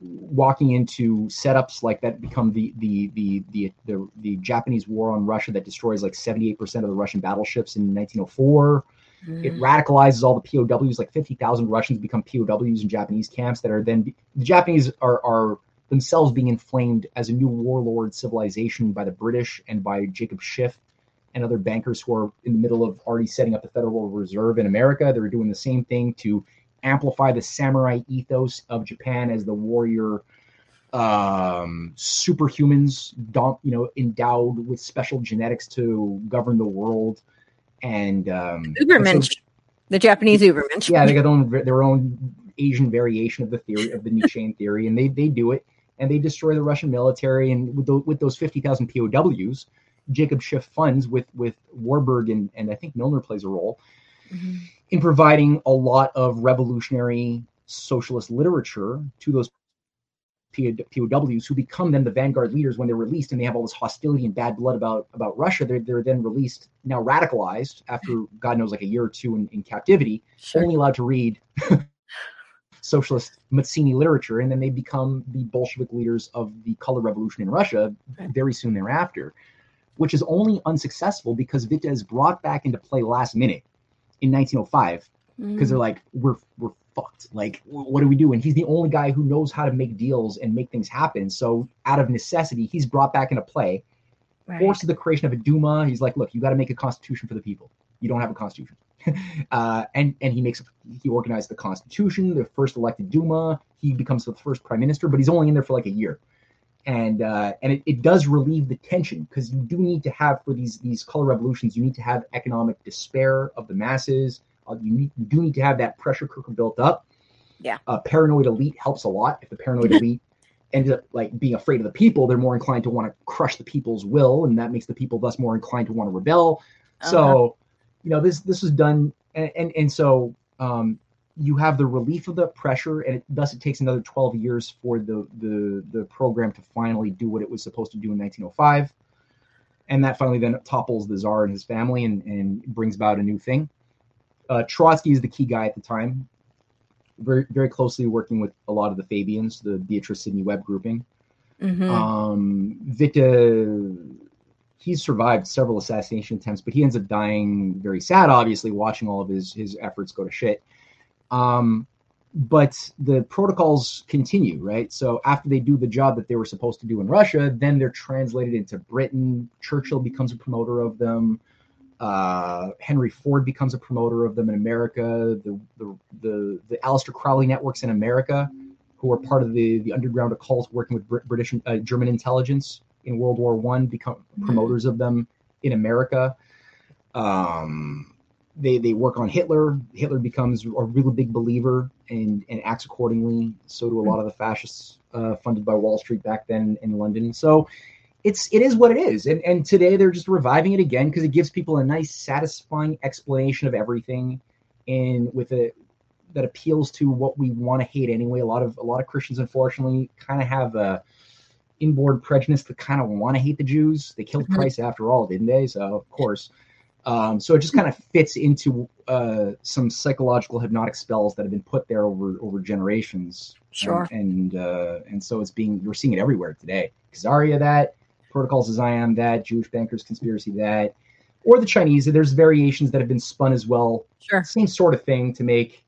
walking into setups like that become the the the the the, the Japanese war on Russia that destroys like 78% of the Russian battleships in 1904. Mm. It radicalizes all the POWs. Like 50,000 Russians become POWs in Japanese camps that are then the Japanese are are themselves being inflamed as a new warlord civilization by the British and by Jacob Schiff and other bankers who are in the middle of already setting up the Federal Reserve in America. They're doing the same thing to amplify the samurai ethos of Japan as the warrior um, superhumans, you know, endowed with special genetics to govern the world. And um, Ubermensch, so, the Japanese Ubermensch. Yeah, they got their own, their own Asian variation of the theory of the Nietzschean [laughs] theory, and they they do it, and they destroy the Russian military. And with the, with those fifty thousand POWs, Jacob Schiff funds with with Warburg and and I think Milner plays a role. Mm-hmm in providing a lot of revolutionary socialist literature to those POWs who become then the vanguard leaders when they're released and they have all this hostility and bad blood about about Russia. They're, they're then released, now radicalized after God knows like a year or two in, in captivity, sure. only allowed to read [laughs] socialist Mazzini literature, and then they become the Bolshevik leaders of the color revolution in Russia very soon thereafter, which is only unsuccessful because Witte is brought back into play last minute in 1905 because mm. they're like we're we're fucked. Like what do we do? And he's the only guy who knows how to make deals and make things happen. So out of necessity he's brought back into play right. forces the creation of a duma. He's like look you got to make a constitution for the people. You don't have a constitution. [laughs] Uh, and and he makes he organized the constitution the first elected duma. He becomes the first prime minister but he's only in there for like a year and uh, and it, it does relieve the tension because you do need to have for these these color revolutions you need to have economic despair of the masses. Uh, you, need, you do need to have that pressure cooker built up. Yeah. Uh, paranoid elite helps a lot. If the paranoid [laughs] elite ends up like being afraid of the people they're more inclined to want to crush the people's will and that makes the people thus more inclined to want to rebel uh-huh. so you know this this is done and and, and so um, you have the relief of the pressure, and it, thus it takes another 12 years for the, the the program to finally do what it was supposed to do in 1905, and that finally then topples the czar and his family and, and brings about a new thing. Uh, Trotsky is the key guy at the time, very very closely working with a lot of the Fabians, the Beatrice Sidney Webb grouping. Mm-hmm. Um, he's survived several assassination attempts, but he ends up dying very sad, obviously, watching all of his his efforts go to shit. Um, but the protocols continue, right? So after they do the job that they were supposed to do in Russia, then they're translated into Britain. Churchill becomes a promoter of them. Uh, Henry Ford becomes a promoter of them in America. The the the, the Aleister Crowley networks in America, who are part of the the underground occult working with Brit- British uh, German intelligence in World War One, become promoters of them in America. Um, they they work on Hitler. Hitler becomes a really big believer and and acts accordingly. So do a lot of the fascists uh, funded by Wall Street back then in London. So it's it is what it is. And and today they're just reviving it again because it gives people a nice, satisfying explanation of everything, and with a that appeals to what we want to hate anyway. A lot of a lot of Christians, unfortunately, kind of have a inborn prejudice to kind of want to hate the Jews. They killed mm-hmm. Christ after all, didn't they? So of course. Um, so it just kind of fits into uh, some psychological hypnotic spells that have been put there over over generations. Sure. And and, uh, and so it's being we're seeing it everywhere today. Khazaria that, Protocols of Zion that, Jewish bankers conspiracy that, or the Chinese. There's variations that have been spun as well. Sure. Same sort of thing to make.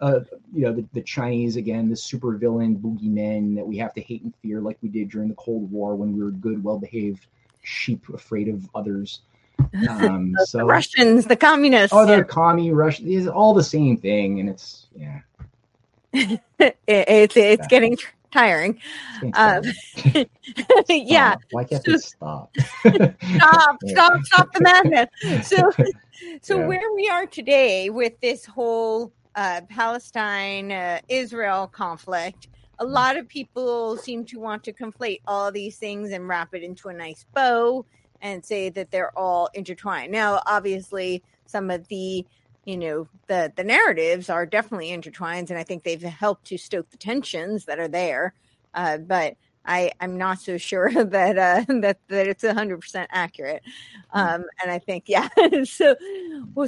Uh, you know the, the Chinese again, the super villain boogeymen that we have to hate and fear, like we did during the Cold War when we were good, well-behaved sheep afraid of others. Um, [laughs] the so Russians, the communists. Oh, they're commie Russian. It's all the same thing, and it's yeah. [laughs] it, it's it's yeah. getting tiring. Um, [laughs] yeah. Why can't so, stop? stop! Stop! Stop the madness. So, so yeah. where we are today with this whole uh, Palestine uh, Israel conflict, a mm. lot of people seem to want to conflate all these things and wrap it into a nice bow and say that they're all intertwined. Now, obviously, some of the you know the the narratives are definitely intertwined, and I think they've helped to stoke the tensions that are there. Uh, but I I'm not so sure [laughs] that uh, [laughs] that that it's hundred percent accurate. Hmm. Um, and I think [laughs] yeah. so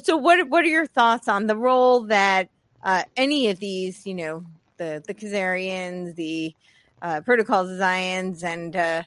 so what what are your thoughts on the role that uh, any of these you know the the Khazarians, the uh, protocols of Zions, and uh,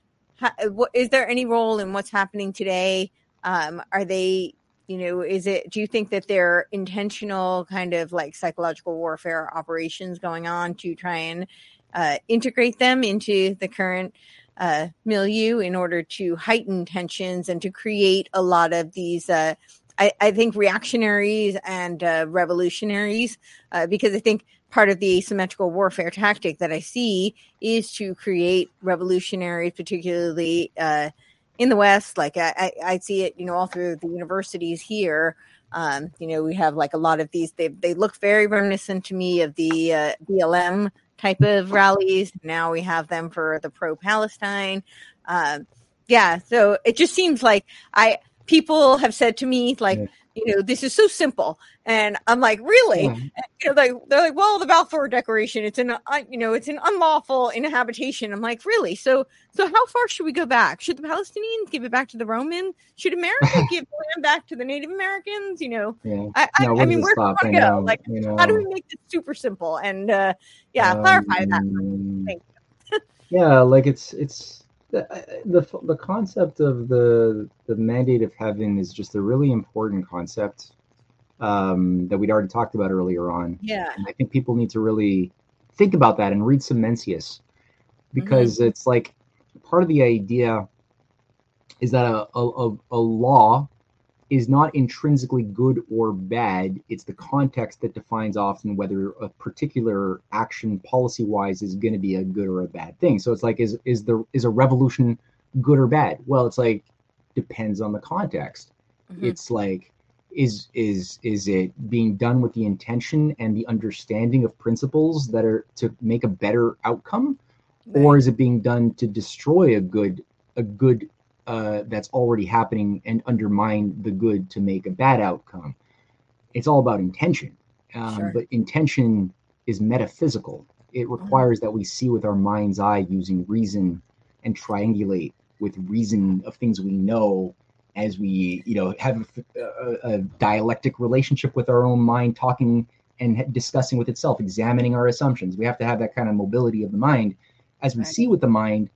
is there any role in what's happening today? Um, are they, you know, is it, do you think that there are intentional kind of like psychological warfare operations going on to try and uh, integrate them into the current uh, milieu in order to heighten tensions and to create a lot of these uh, I, I, think reactionaries and uh, revolutionaries, uh, because I think part of the asymmetrical warfare tactic that I see is to create revolutionaries, particularly uh, in the West. Like I, I, see it, you know, all through the universities here. Um, you know, we have like a lot of these. They they look very reminiscent to me of the uh, BLM type of rallies. Now we have them for the pro Palestine. Um, yeah, so it just seems like I people have said to me like. Yeah you know, this is so simple. And I'm like, really? Yeah. You know, like they're like, well, the Balfour Declaration, it's an, uh, you know, it's an unlawful inhabitation. I'm like, really? So, so how far should we go back? Should the Palestinians give it back to the Romans? Should America [laughs] give land back to the Native Americans? You know, yeah. I, I, no, I mean, where do we want to go? Like, you know, how do we make this super simple? And uh, yeah, um, clarify that. Thank you. yeah, like it's it's the, the concept of the the mandate of heaven is just a really important concept um, that we'd already talked about earlier on. Yeah, and I think people need to really think about that and read some Mencius because mm-hmm. it's like part of the idea is that a, a, a law is not intrinsically good or bad. It's the context that defines often whether a particular action policy wise is going to be a good or a bad thing. So it's like, is is the is a revolution good or bad? Well, it's like depends on the context. Mm-hmm. It's like is is is it being done with the intention and the understanding of principles that are to make a better outcome, right. or is it being done to destroy a good a good uh, that's already happening and undermine the good to make a bad outcome. It's all about intention. Um, sure. But intention is metaphysical. It mm-hmm. requires that we see with our mind's eye using reason and triangulate with reason of things we know as we, you know, have a, a dialectic relationship with our own mind, talking and discussing with itself, examining our assumptions. We have to have that kind of mobility of the mind as we right. see with the mind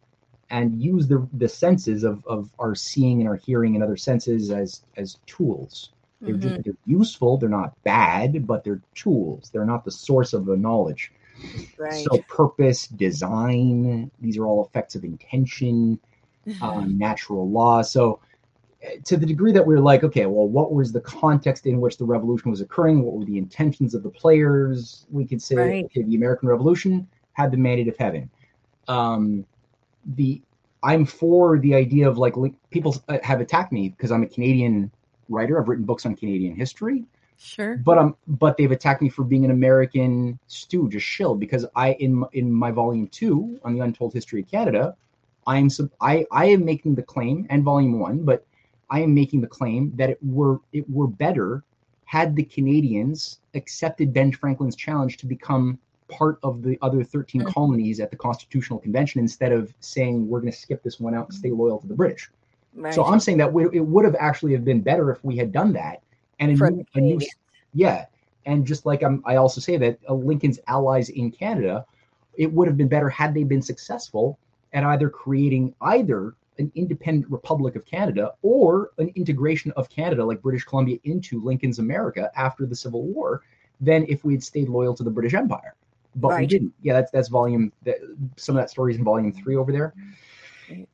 and use the the senses of of our seeing and our hearing and other senses as as tools. They're mm-hmm. just they're useful. They're not bad, but they're tools. They're not the source of the knowledge. Right. So purpose, design, these are all effects of intention, mm-hmm. um, natural law. So eh, to the degree that we're like, okay, well, what was the context in which the revolution was occurring? What were the intentions of the players? We could say, right. okay, the American Revolution had the mandate of heaven. Um, the I'm for the idea of like people uh, have attacked me because I'm a Canadian writer. I've written books on Canadian history. Sure. But um, but they've attacked me for being an American stooge, a shill, because I in in my volume two on the Untold History of Canada, I am sub, I I am making the claim and volume one, but I am making the claim that it were it were better had the Canadians accepted Ben Franklin's challenge to become part of the other 13 mm-hmm. colonies at the Constitutional Convention instead of saying we're going to skip this one out and stay loyal to the British. Right. So I'm saying that it would have actually have been better if we had done that. And a new, a new, yeah, and just like I'm, I also say that uh, Lincoln's allies in Canada, it would have been better had they been successful at either creating either an independent Republic of Canada or an integration of Canada, like British Columbia, into Lincoln's America after the Civil War, than if we had stayed loyal to the British Empire but right. we didn't. Yeah, that's that's volume. That, some of that story is in volume three over there.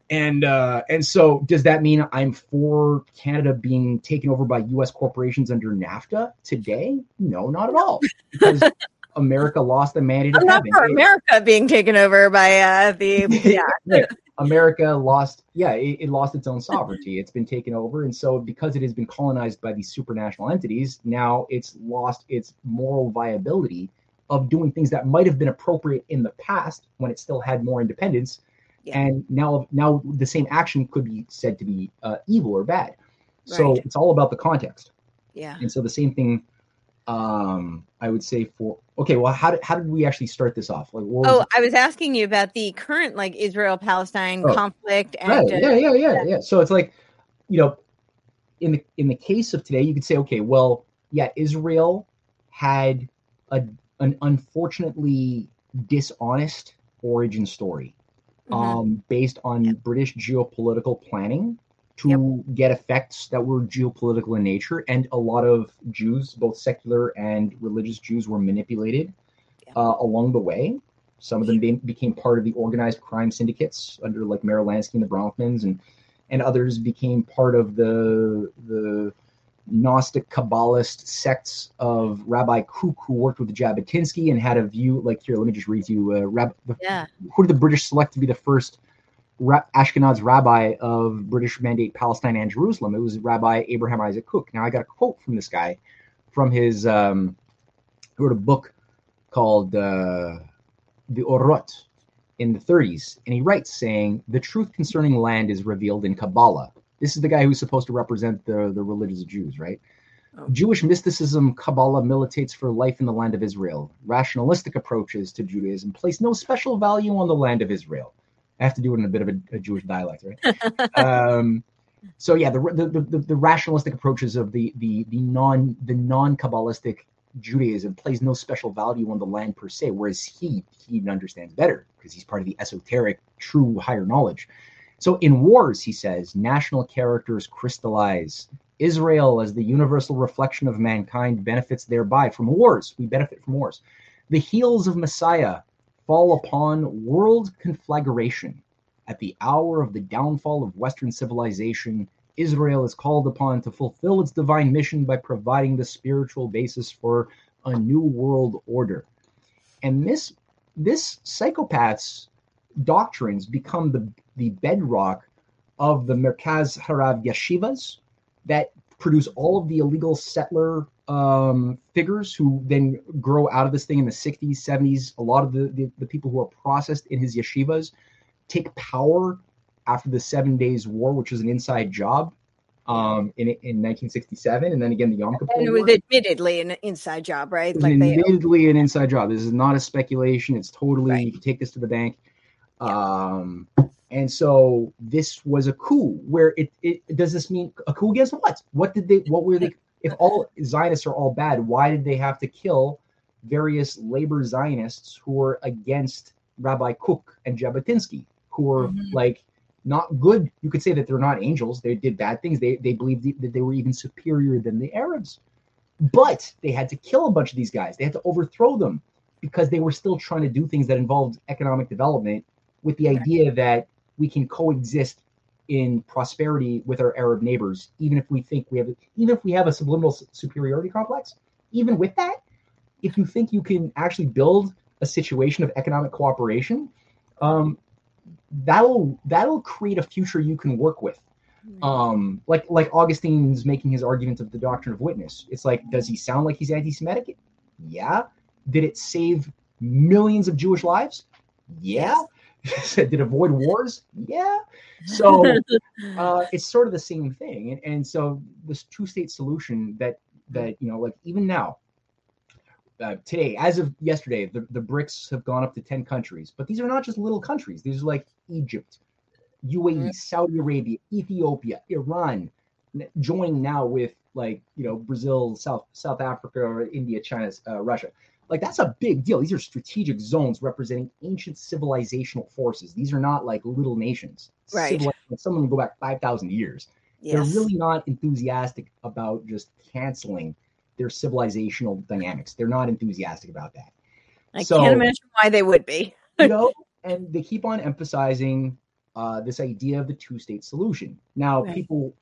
And uh, and so does that mean I'm for Canada being taken over by U.S. corporations under NAFTA today? No, not at all. Because [laughs] America lost the mandate. I'm not for America being taken over by uh, the [laughs] yeah. America lost, yeah, it, it, lost its own sovereignty. It's been taken over, and so because it has been colonized by these supranational entities, now it's lost its moral viability of doing things that might have been appropriate in the past when it still had more independence. Yeah. And now, now the same action could be said to be uh, evil or bad. Right. So it's all about the context. Yeah. And so the same thing, um, I would say for okay. Well, how did how did we actually start this off? Like, oh, I was asking you about the current like Israel Palestine oh, conflict. And, right. yeah, yeah, yeah, yeah. So it's like, you know, in the in the case of today, you could say, okay, well, yeah, Israel had a an unfortunately dishonest origin story mm-hmm. um, based on yep. British geopolitical planning to yep. get effects that were geopolitical in nature. And a lot of Jews, both secular and religious Jews, were manipulated yep. uh, along the way. Some of them be- became part of the organized crime syndicates under like Meyer Lansky and the Bronfmans, and and others became part of the the Gnostic Kabbalist sects of Rabbi Kook, who worked with Jabotinsky and had a view like here. Let me just read you. Uh, Rab- yeah. Who did the British select to be the first Ra- Ashkenaz rabbi of British Mandate Palestine and Jerusalem? It was Rabbi Abraham Isaac Kook. Now I got a quote from this guy from his. Um, he wrote a book called uh, the Orot in the 30s, and he writes saying the truth concerning land is revealed in Kabbalah this is the guy who's supposed to represent the, the religious Jews, right? Oh. Jewish mysticism, Kabbalah militates for life in the land of Israel. Rationalistic approaches to Judaism place no special value on the land of Israel. I have to do it in a bit of a, a Jewish dialect, right? [laughs] um, so yeah, the, the, the the rationalistic approaches of the the the non the non Kabbalistic Judaism plays no special value on the land per se, whereas he he understands better because he's part of the esoteric, true higher knowledge. So in wars, he says, national characters crystallize. Israel, as the universal reflection of mankind, benefits thereby from wars. We benefit from wars. The heels of Messiah fall upon world conflagration. At the hour of the downfall of Western civilization, Israel is called upon to fulfill its divine mission by providing the spiritual basis for a new world order. And this this psychopath's doctrines become the, the bedrock of the Merkaz Harav yeshivas that produce all of the illegal settler um, figures who then grow out of this thing in the 60s, 70s. A lot of the, the, the people who are processed in his yeshivas take power after the Seven Days War, which was an inside job um, in in 1967, and then again the Yom Kippur. And it was admittedly an inside job, right? Like admittedly they... an inside job. This is not a speculation. It's totally right. you can take this to the bank. Um, and so this was a coup. Where it, it does this mean a coup against what? What did they? What were they? [laughs] If all Zionists are all bad, why did they have to kill various labor Zionists who were against Rabbi Kook and Jabotinsky, who were mm-hmm. like not good. You could say that they're not angels. They did bad things. They they believed that they were even superior than the Arabs. But they had to kill a bunch of these guys. They had to overthrow them because they were still trying to do things that involved economic development with the idea that we can coexist in prosperity with our Arab neighbors, even if we think we have, even if we have a subliminal superiority complex. Even with that, if you think you can actually build a situation of economic cooperation, um, that'll that'll create a future you can work with. Um, like like Augustine's making his argument of the doctrine of witness. It's like, does he sound like he's anti-Semitic? Yeah. Did it save millions of Jewish lives? Yeah. [laughs] Did avoid wars? Yeah. So [laughs] uh, it's sort of the same thing. And, and so this two-state solution that that you know, like even now, uh, today, as of yesterday, the, the BRICS have gone up to 10 countries. But these are not just little countries. These are like Egypt, UAE, mm-hmm. Saudi Arabia, Ethiopia, Iran, joining now with like, you know, Brazil, South South Africa, India, China, uh, Russia. Like that's a big deal. These are strategic zones representing ancient civilizational forces. These are not like little nations. Right. Some of them go back 5,000 years. Yes. They're really not enthusiastic about just canceling their civilizational dynamics. They're not enthusiastic about that. I so, can't imagine why they would be. [laughs] you know, and they keep on emphasizing uh, this idea of the two-state solution. Now, right. people,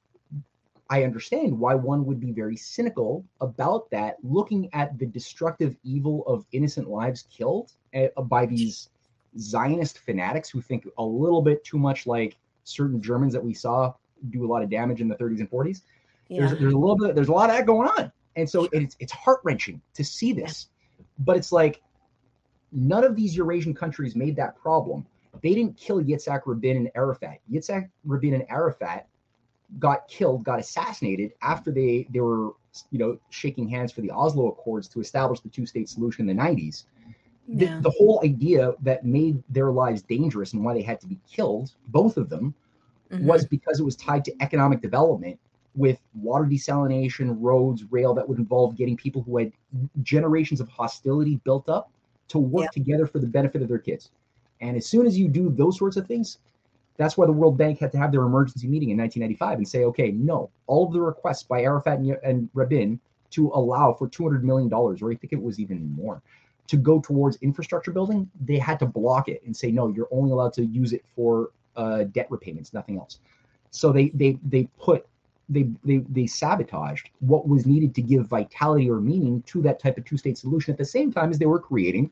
I understand why one would be very cynical about that, looking at the destructive evil of innocent lives killed uh, by these Zionist fanatics who think a little bit too much like certain Germans that we saw do a lot of damage in the 30s and 40s. Yeah. There's, there's a little bit, there's a lot of that going on. And so it's it's heart wrenching to see this, but it's like none of these Eurasian countries made that problem. They didn't kill Yitzhak Rabin and Arafat. Yitzhak Rabin and Arafat got killed, got assassinated after they they were you know shaking hands for the Oslo Accords to establish the two state solution in the 90s. Yeah. The, the, whole idea that made their lives dangerous and why they had to be killed, both of them, mm-hmm. was because it was tied to economic development with water desalination, roads, rail that would involve getting people who had generations of hostility built up to work yep. together for the benefit of their kids. And as soon as you do those sorts of things, that's why the World Bank had to have their emergency meeting in 1995 and say, okay, no, all of the requests by Arafat and, and Rabin to allow for $200 million, or I think it was even more, to go towards infrastructure building, they had to block it and say, no, you're only allowed to use it for uh, debt repayments, nothing else. So they they they put they, they they sabotaged what was needed to give vitality or meaning to that type of two-state solution at the same time as they were creating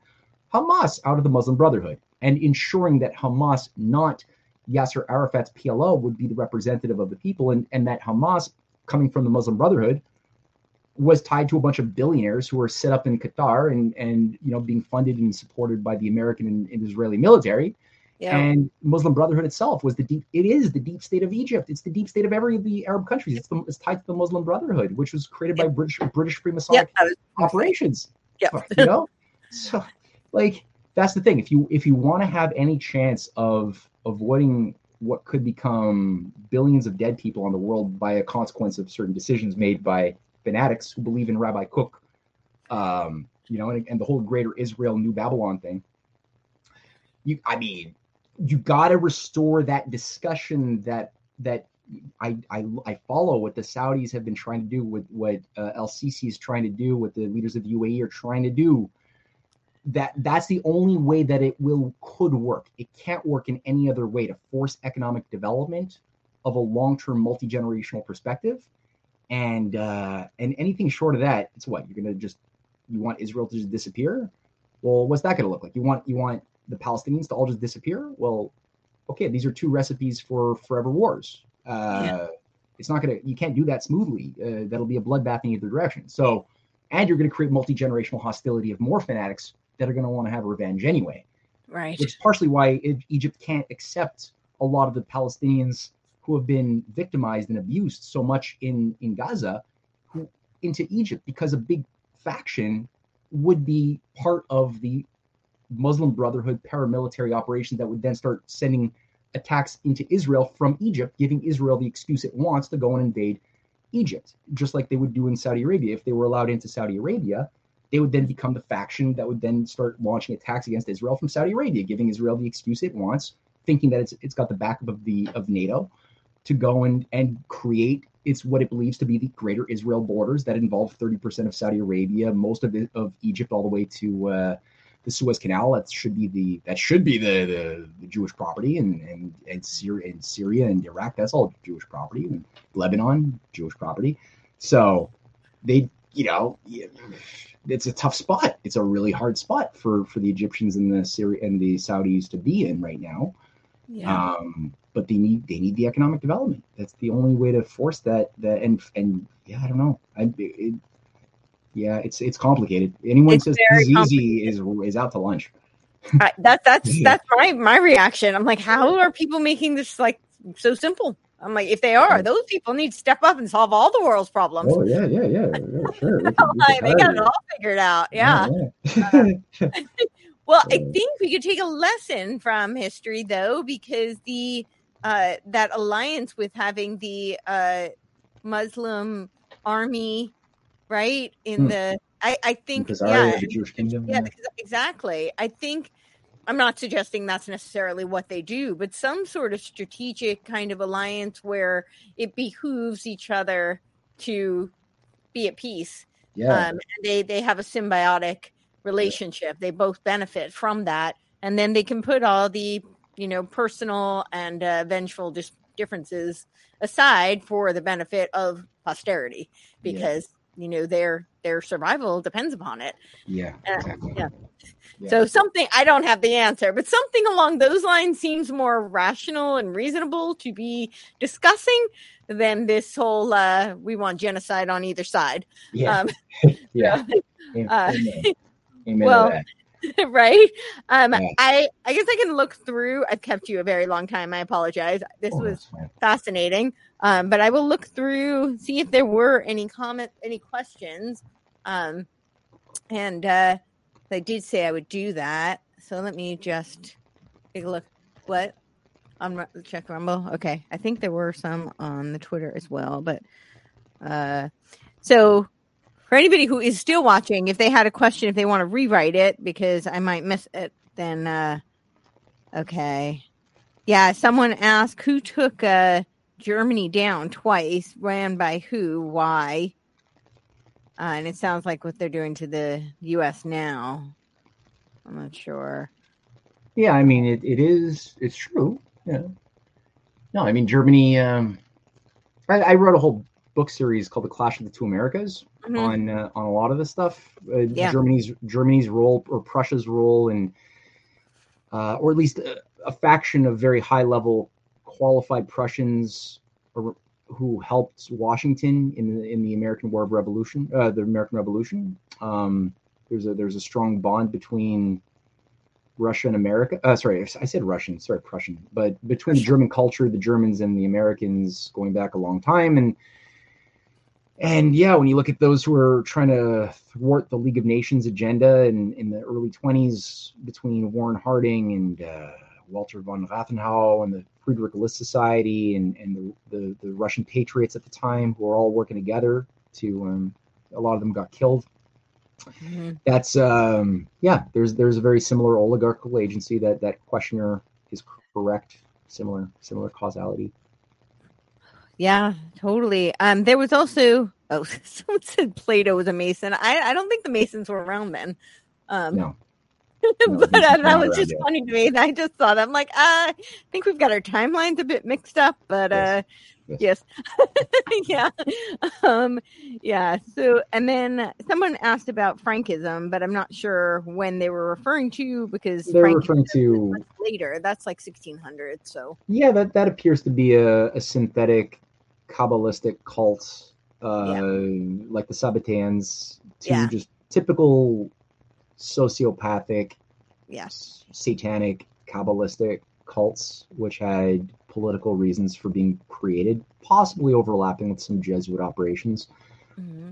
Hamas out of the Muslim Brotherhood and ensuring that Hamas, not Yasser Arafat's PLO, would be the representative of the people, and, and that Hamas, coming from the Muslim Brotherhood, was tied to a bunch of billionaires who were set up in Qatar and and you know being funded and supported by the American and, and Israeli military yeah. And Muslim Brotherhood itself was the deep. It is the deep state of Egypt. It's the deep state of every of the Arab countries. It's, the, it's tied to the Muslim Brotherhood, which was created by British British Freemasonic yeah, operations. Yeah, [laughs] you know. so, like that's the thing. If you if you want to have any chance of avoiding what could become billions of dead people on the world by a consequence of certain decisions made by fanatics who believe in Rabbi Kook, um, you know, and, and the whole greater Israel New Babylon thing. You, I mean, you got to restore that discussion that that I, I, I follow what the Saudis have been trying to do, with what uh, El Sisi is trying to do, what the leaders of the UAE are trying to do. That that's the only way that it will could work. It can't work in any other way to force economic development of a long-term multi-generational perspective. And uh and anything short of that it's what you're gonna just you want israel to just disappear? Well what's that gonna look like? You want you want the palestinians to all just disappear? Well okay these are two recipes for forever wars. Uh yeah. it's not gonna you can't do that smoothly. Uh, that'll be a bloodbath in either direction. So and you're going to create multi-generational hostility of more fanatics that are going to want to have revenge anyway right which is partially why egypt can't accept a lot of the palestinians who have been victimized and abused so much in in Gaza who into Egypt because a big faction would be part of the Muslim Brotherhood paramilitary operation that would then start sending attacks into Israel from Egypt, giving Israel the excuse it wants to go and invade Egypt, just like they would do in Saudi Arabia. If they were allowed into Saudi Arabia, they would then become the faction that would then start launching attacks against Israel from Saudi Arabia, giving Israel the excuse it wants, thinking that it's it's got the backup of the of NATO, to go and and create it's what it believes to be the greater Israel borders that involve 30% of Saudi Arabia, most of of Egypt, all the way to uh, the Suez Canal. That should be the that should be the the, the Jewish property, and and and Syria and Syria and Iraq. That's all Jewish property. And Lebanon, Jewish property. So they, you know, it's a tough spot. It's a really hard spot for for the Egyptians and the Syria and the Saudis to be in right now. Yeah. Um, but they need they need the economic development. That's the only way to force that. That and and yeah, I don't know. I it, yeah, it's it's complicated. Anyone it's says this easy is is out to lunch. I, that that's [laughs] that's my my reaction. I'm like, how are people making this like so simple? I'm like, if they are, those people need to step up and solve all the world's problems. Oh yeah, yeah, yeah, [laughs] yeah sure. We [laughs] can, we they got it all figured out. Yeah. yeah, yeah. uh, [laughs] well, I think we could take a lesson from history though, because the uh, that alliance with having the uh, Muslim army, right? In hmm. the, I, I think, yeah, the Jewish kingdom. Yeah, exactly. I think I'm not suggesting that's necessarily what they do, but some sort of strategic kind of alliance where it behooves each other to be at peace. Yeah, um, they they have a symbiotic relationship. Yeah. They both benefit from that, and then they can put all the you know, personal and uh, vengeful dis- differences aside for the benefit of posterity, because. You know their their survival depends upon it. Yeah, uh, exactly. yeah. yeah. So something I don't have the answer, but something along those lines seems more rational and reasonable to be discussing than this whole uh, we want genocide on either side. Yeah, um, [laughs] yeah. [laughs] Amen. Uh, Amen [laughs] well, [laughs] right? Um, yeah. I I guess I can look through. I've kept you a very long time. I apologize. This oh, was fascinating. Um, but I will look through, see if there were any comment, any questions. Um, and uh, I did say I would do that. So let me just take a look. What on check Rumble? Okay, I think there were some on the Twitter as well. But uh, so for anybody who is still watching, if they had a question, if they want to rewrite it because I might miss it, then uh, okay. Yeah, someone asked who took uh, Germany down twice, ran by who, why, uh, and it sounds like what they're doing to the U.S. now. I'm not sure. Yeah, I mean it, it is it's true. Yeah. No, I mean Germany. Um, I, I wrote a whole book series called The Clash of the Two Americas mm-hmm. on uh, on a lot of this stuff. Uh, yeah. Germany's Germany's role or Prussia's role and uh, or at least a, a, faction of very high level qualified Prussians or, who helped Washington in the in the American War of Revolution, uh, the American Revolution. Um, there's a there's a strong bond between Russia and America. Uh, sorry, I said Russian. Sorry, Prussian. But between the German culture, the Germans and the Americans, going back a long time, and and yeah, when you look at those who are trying to thwart the League of Nations agenda in, in the early 20s between Warren Harding and uh, Walter von Rathenau and the Friedrich List Society and, and the, the, the, Russian patriots at the time who were all working together to, um, a lot of them got killed. Mm-hmm. That's, um, yeah, there's, there's a very similar oligarchical agency that, that questioner is correct. Similar, similar causality. Yeah, totally. Um, there was also [laughs] oh, someone said Plato was a Mason. I, I don't think the Masons were around then. Um, no. [laughs] but uh, that was just funny to me. I just thought, I'm like, uh, I think we've got our timelines a bit mixed up, but yes. uh, yes, yes. [laughs] yeah, um, yeah. So, and then someone asked about Frankism, but I'm not sure when they were referring to because they're referring to later. That's like 1600. So, yeah, that that appears to be a, a synthetic kabbalistic cult, uh, yeah. like the Sabbatians, to yeah. just typical sociopathic, yes, satanic, kabbalistic cults, which had political reasons for being created, possibly overlapping with some Jesuit operations. Mm-hmm.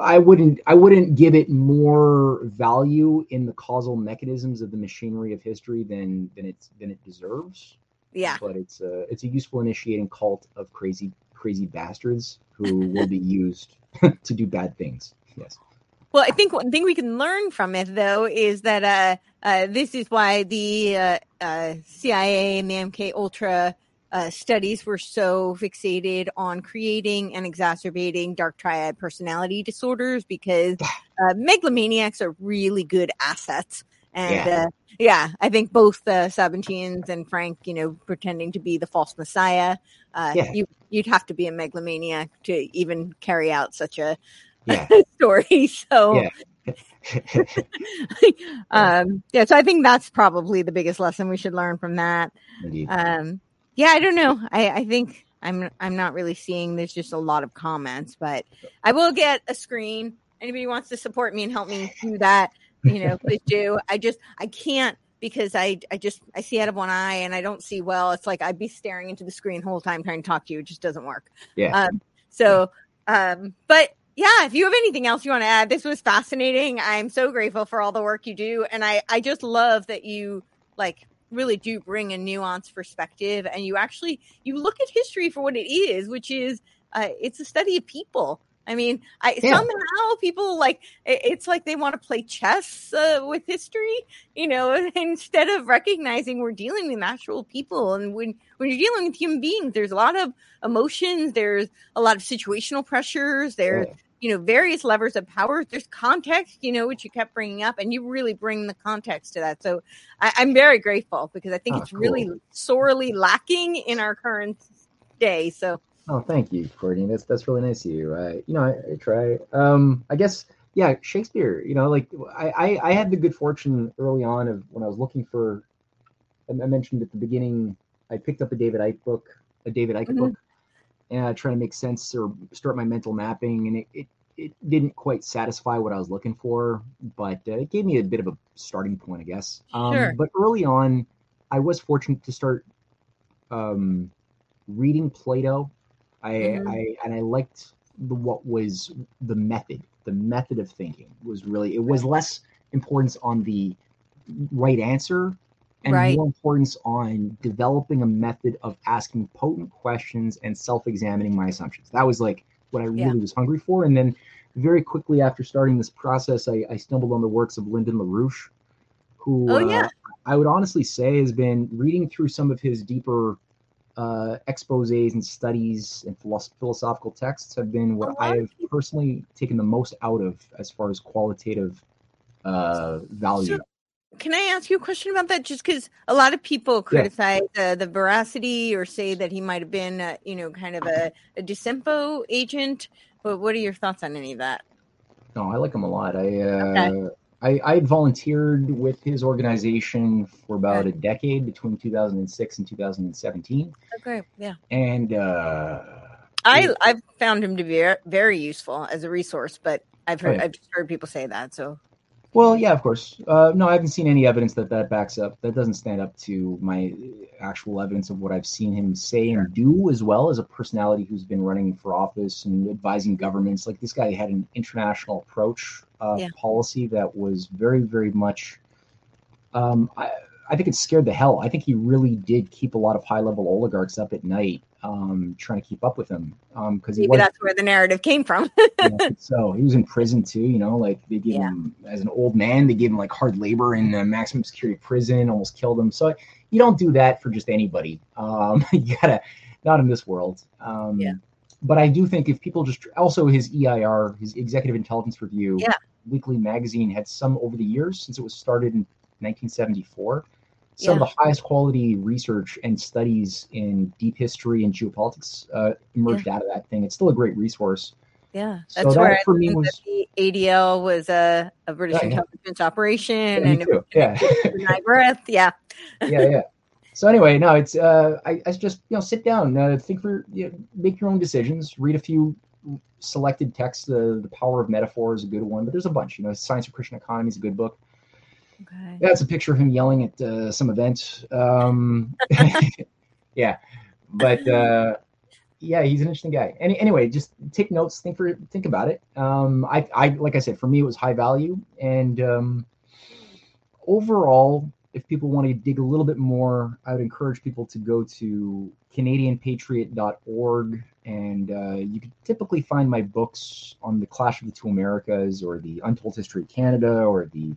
I wouldn't I wouldn't give it more value in the causal mechanisms of the machinery of history than than it's than it deserves. Yeah. But it's a it's a useful initiating cult of crazy crazy bastards who will be [laughs] used [laughs] to do bad things. Yes. Well, I think one thing we can learn from it, though, is that uh, uh, this is why the uh, uh CIA and the MK Ultra uh, studies were so fixated on creating and exacerbating dark triad personality disorders because uh, megalomaniacs are really good assets. And yeah, yeah I think both the Sabbatians and Frank, you know, pretending to be the false messiah, yeah. you, you'd have to be a megalomaniac to even carry out such a yeah. [laughs] story. [laughs] So, yeah. [laughs] um, yeah, so I think that's probably the biggest lesson we should learn from that. Um, yeah, I don't know. I, I think I'm I'm not really seeing. There's just a lot of comments, but I will get a screen. Anybody wants to support me and help me do that, [laughs] you know, please do. I just I can't because I I just I see out of one eye and I don't see well. It's like I'd be staring into the screen the whole time trying to talk to you. It just doesn't work. Yeah. Um, so, um, but yeah, if you have anything else you want to add, this was fascinating. I'm so grateful for all the work you do. And I, I just love that you like really do bring a nuanced perspective and you actually you look at history for what it is, which is uh, it's a study of people. I mean, I yeah. somehow people like it's like they want to play chess uh, with history, you know, [laughs] instead of recognizing we're dealing with natural people. And when when you're dealing with human beings, there's a lot of emotions, there's a lot of situational pressures, there's yeah. you know various levers of power. There's context, you know, which you kept bringing up, and you really bring the context to that. So I, am very grateful because I think oh, it's cool. really sorely lacking in our current day. So Oh, thank you, Courtenay. That's that's really nice of you. I, you know, I, I try. Um, I guess, yeah, Shakespeare. You know, like I, I, I had the good fortune early on of when I was looking for. I mentioned at the beginning, I picked up a David Icke book, a David Icke mm-hmm. book, and I trying to make sense or start my mental mapping, and it, it it didn't quite satisfy what I was looking for, but uh, it gave me a bit of a starting point, I guess. Um, sure. But early on, I was fortunate to start um, reading Plato I, mm-hmm. I and I liked the, what was the method. The method of thinking was really it was less importance on the right answer and right. more importance on developing a method of asking potent questions and self-examining my assumptions. That was like what I really yeah. was hungry for. And then very quickly after starting this process, I, I stumbled on the works of Lyndon LaRouche, who oh, yeah. uh, I would honestly say has been reading through some of his deeper uh, exposés and studies and philosophical texts have been what I have personally taken the most out of as far as qualitative uh, value. So, can I ask you a question about that? Just because a lot of people criticize yeah. uh, the veracity or say that he might have been, uh, you know, kind of a, a agent. But what are your thoughts on any of that? No, I like him a lot. I uh, okay. I, I volunteered with his organization for about a decade between 2006 and 2017. Okay, yeah. And uh, I I've found him to be very useful as a resource, but I've heard oh, yeah. I've heard people say that. So well, yeah, of course. Uh, no, I haven't seen any evidence that that backs up. That doesn't stand up to my actual evidence of what I've seen him say and do, as well as a personality who's been running for office and advising governments. Like this guy had an international approach uh, yeah. policy that was very, very much. Um, I, I think it scared the hell. I think he really did keep a lot of high level oligarchs up at night, um, trying to keep up with him. Because um, maybe that's where the narrative came from. [laughs] so he was in prison too. You know, like they gave yeah. him as an old man, they gave him like hard labor in a maximum security prison, almost killed him. So you don't do that for just anybody. Um, [laughs] you gotta not in this world. Um, yeah. But I do think if people just also his EIR, his Executive Intelligence Review, yeah. weekly magazine had some over the years since it was started in 1974. Some Yeah. of the highest quality research and studies in deep history and geopolitics uh, emerged out of that thing. It's still a great resource. Yeah, So that's that where I for me was- that the ADL was a, a British Yeah, yeah. intelligence operation Yeah, and too. Yeah. my [laughs] breath. Yeah, yeah, yeah. So anyway, no, it's uh, I, I just you know sit down, uh, think for you know, make your own decisions, read a few selected texts. The the Power of Metaphor is a good one, but there's a bunch. You know, Science of Christian Economy is a good book. Okay. It's a picture of him yelling at uh, some event. Um, [laughs] yeah, but uh, yeah, he's an interesting guy. Any, anyway, just take notes, think for think about it. Um, I, I like I said, for me, it was high value, and um, overall, if people want to dig a little bit more, I would encourage people to go to CanadianPatriot.org, and uh, you can typically find my books on the Clash of the Two Americas, or the Untold History of Canada, or the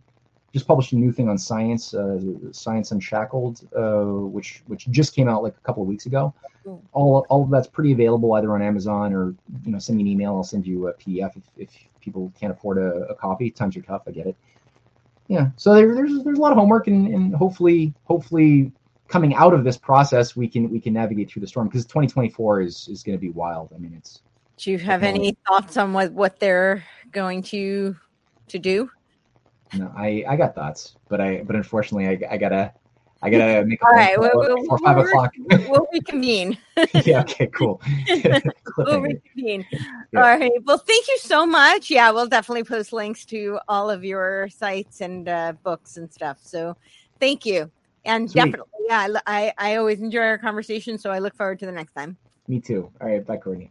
just published a new thing on science, uh, Science Unshackled, uh, which which just came out like a couple of weeks ago. Cool. All all of that's pretty available either on Amazon or you know send me an email. I'll send you a PDF if, if people can't afford a, a copy. Times are tough. I get it. Yeah. So there, there's there's a lot of homework and, and hopefully hopefully coming out of this process we can we can navigate through the storm because 2024 is is going to be wild. I mean it's Do you have any thoughts on what what they're going to to do? No, I I got thoughts, but I but unfortunately I, I gotta I gotta [laughs] make a All right, we'll- we'll- five o'clock. We'll reconvene. [laughs] yeah. Okay. Cool. [laughs] we'll reconvene. Yeah. All right. Well, thank you so much. Yeah, we'll definitely post links to all of your sites and uh, books and stuff. So, thank you. And Sweet. definitely, yeah, I, I I always enjoy our conversation. So I look forward to the next time. Me too. All right. Bye, Courtenay.